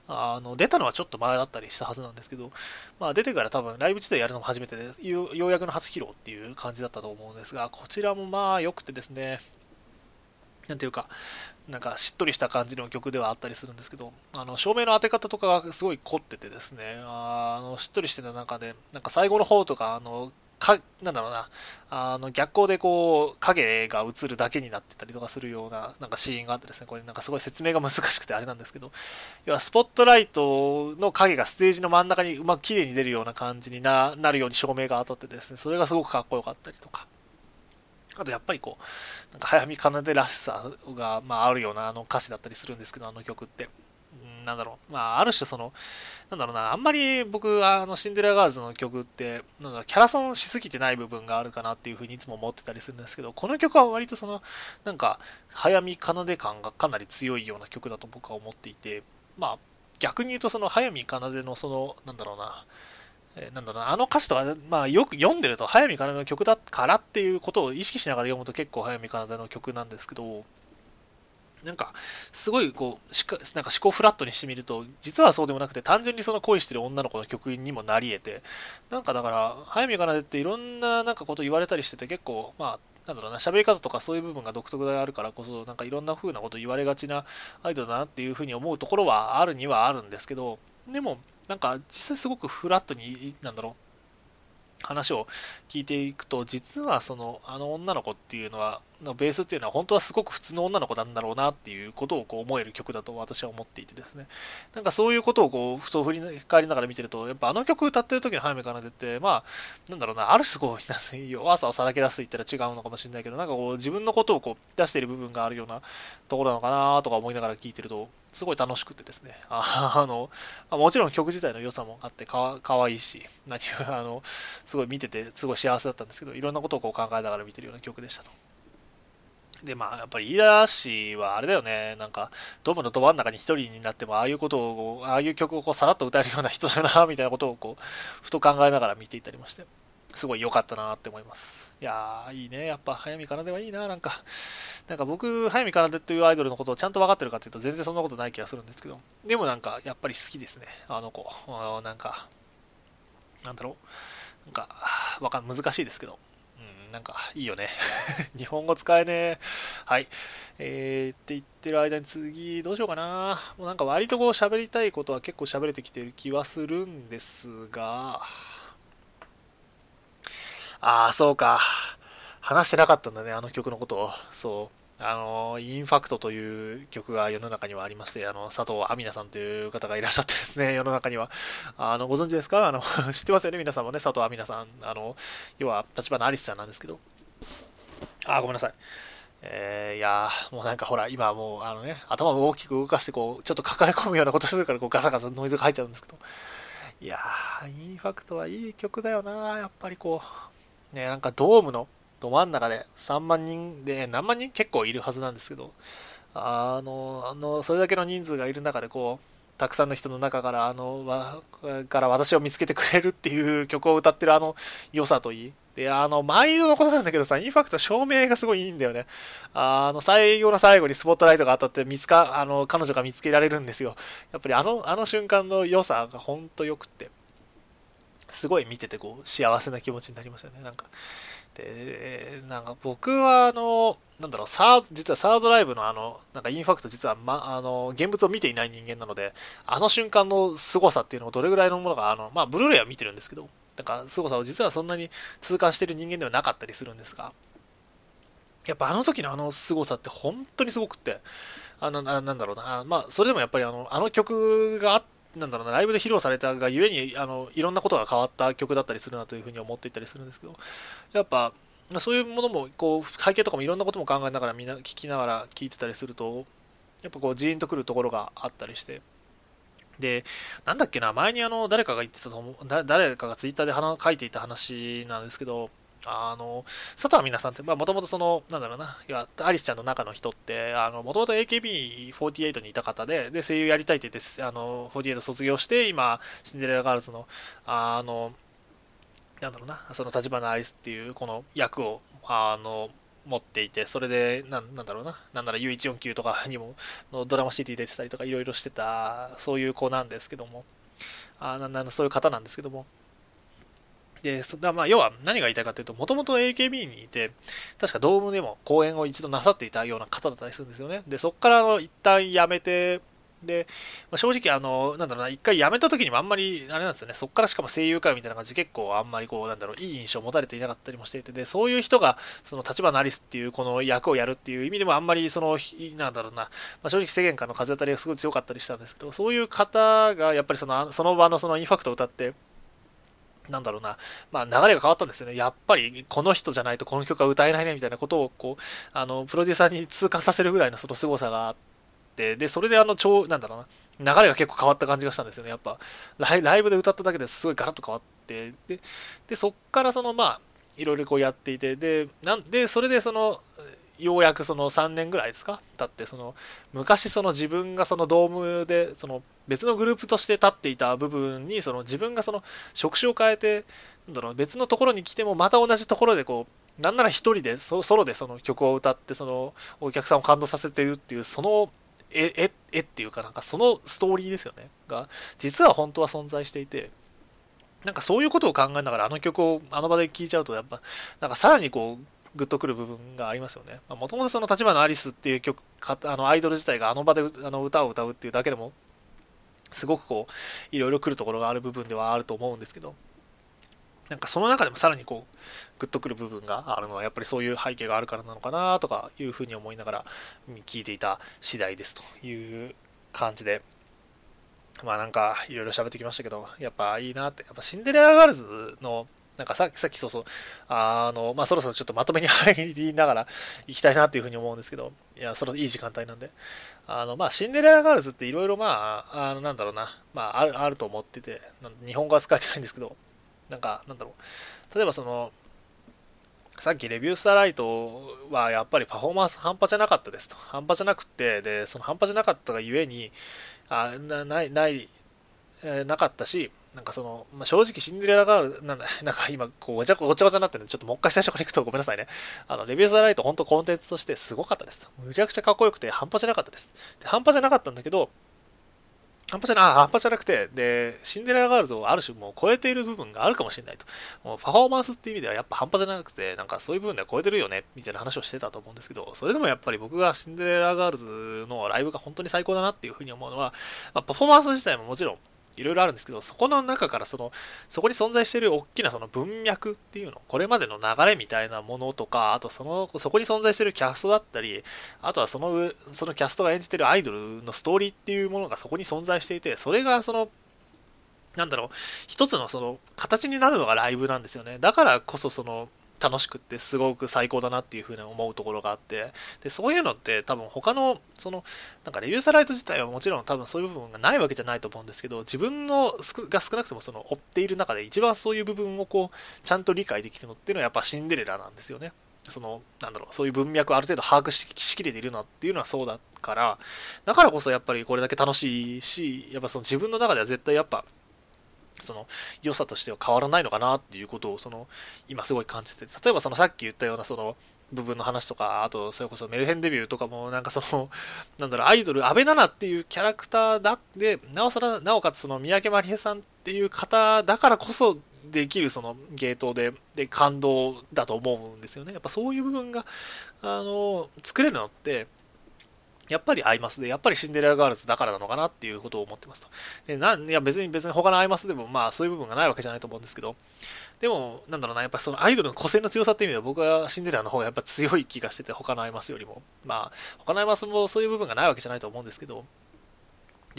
あの、出たのはちょっと前だったりしたはずなんですけど、まあ、出てから多分ライブ自体やるのも初めてで、ようやくの初披露っていう感じだったと思うんですが、こちらもまあ良くてですね、なんていうか、なんかしっとりした感じの曲ではあったりするんですけど、あの照明の当て方とかがすごい凝っててですね、あのしっとりしてた中で、なんか最後の方とか、あのか、なんだろうな、あの逆光でこう影が映るだけになってたりとかするようななんかシーンがあってですね、これなんかすごい説明が難しくてあれなんですけど、要はスポットライトの影がステージの真ん中にうまく綺麗に出るような感じになるように照明が当たってですね、それがすごくかっこよかったりとか。あとやっぱりこう、なんか早見奏でらしさが、まあ、あるようなあの歌詞だったりするんですけど、あの曲って。なんだろう、まあ、ある種その、なんだろうな、あんまり僕、あの、シンデレラガールズの曲って、なんだろう、キャラソンしすぎてない部分があるかなっていうふうにいつも思ってたりするんですけど、この曲は割とその、なんか、早見奏で感がかなり強いような曲だと僕は思っていて、まあ、逆に言うとその、早見奏でのその、なんだろうな、え、なんだろうな、あの歌詞とか、まあ、よく読んでると、早見奏の曲だからっていうことを意識しながら読むと結構早見奏の曲なんですけど、なんか、すごいこう、しかなんか思考フラットにしてみると、実はそうでもなくて、単純にその恋してる女の子の曲にもなり得て、なんかだから、早見かなでっていろんななんかこと言われたりしてて、結構、まあ、なんだろうな、喋り方とかそういう部分が独特であるからこそ、なんかいろんな風なこと言われがちなアイドルだなっていう風に思うところはあるにはあるんですけど、でも、なんか実際すごくフラットに、なんだろう、話を聞いていくと実はそのあの女の子っていうのはのベースっていうのは本当はすごく普通の女の子なんだろうなっていうことをこう思える曲だと私は思っていてですねなんかそういうことをこうふと振り返りながら見てるとやっぱあの曲歌ってる時の早めから出てまあなんだろうなある種こう 弱さをさらけ出すと言ったら違うのかもしれないけどなんかこう自分のことをこう出している部分があるようなところなのかなとか思いながら聴いてるとすごい楽しくてですね、あの、もちろん曲自体の良さもあってかかわいいし、何あの、すごい見てて、すごい幸せだったんですけど、いろんなことをこう考えながら見てるような曲でしたと。で、まあ、やっぱり飯田氏はあれだよね、なんか、ドームのど真ん中に一人になっても、ああいうことを、ああいう曲をこうさらっと歌えるような人だな、みたいなことをこう、ふと考えながら見ていたりまして、すごい良かったなって思います。いやー、いいね。やっぱ、早見かなではいいな、なんか。なんか僕、早見かなでというアイドルのことをちゃんと分かってるかっていうと、全然そんなことない気がするんですけど、でもなんか、やっぱり好きですね。あの子。あのなんか、なんだろう。なんか、わかん、難しいですけど、なんかいいよね。日本語使えねえ。はい。えー、って言ってる間に次どうしようかな。もうなんか割とこう喋りたいことは結構喋れてきてる気はするんですが、ああ、そうか。話してなかったんだね、あの曲のことを。そう。あの、インファクトという曲が世の中にはありまして、あの、佐藤亜美奈さんという方がいらっしゃってですね、世の中には。あの、ご存知ですか？あの、知ってますよね、皆さんもね、佐藤亜美奈さん。あの、要は、立花アリスちゃんなんですけど。あ、ごめんなさい。えー、いやもうなんかほら、今もう、あのね、頭を大きく動かして、こう、ちょっと抱え込むようなことするから、こう、ガサガサノイズが入っちゃうんですけど。いやー、インファクトはいい曲だよなやっぱりこう、ね、なんかドームの、ど真ん中で3万人で、何万人結構いるはずなんですけど、あの、あの、それだけの人数がいる中で、こう、たくさんの人の中から、あの、わから私を見つけてくれるっていう曲を歌ってるあの良さといい。で、あの、毎度のことなんだけどさ、インファクト照明がすごいいいんだよね。あの、最後の最後にスポットライトが当たって見つか、あの、彼女が見つけられるんですよ。やっぱりあの、あの瞬間の良さがほんと良くって、すごい見ててこう、幸せな気持ちになりましたね。なんか、で、なんか僕はあの、なんだろう、サー実はサードライブのあの、なんかインファクト実は、ま、あの、現物を見ていない人間なので、あの瞬間の凄さっていうのをどれぐらいのものが、あの、まあ、ブルーレイは見てるんですけど、なんか凄さを実はそんなに痛感してる人間ではなかったりするんですが、やっぱあの時のあの凄さって本当にすごくって、あの、なんだろうな、まあ、それでもやっぱりあの、あの曲があって、なんだろうな、ライブで披露されたがゆえに、あの、いろんなことが変わった曲だったりするなというふうに思っていたりするんですけど、やっぱ、そういうものも、こう、背景とかもいろんなことも考えながら、みんな聞きながら聞いてたりすると、やっぱこう、ジーンとくるところがあったりして、で、なんだっけな、前にあの、誰かが言ってたと思う、誰かがツイッターで書いていた話なんですけど、あの、佐藤美奈さんって、まあ、もともとその、なんだろうな、いや、アリスちゃんの中の人って、あの、もともと AKB48 にいた方で、で、声優やりたいって言って、あの、48卒業して、今、シンデレラガールズの、あの、なんだろうな、その立花アリスっていう、この役を、あの、持っていて、それで、なん、なんだろうな、なんなら U149 とかにも、のドラマ CD 出てたりとか、いろいろしてた、そういう子なんですけども、あななそういう方なんですけども、で、そだまあ、要は何が言いたいかというと、もともと AKB にいて、確かドームでも公演を一度なさっていたような方だったりするんですよね。で、そこからあの一旦辞めて、で、まあ、正直、あの、なんだろうな、一回辞めた時にもあんまり、あれなんですよね、そこからしかも声優会みたいな感じで結構あんまりこう、なんだろう、いい印象を持たれていなかったりもしていて、で、そういう人が、その立花アリスっていうこの役をやるっていう意味でもあんまりその、なんだろうな、まあ、正直世間からの風当たりがすごい強かったりしたんですけど、そういう方がやっぱりその、その場のそのインファクトを歌って、なんだろうな、まあ、流れが変わったんですよね。やっぱりこの人じゃないとこの曲は歌えないねみたいなことをこうあのプロデューサーに通過させるぐらいのその凄さがあって、で、それであの超、なんだろうな、流れが結構変わった感じがしたんですよね。やっぱライブで歌っただけですごいガラッと変わって、で、でそっからそのまあ、いろいろこうやっていて、で、なんで、それでその、ようやくその3年ぐらいですか？経ってその昔その自分がそのドームでその別のグループとして立っていた部分にその自分がその職種を変えてなんだろう別のところに来てもまた同じところでこうなんなら一人でソロでその曲を歌ってそのお客さんを感動させてるっていうその絵絵絵っていうかなんかそのストーリーですよね。が実は本当は存在していてなんかそういうことを考えながらあの曲をあの場で聴いちゃうとやっぱなんかさらにこうグッとくる部分がありますよね。もともとその立花アリスっていう曲あのアイドル自体があの場であの歌を歌うっていうだけでもすごくこういろいろ来るところがある部分ではあると思うんですけどなんかその中でもさらにこうグッとくる部分があるのはやっぱりそういう背景があるからなのかなとかいうふうに思いながら聞いていた次第ですという感じでまあなんかいろいろ喋ってきましたけどやっぱいいなってやっぱシンデレラガールズのなんかさっきさっきそうそう、あの、まあ、そろそろちょっとまとめに入りながら 行きたいなっていうふうに思うんですけど、いや、そのいい時間帯なんで、あの、まあ、シンデレラガールズっていろいろまあ、あの、なんだろうな、まあ、ある、あると思ってて、日本語は使えてないんですけど、なんか、なんだろう、例えばその、さっきレビュースターライトはやっぱりパフォーマンス半端じゃなかったですと。半端じゃなくて、で、その半端じゃなかったがゆえに、あなない、ない、えー、なかったし、なんかその、まあ、正直シンデレラガール、なんだ、なんか今、こう、ごちゃごちゃごちゃになってるんで、ちょっともう一回最初から行くとごめんなさいね。あの、レヴュースタァライト、本当コンテンツとしてすごかったです。むちゃくちゃかっこよくて、半端じゃなかったです。で半端じゃなかったんだけど、半端じゃな、半端じゃなくて、で、シンデレラガールズをある種もう超えている部分があるかもしれないと。もうパフォーマンスっていう意味ではやっぱ半端じゃなくて、なんかそういう部分では超えてるよね、みたいな話をしてたと思うんですけど、それでもやっぱり僕がシンデレラガールズのライブが本当に最高だなっていうふうに思うのは、まあ、パフォーマンス自体ももちろんいろいろあるんですけど、そこの中からその、そこに存在している大きなその文脈っていうの、これまでの流れみたいなものとか、あとその、そこに存在しているキャストだったり、あとはその、そのキャストが演じているアイドルのストーリーっていうものがそこに存在していて、それがその、なんだろう、一つのその形になるのがライブなんですよね。だからこそその、楽しくってすごく最高だなっていうふうに思うところがあってでそういうのって多分他のそのなんかレビューサライト自体はもちろん多分そういう部分がないわけじゃないと思うんですけど自分のが少なくともその追っている中で一番そういう部分をこうちゃんと理解できるのっていうのはやっぱシンデレラなんですよね。そのなんだろうそういう文脈をある程度把握しきれているのっていうのはそうだからだからこそやっぱりこれだけ楽しいしやっぱその自分の中では絶対やっぱその良さとしては変わらないのかなっていうことをその今すごい感じてて例えばそのさっき言ったようなその部分の話とかあとそれこそメルヘンデビューとかもなんかそのなんだろう アイドル安部菜々っていうキャラクターだでなおさらなおかつその三宅麻理恵さんっていう方だからこそできるそのゲートでで感動だと思うんですよね。やっぱそういう部分があの作れるのってやっぱりアイマスで、やっぱりシンデレラガールズだからなのかなっていうことを思ってますと。でなんいや別に別に他のアイマスでもまあそういう部分がないわけじゃないと思うんですけど、でも、なんだろうな、やっぱそのアイドルの個性の強さっていう意味では僕はシンデレラの方がやっぱ強い気がしてて、他のアイマスよりも。まあ、他のアイマスもそういう部分がないわけじゃないと思うんですけど、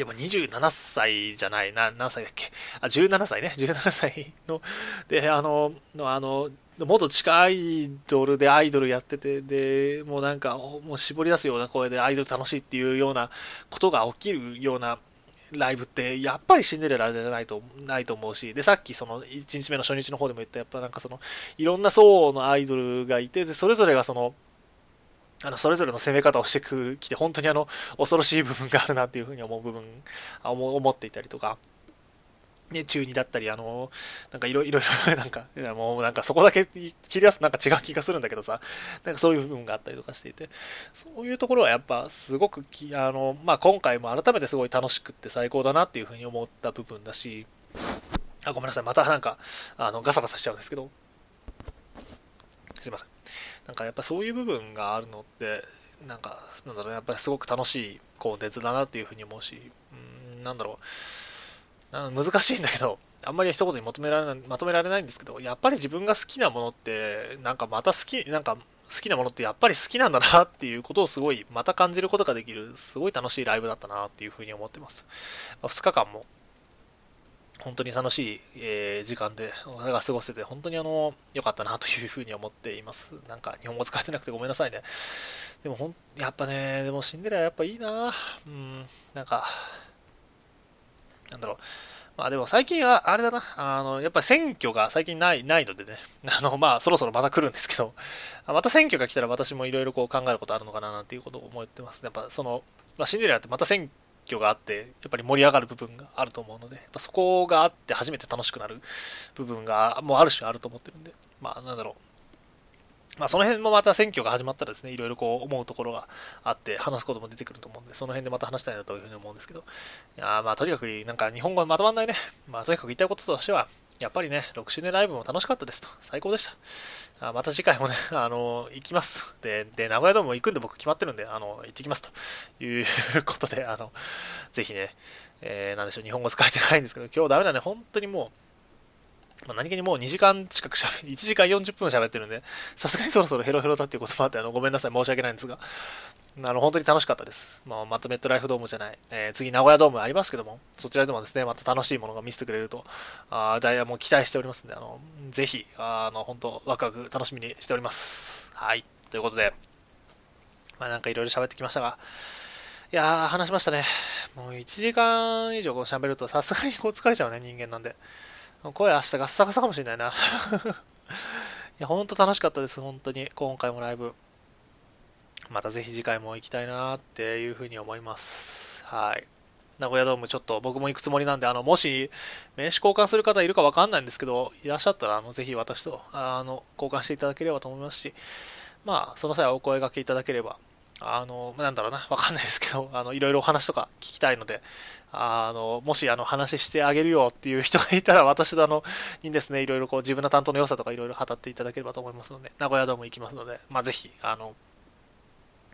でも27歳じゃない、な何歳だっけ？あ、17歳ね。17歳の、で、あの、のあの、元地下アイドルでアイドルやってて、で、もうなんか、もう絞り出すような声でアイドル楽しいっていうようなことが起きるようなライブって、やっぱりシンデレラじゃないと、ないと思うし、で、さっきその1日目の初日の方でも言った、やっぱなんかその、いろんな層のアイドルがいて、で、それぞれがその、あの、それぞれの攻め方をしてきて、本当にあの、恐ろしい部分があるなっていうふうに思う部分、思っていたりとか、ね、中2だったり、あの、なんかいろいろ、なんか、もうなんかそこだけ切り出すなんか違う気がするんだけどさ、なんかそういう部分があったりとかしていて、そういうところはやっぱすごくき、あの、まあ今回も改めてすごい楽しくって最高だなっていうふうに思った部分だし、あ、ごめんなさい、またなんか、あの、ガサガサしちゃうんですけど、すいません。なんかやっぱそういう部分があるのって、なんか、なんだろう、やっぱりすごく楽しいコンテンツだなっていうふうに思うし、うん、なんだろう、難しいんだけど、あんまり一言に求められないまとめられないんですけど、やっぱり自分が好きなものって、なんかまた好き、なんか好きなものってやっぱり好きなんだなっていうことをすごいまた感じることができる、すごい楽しいライブだったなっていうふうに思ってます。ま2日間も本当に楽しい、えー、時間でが過ごせて本当にあの良かったなというふうに思っています。なんか日本語使ってなくてごめんなさいね。でもほん、やっぱね、でもシンデレラやっぱいいなうん、なんか、なんだろう。まあでも最近は、あれだな、あの、やっぱり選挙が最近ない、ないのでね、あの、まあそろそろまた来るんですけど、また選挙が来たら私もいろいろこう考えることあるのかななんていうことを思ってます。やっぱその、まあ、シンデレラってまた選挙があって、やっぱり盛り上がる部分があると思うので、やっぱそこがあって初めて楽しくなる部分がもうある種あると思ってるんで、まあなんだろう。まあ、その辺もまた選挙が始まったらですね、いろいろこう思うところがあって、話すことも出てくると思うんで、その辺でまた話したいなというふうに思うんですけど、いやまあとにかくなんか日本語まとまんないね。まあとにかく言いたいこととしては、やっぱりね、6周年ライブも楽しかったですと。最高でした。あまた次回もね、あの、行きます。で、で、名古屋ドームも行くんで僕決まってるんで、あの、行ってきますということで、あの、ぜひね、えー、なんでしょう、日本語使えてないんですけど、今日ダメだね、本当にもう、まあ、何気にもう2時間近くしゃべ、1時間40分喋ってるんで、さすがにそろそろヘロヘロだっていうこともあって、あの、ごめんなさい、申し訳ないんですが、あの、本当に楽しかったです。まあ、またメットライフドームじゃない、えー、次名古屋ドームありますけども、そちらでもですね、また楽しいものが見せてくれると、あダイヤも期待しておりますんで、あの、ぜひ、あの、本当ワクワク楽しみにしております。はい。ということで、まあ、なんかいろいろ喋ってきましたが、いやー、話しましたね。もう1時間以上こう喋ると、さすがに こう疲れちゃうね、人間なんで。声明日ガッサガサかもしれないな いや、ほんと楽しかったです、本当に。今回もライブ。またぜひ次回も行きたいなっていうふうに思います。はい。名古屋ドームちょっと僕も行くつもりなんで、あの、もし名刺交換する方いるかわかんないんですけど、いらっしゃったら、あの、ぜひ私と、あの、交換していただければと思いますし、まあ、その際はお声掛けいただければ、あの、なんだろうな、わかんないですけど、あの、いろいろお話とか聞きたいので、あの、もし、あの、話してあげるよっていう人がいたら、私とあの、にですね、いろいろこう、自分の担当の良さとかいろいろ語っていただければと思いますので、名古屋ドーム行きますので、まあ、ぜひ、あの、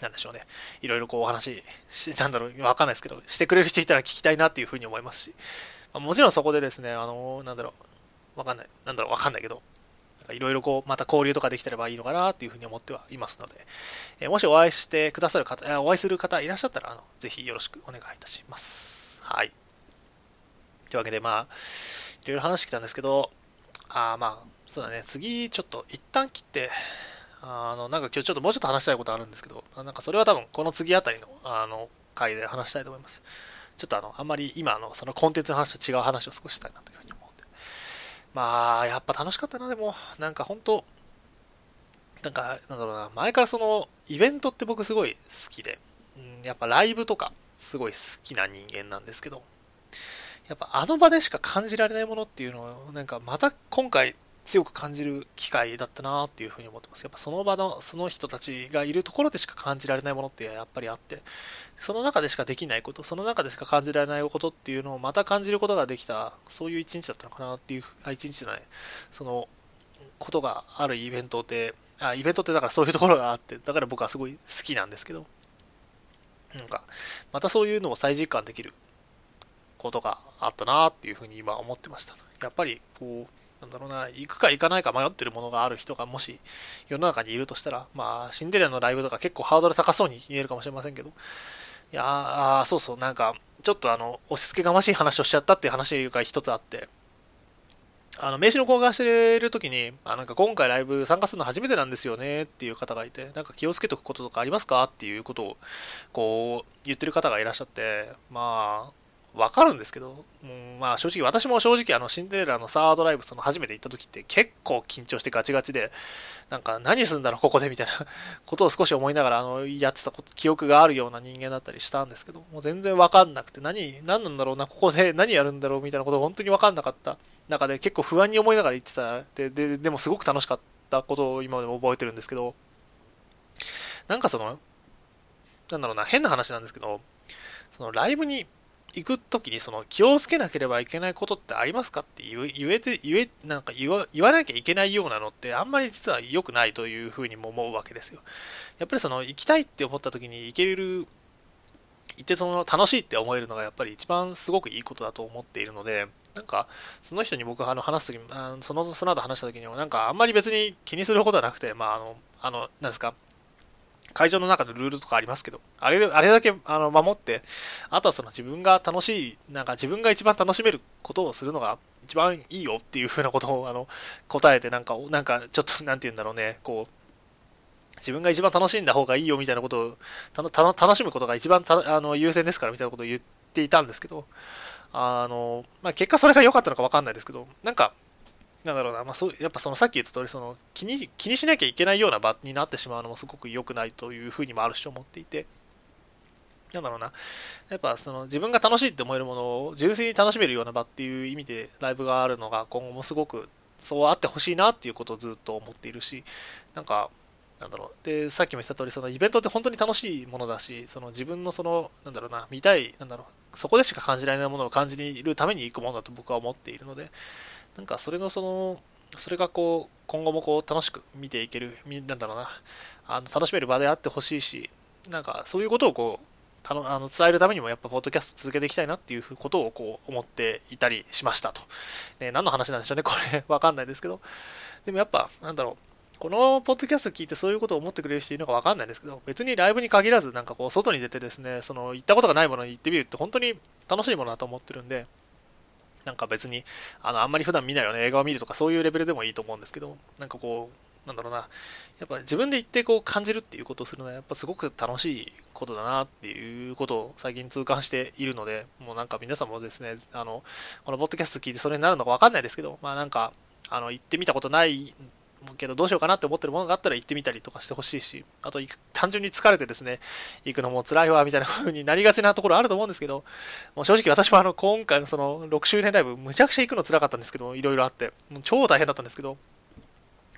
なんでしょうね、いろいろこう、お話し、なんだろう、わかんないですけど、してくれる人いたら聞きたいなっていうふうに思いますし、まあ、もちろんそこでですね、あの、なんだろう、わかんない、なんだろう、わかんないけど、いろいろこう、また交流とかできてればいいのかなっていうふうに思ってはいますので、えもしお会いしてくださる方、お会いする方いらっしゃったら、あのぜひよろしくお願いいたします。はい。というわけで、まあ、いろいろ話してきたんですけど、ああまあ、そうだね、次、ちょっと一旦切って、あの、なんか今日ちょっともうちょっと話したいことあるんですけど、なんかそれは多分この次あたりの、あの、回で話したいと思います。ちょっとあの、あんまり今のそのコンテンツの話と違う話を少ししたいなというふうに思うんで。まあ、やっぱ楽しかったな、でも、なんか本当なんか、なんだろうな、前からその、イベントって僕すごい好きで、うん、やっぱライブとか、すごい好きな人間なんですけど、やっぱあの場でしか感じられないものっていうのを、なんかまた今回強く感じる機会だったなっていうふうに思ってます。やっぱその場の、その人たちがいるところでしか感じられないものってやっぱりあって、その中でしかできないこと、その中でしか感じられないことっていうのをまた感じることができた、そういう一日だったのかなっていう、あ、一日じゃない、その、ことがあるイベントで、あ、イベントってだからそういうところがあって、だから僕はすごい好きなんですけど、なんか、またそういうのを再実感できることがあったなっていうふうに今思ってました。やっぱりこう、なんだろうな、行くか行かないか迷ってるものがある人がもし世の中にいるとしたら、まあ、シンデレラのライブとか結構ハードル高そうに見えるかもしれませんけど、いやー、そうそう、なんか、ちょっとあの、押し付けがましい話をしちゃったっていう話が一つあって、あの、名刺の交換してる時に、あ、なんか今回ライブ参加するの初めてなんですよねっていう方がいて、なんか気をつけておくこととかありますかっていうことを、こう、言ってる方がいらっしゃって、まあ、わかるんですけど、うん、まあ正直、私も正直あのシンデレラのサードライブその初めて行った時って結構緊張してガチガチで、なんか何すんだろうここでみたいな ことを少し思いながらあのやってたこと記憶があるような人間だったりしたんですけど、もう全然わかんなくて何、何なんだろうな、ここで 何やるんだろうみたいなことが本当にわかんなかった中で結構不安に思いながら行ってた。で、で、でもすごく楽しかったことを今でも覚えてるんですけど、なんかその、なんだろうな、変な話なんですけど、そのライブに行く時にその気をつけなければいけないことってありますかって言えて、言え、なんか言わなきゃいけないようなのってあんまり実は良くないというふうにも思うわけですよ。やっぱりその行きたいって思った時に行ける、行ってその楽しいって思えるのがやっぱり一番すごくいいことだと思っているので、なんか、その人に僕があの話すとき、その、その後話したときにも、なんかあんまり別に気にすることはなくて、まあ、あの、あの、なんですか、会場の中のルールとかありますけど、あれ、あれだけあの守って、あとはその自分が楽しい、なんか自分が一番楽しめることをするのが一番いいよっていう風なことをあの答えて、なんか、なんかちょっと、なんて言うんだろうね、こう、自分が一番楽しんだ方がいいよみたいなことを、楽しむことが一番あの優先ですからみたいなことを言っていたんですけど、あの、まあ、結果それが良かったのか分かんないですけど、なんか、なんだろうな、まあ、そうやっぱそのさっき言った通りそり気に気にしなきゃいけないような場になってしまうのもすごく良くないというふうにもあるし思っていて。なんだろうな。やっぱその自分が楽しいって思えるものを純粋に楽しめるような場っていう意味でライブがあるのが今後もすごくそうあってほしいなっていうことをずっと思っているしなんかなんだろう。で、さっきも言った通り、そのイベントって本当に楽しいものだし、その自分のその、なんだろうな、見たい、なんだろう、そこでしか感じられないものを感じるために行くものだと僕は思っているので、なんかそれのその、それがこう、今後もこう、楽しく見ていける、なんだろうな、あの楽しめる場であってほしいし、なんかそういうことをこう、あの伝えるためにもやっぱポッドキャスト続けていきたいなっていうことをこう思っていたりしましたと。ね、何の話なんでしょうね、これ わかんないですけど。でもやっぱ、なんだろう、このポッドキャスト聞いてそういうことを思ってくれる人いるのか分かんないですけど、別にライブに限らず、なんかこう、外に出てですね、その行ったことがないものに行ってみるって本当に楽しいものだと思ってるんで、なんか別に、あの、あんまり普段見ないよね。映画を見るとかそういうレベルでもいいと思うんですけど、なんかこう、なんだろうな、やっぱ自分で行ってこう感じるっていうことをするのはやっぱすごく楽しいことだなっていうことを最近痛感しているので、もうなんか皆さんもですね、あの、このポッドキャスト聞いてそれになるのかわかんないですけど、まあなんか、あの、行ってみたことないけどどうしようかなって思ってるものがあったら行ってみたりとかしてほしいし、あと単純に疲れてですね、行くのも辛いわみたいな風になりがちなところあると思うんですけど、もう正直私もあの今回のその6周年ライブ、むちゃくちゃ行くの辛かったんですけど、いろいろあって、もう超大変だったんですけど、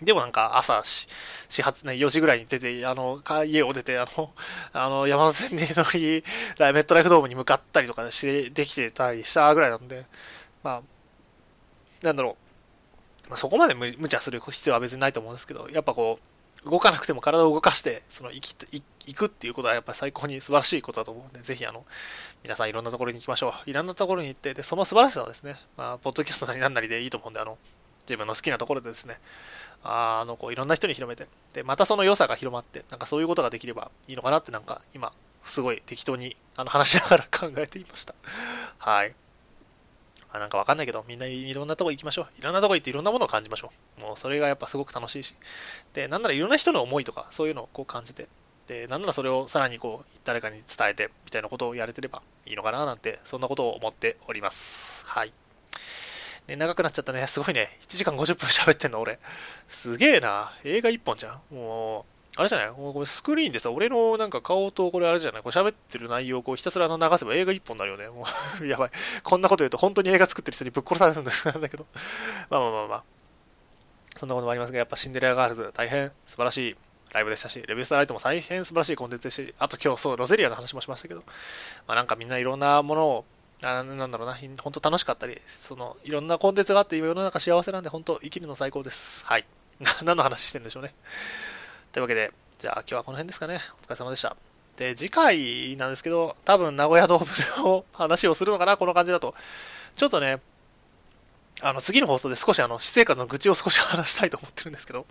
でもなんか朝始発ね、4時ぐらいに出て、あの、家を出て、あの、あの山手線に乗り、メットライフドームに向かったりとかしてできてたりしたぐらいなんで、まあ、なんだろう、まあ、そこまで無茶する必要は別にないと思うんですけど、やっぱこう、動かなくても体を動かして、その生き行くっていうことはやっぱり最高に素晴らしいことだと思うんで、ぜひあの、皆さんいろんなところに行きましょう。いろんなところに行って、で、その素晴らしさはですね、まあ、ポッドキャストなりなんなりでいいと思うんで、あの、自分の好きなところでですね、あの、こう、いろんな人に広めて、で、またその良さが広まって、なんかそういうことができればいいのかなって、なんか今、すごい適当にあの話しながら考えていました。はい。あなんかわかんないけど、みんないろんなとこ行きましょう。いろんなとこ行っていろんなものを感じましょう。もうそれがやっぱすごく楽しいし。で、なんならいろんな人の思いとか、そういうのをこう感じて、で、なんならそれをさらにこう、誰かに伝えて、みたいなことをやれてればいいのかななんて、そんなことを思っております。はい。ね、長くなっちゃったね。すごいね。1時間50分喋ってんの、俺。すげえな。映画1本じゃん。もう、あれじゃない？これスクリーンでさ、俺のなんか顔とこれあれじゃない？これ喋ってる内容をこうひたすら流せば映画一本になるよね。もう やばい。こんなこと言うと本当に映画作ってる人にぶっ殺されるんですだけど。まあまあまあまあ。そんなこともありますが、やっぱシンデレラガールズ大変素晴らしいライブでしたし、レビュースターライトも大変素晴らしいコンテンツでしたし、あと今日そう、ロゼリアの話もしましたけど、まあなんかみんないろんなものをあなんだろうな、本当楽しかったり、そのいろんなコンテンツがあって今世の中幸せなんで本当生きるの最高です。はい。何の話してるんでしょうね。というわけで、じゃあ今日はこの辺ですかね。お疲れ様でした。で、次回なんですけど、多分名古屋ドームの話をするのかな、この感じだと。ちょっとね、あの、次の放送で少しあの、私生活の愚痴を少し話したいと思ってるんですけど、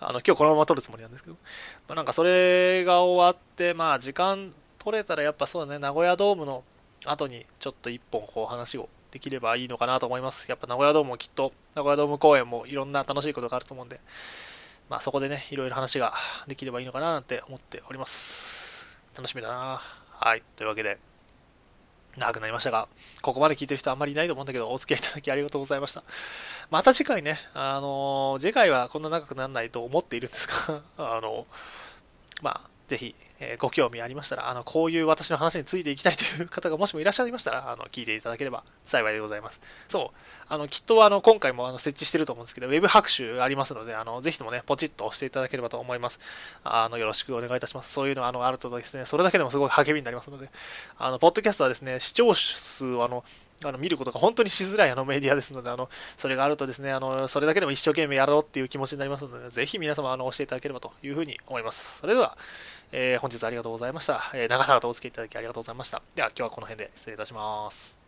あの、今日このまま撮るつもりなんですけど、まあ、なんかそれが終わって、まあ時間取れたらやっぱそうだね、名古屋ドームの後にちょっと一本こう話をできればいいのかなと思います。やっぱ名古屋ドームもきっと、名古屋ドーム公演もいろんな楽しいことがあると思うんで、まあ、そこでね、いろいろ話ができればいいのかななんて思っております。楽しみだな。はい。というわけで、長くなりましたが、ここまで聞いてる人あんまりいないと思うんだけど、お付き合いいただきありがとうございました。また次回ね、あのー、次回はこんな長くならないと思っているんですが、あのー、まあ、ぜひ、えー、ご興味ありましたら、あの、こういう私の話についていきたいという方がもしもいらっしゃいましたら、あの、聞いていただければ幸いでございます。そう、あの、きっとあの、今回もあの設置してると思うんですけど、ウェブ拍手ありますので、あの、ぜひともね、ポチッと押していただければと思います。あの、よろしくお願いいたします。そういうのあの、あるとですね、それだけでもすごい励みになりますので、あの、ポッドキャストはですね、視聴数をあの、あの見ることが本当にしづらいあのメディアですので、あのそれがあるとですねあの、それだけでも一生懸命やろうっていう気持ちになりますので、ぜひ皆様あの教えていただければというふうに思います。それでは、えー、本日ありがとうございました。えー、長々とお付き合いいただきありがとうございました。では今日はこの辺で失礼いたします。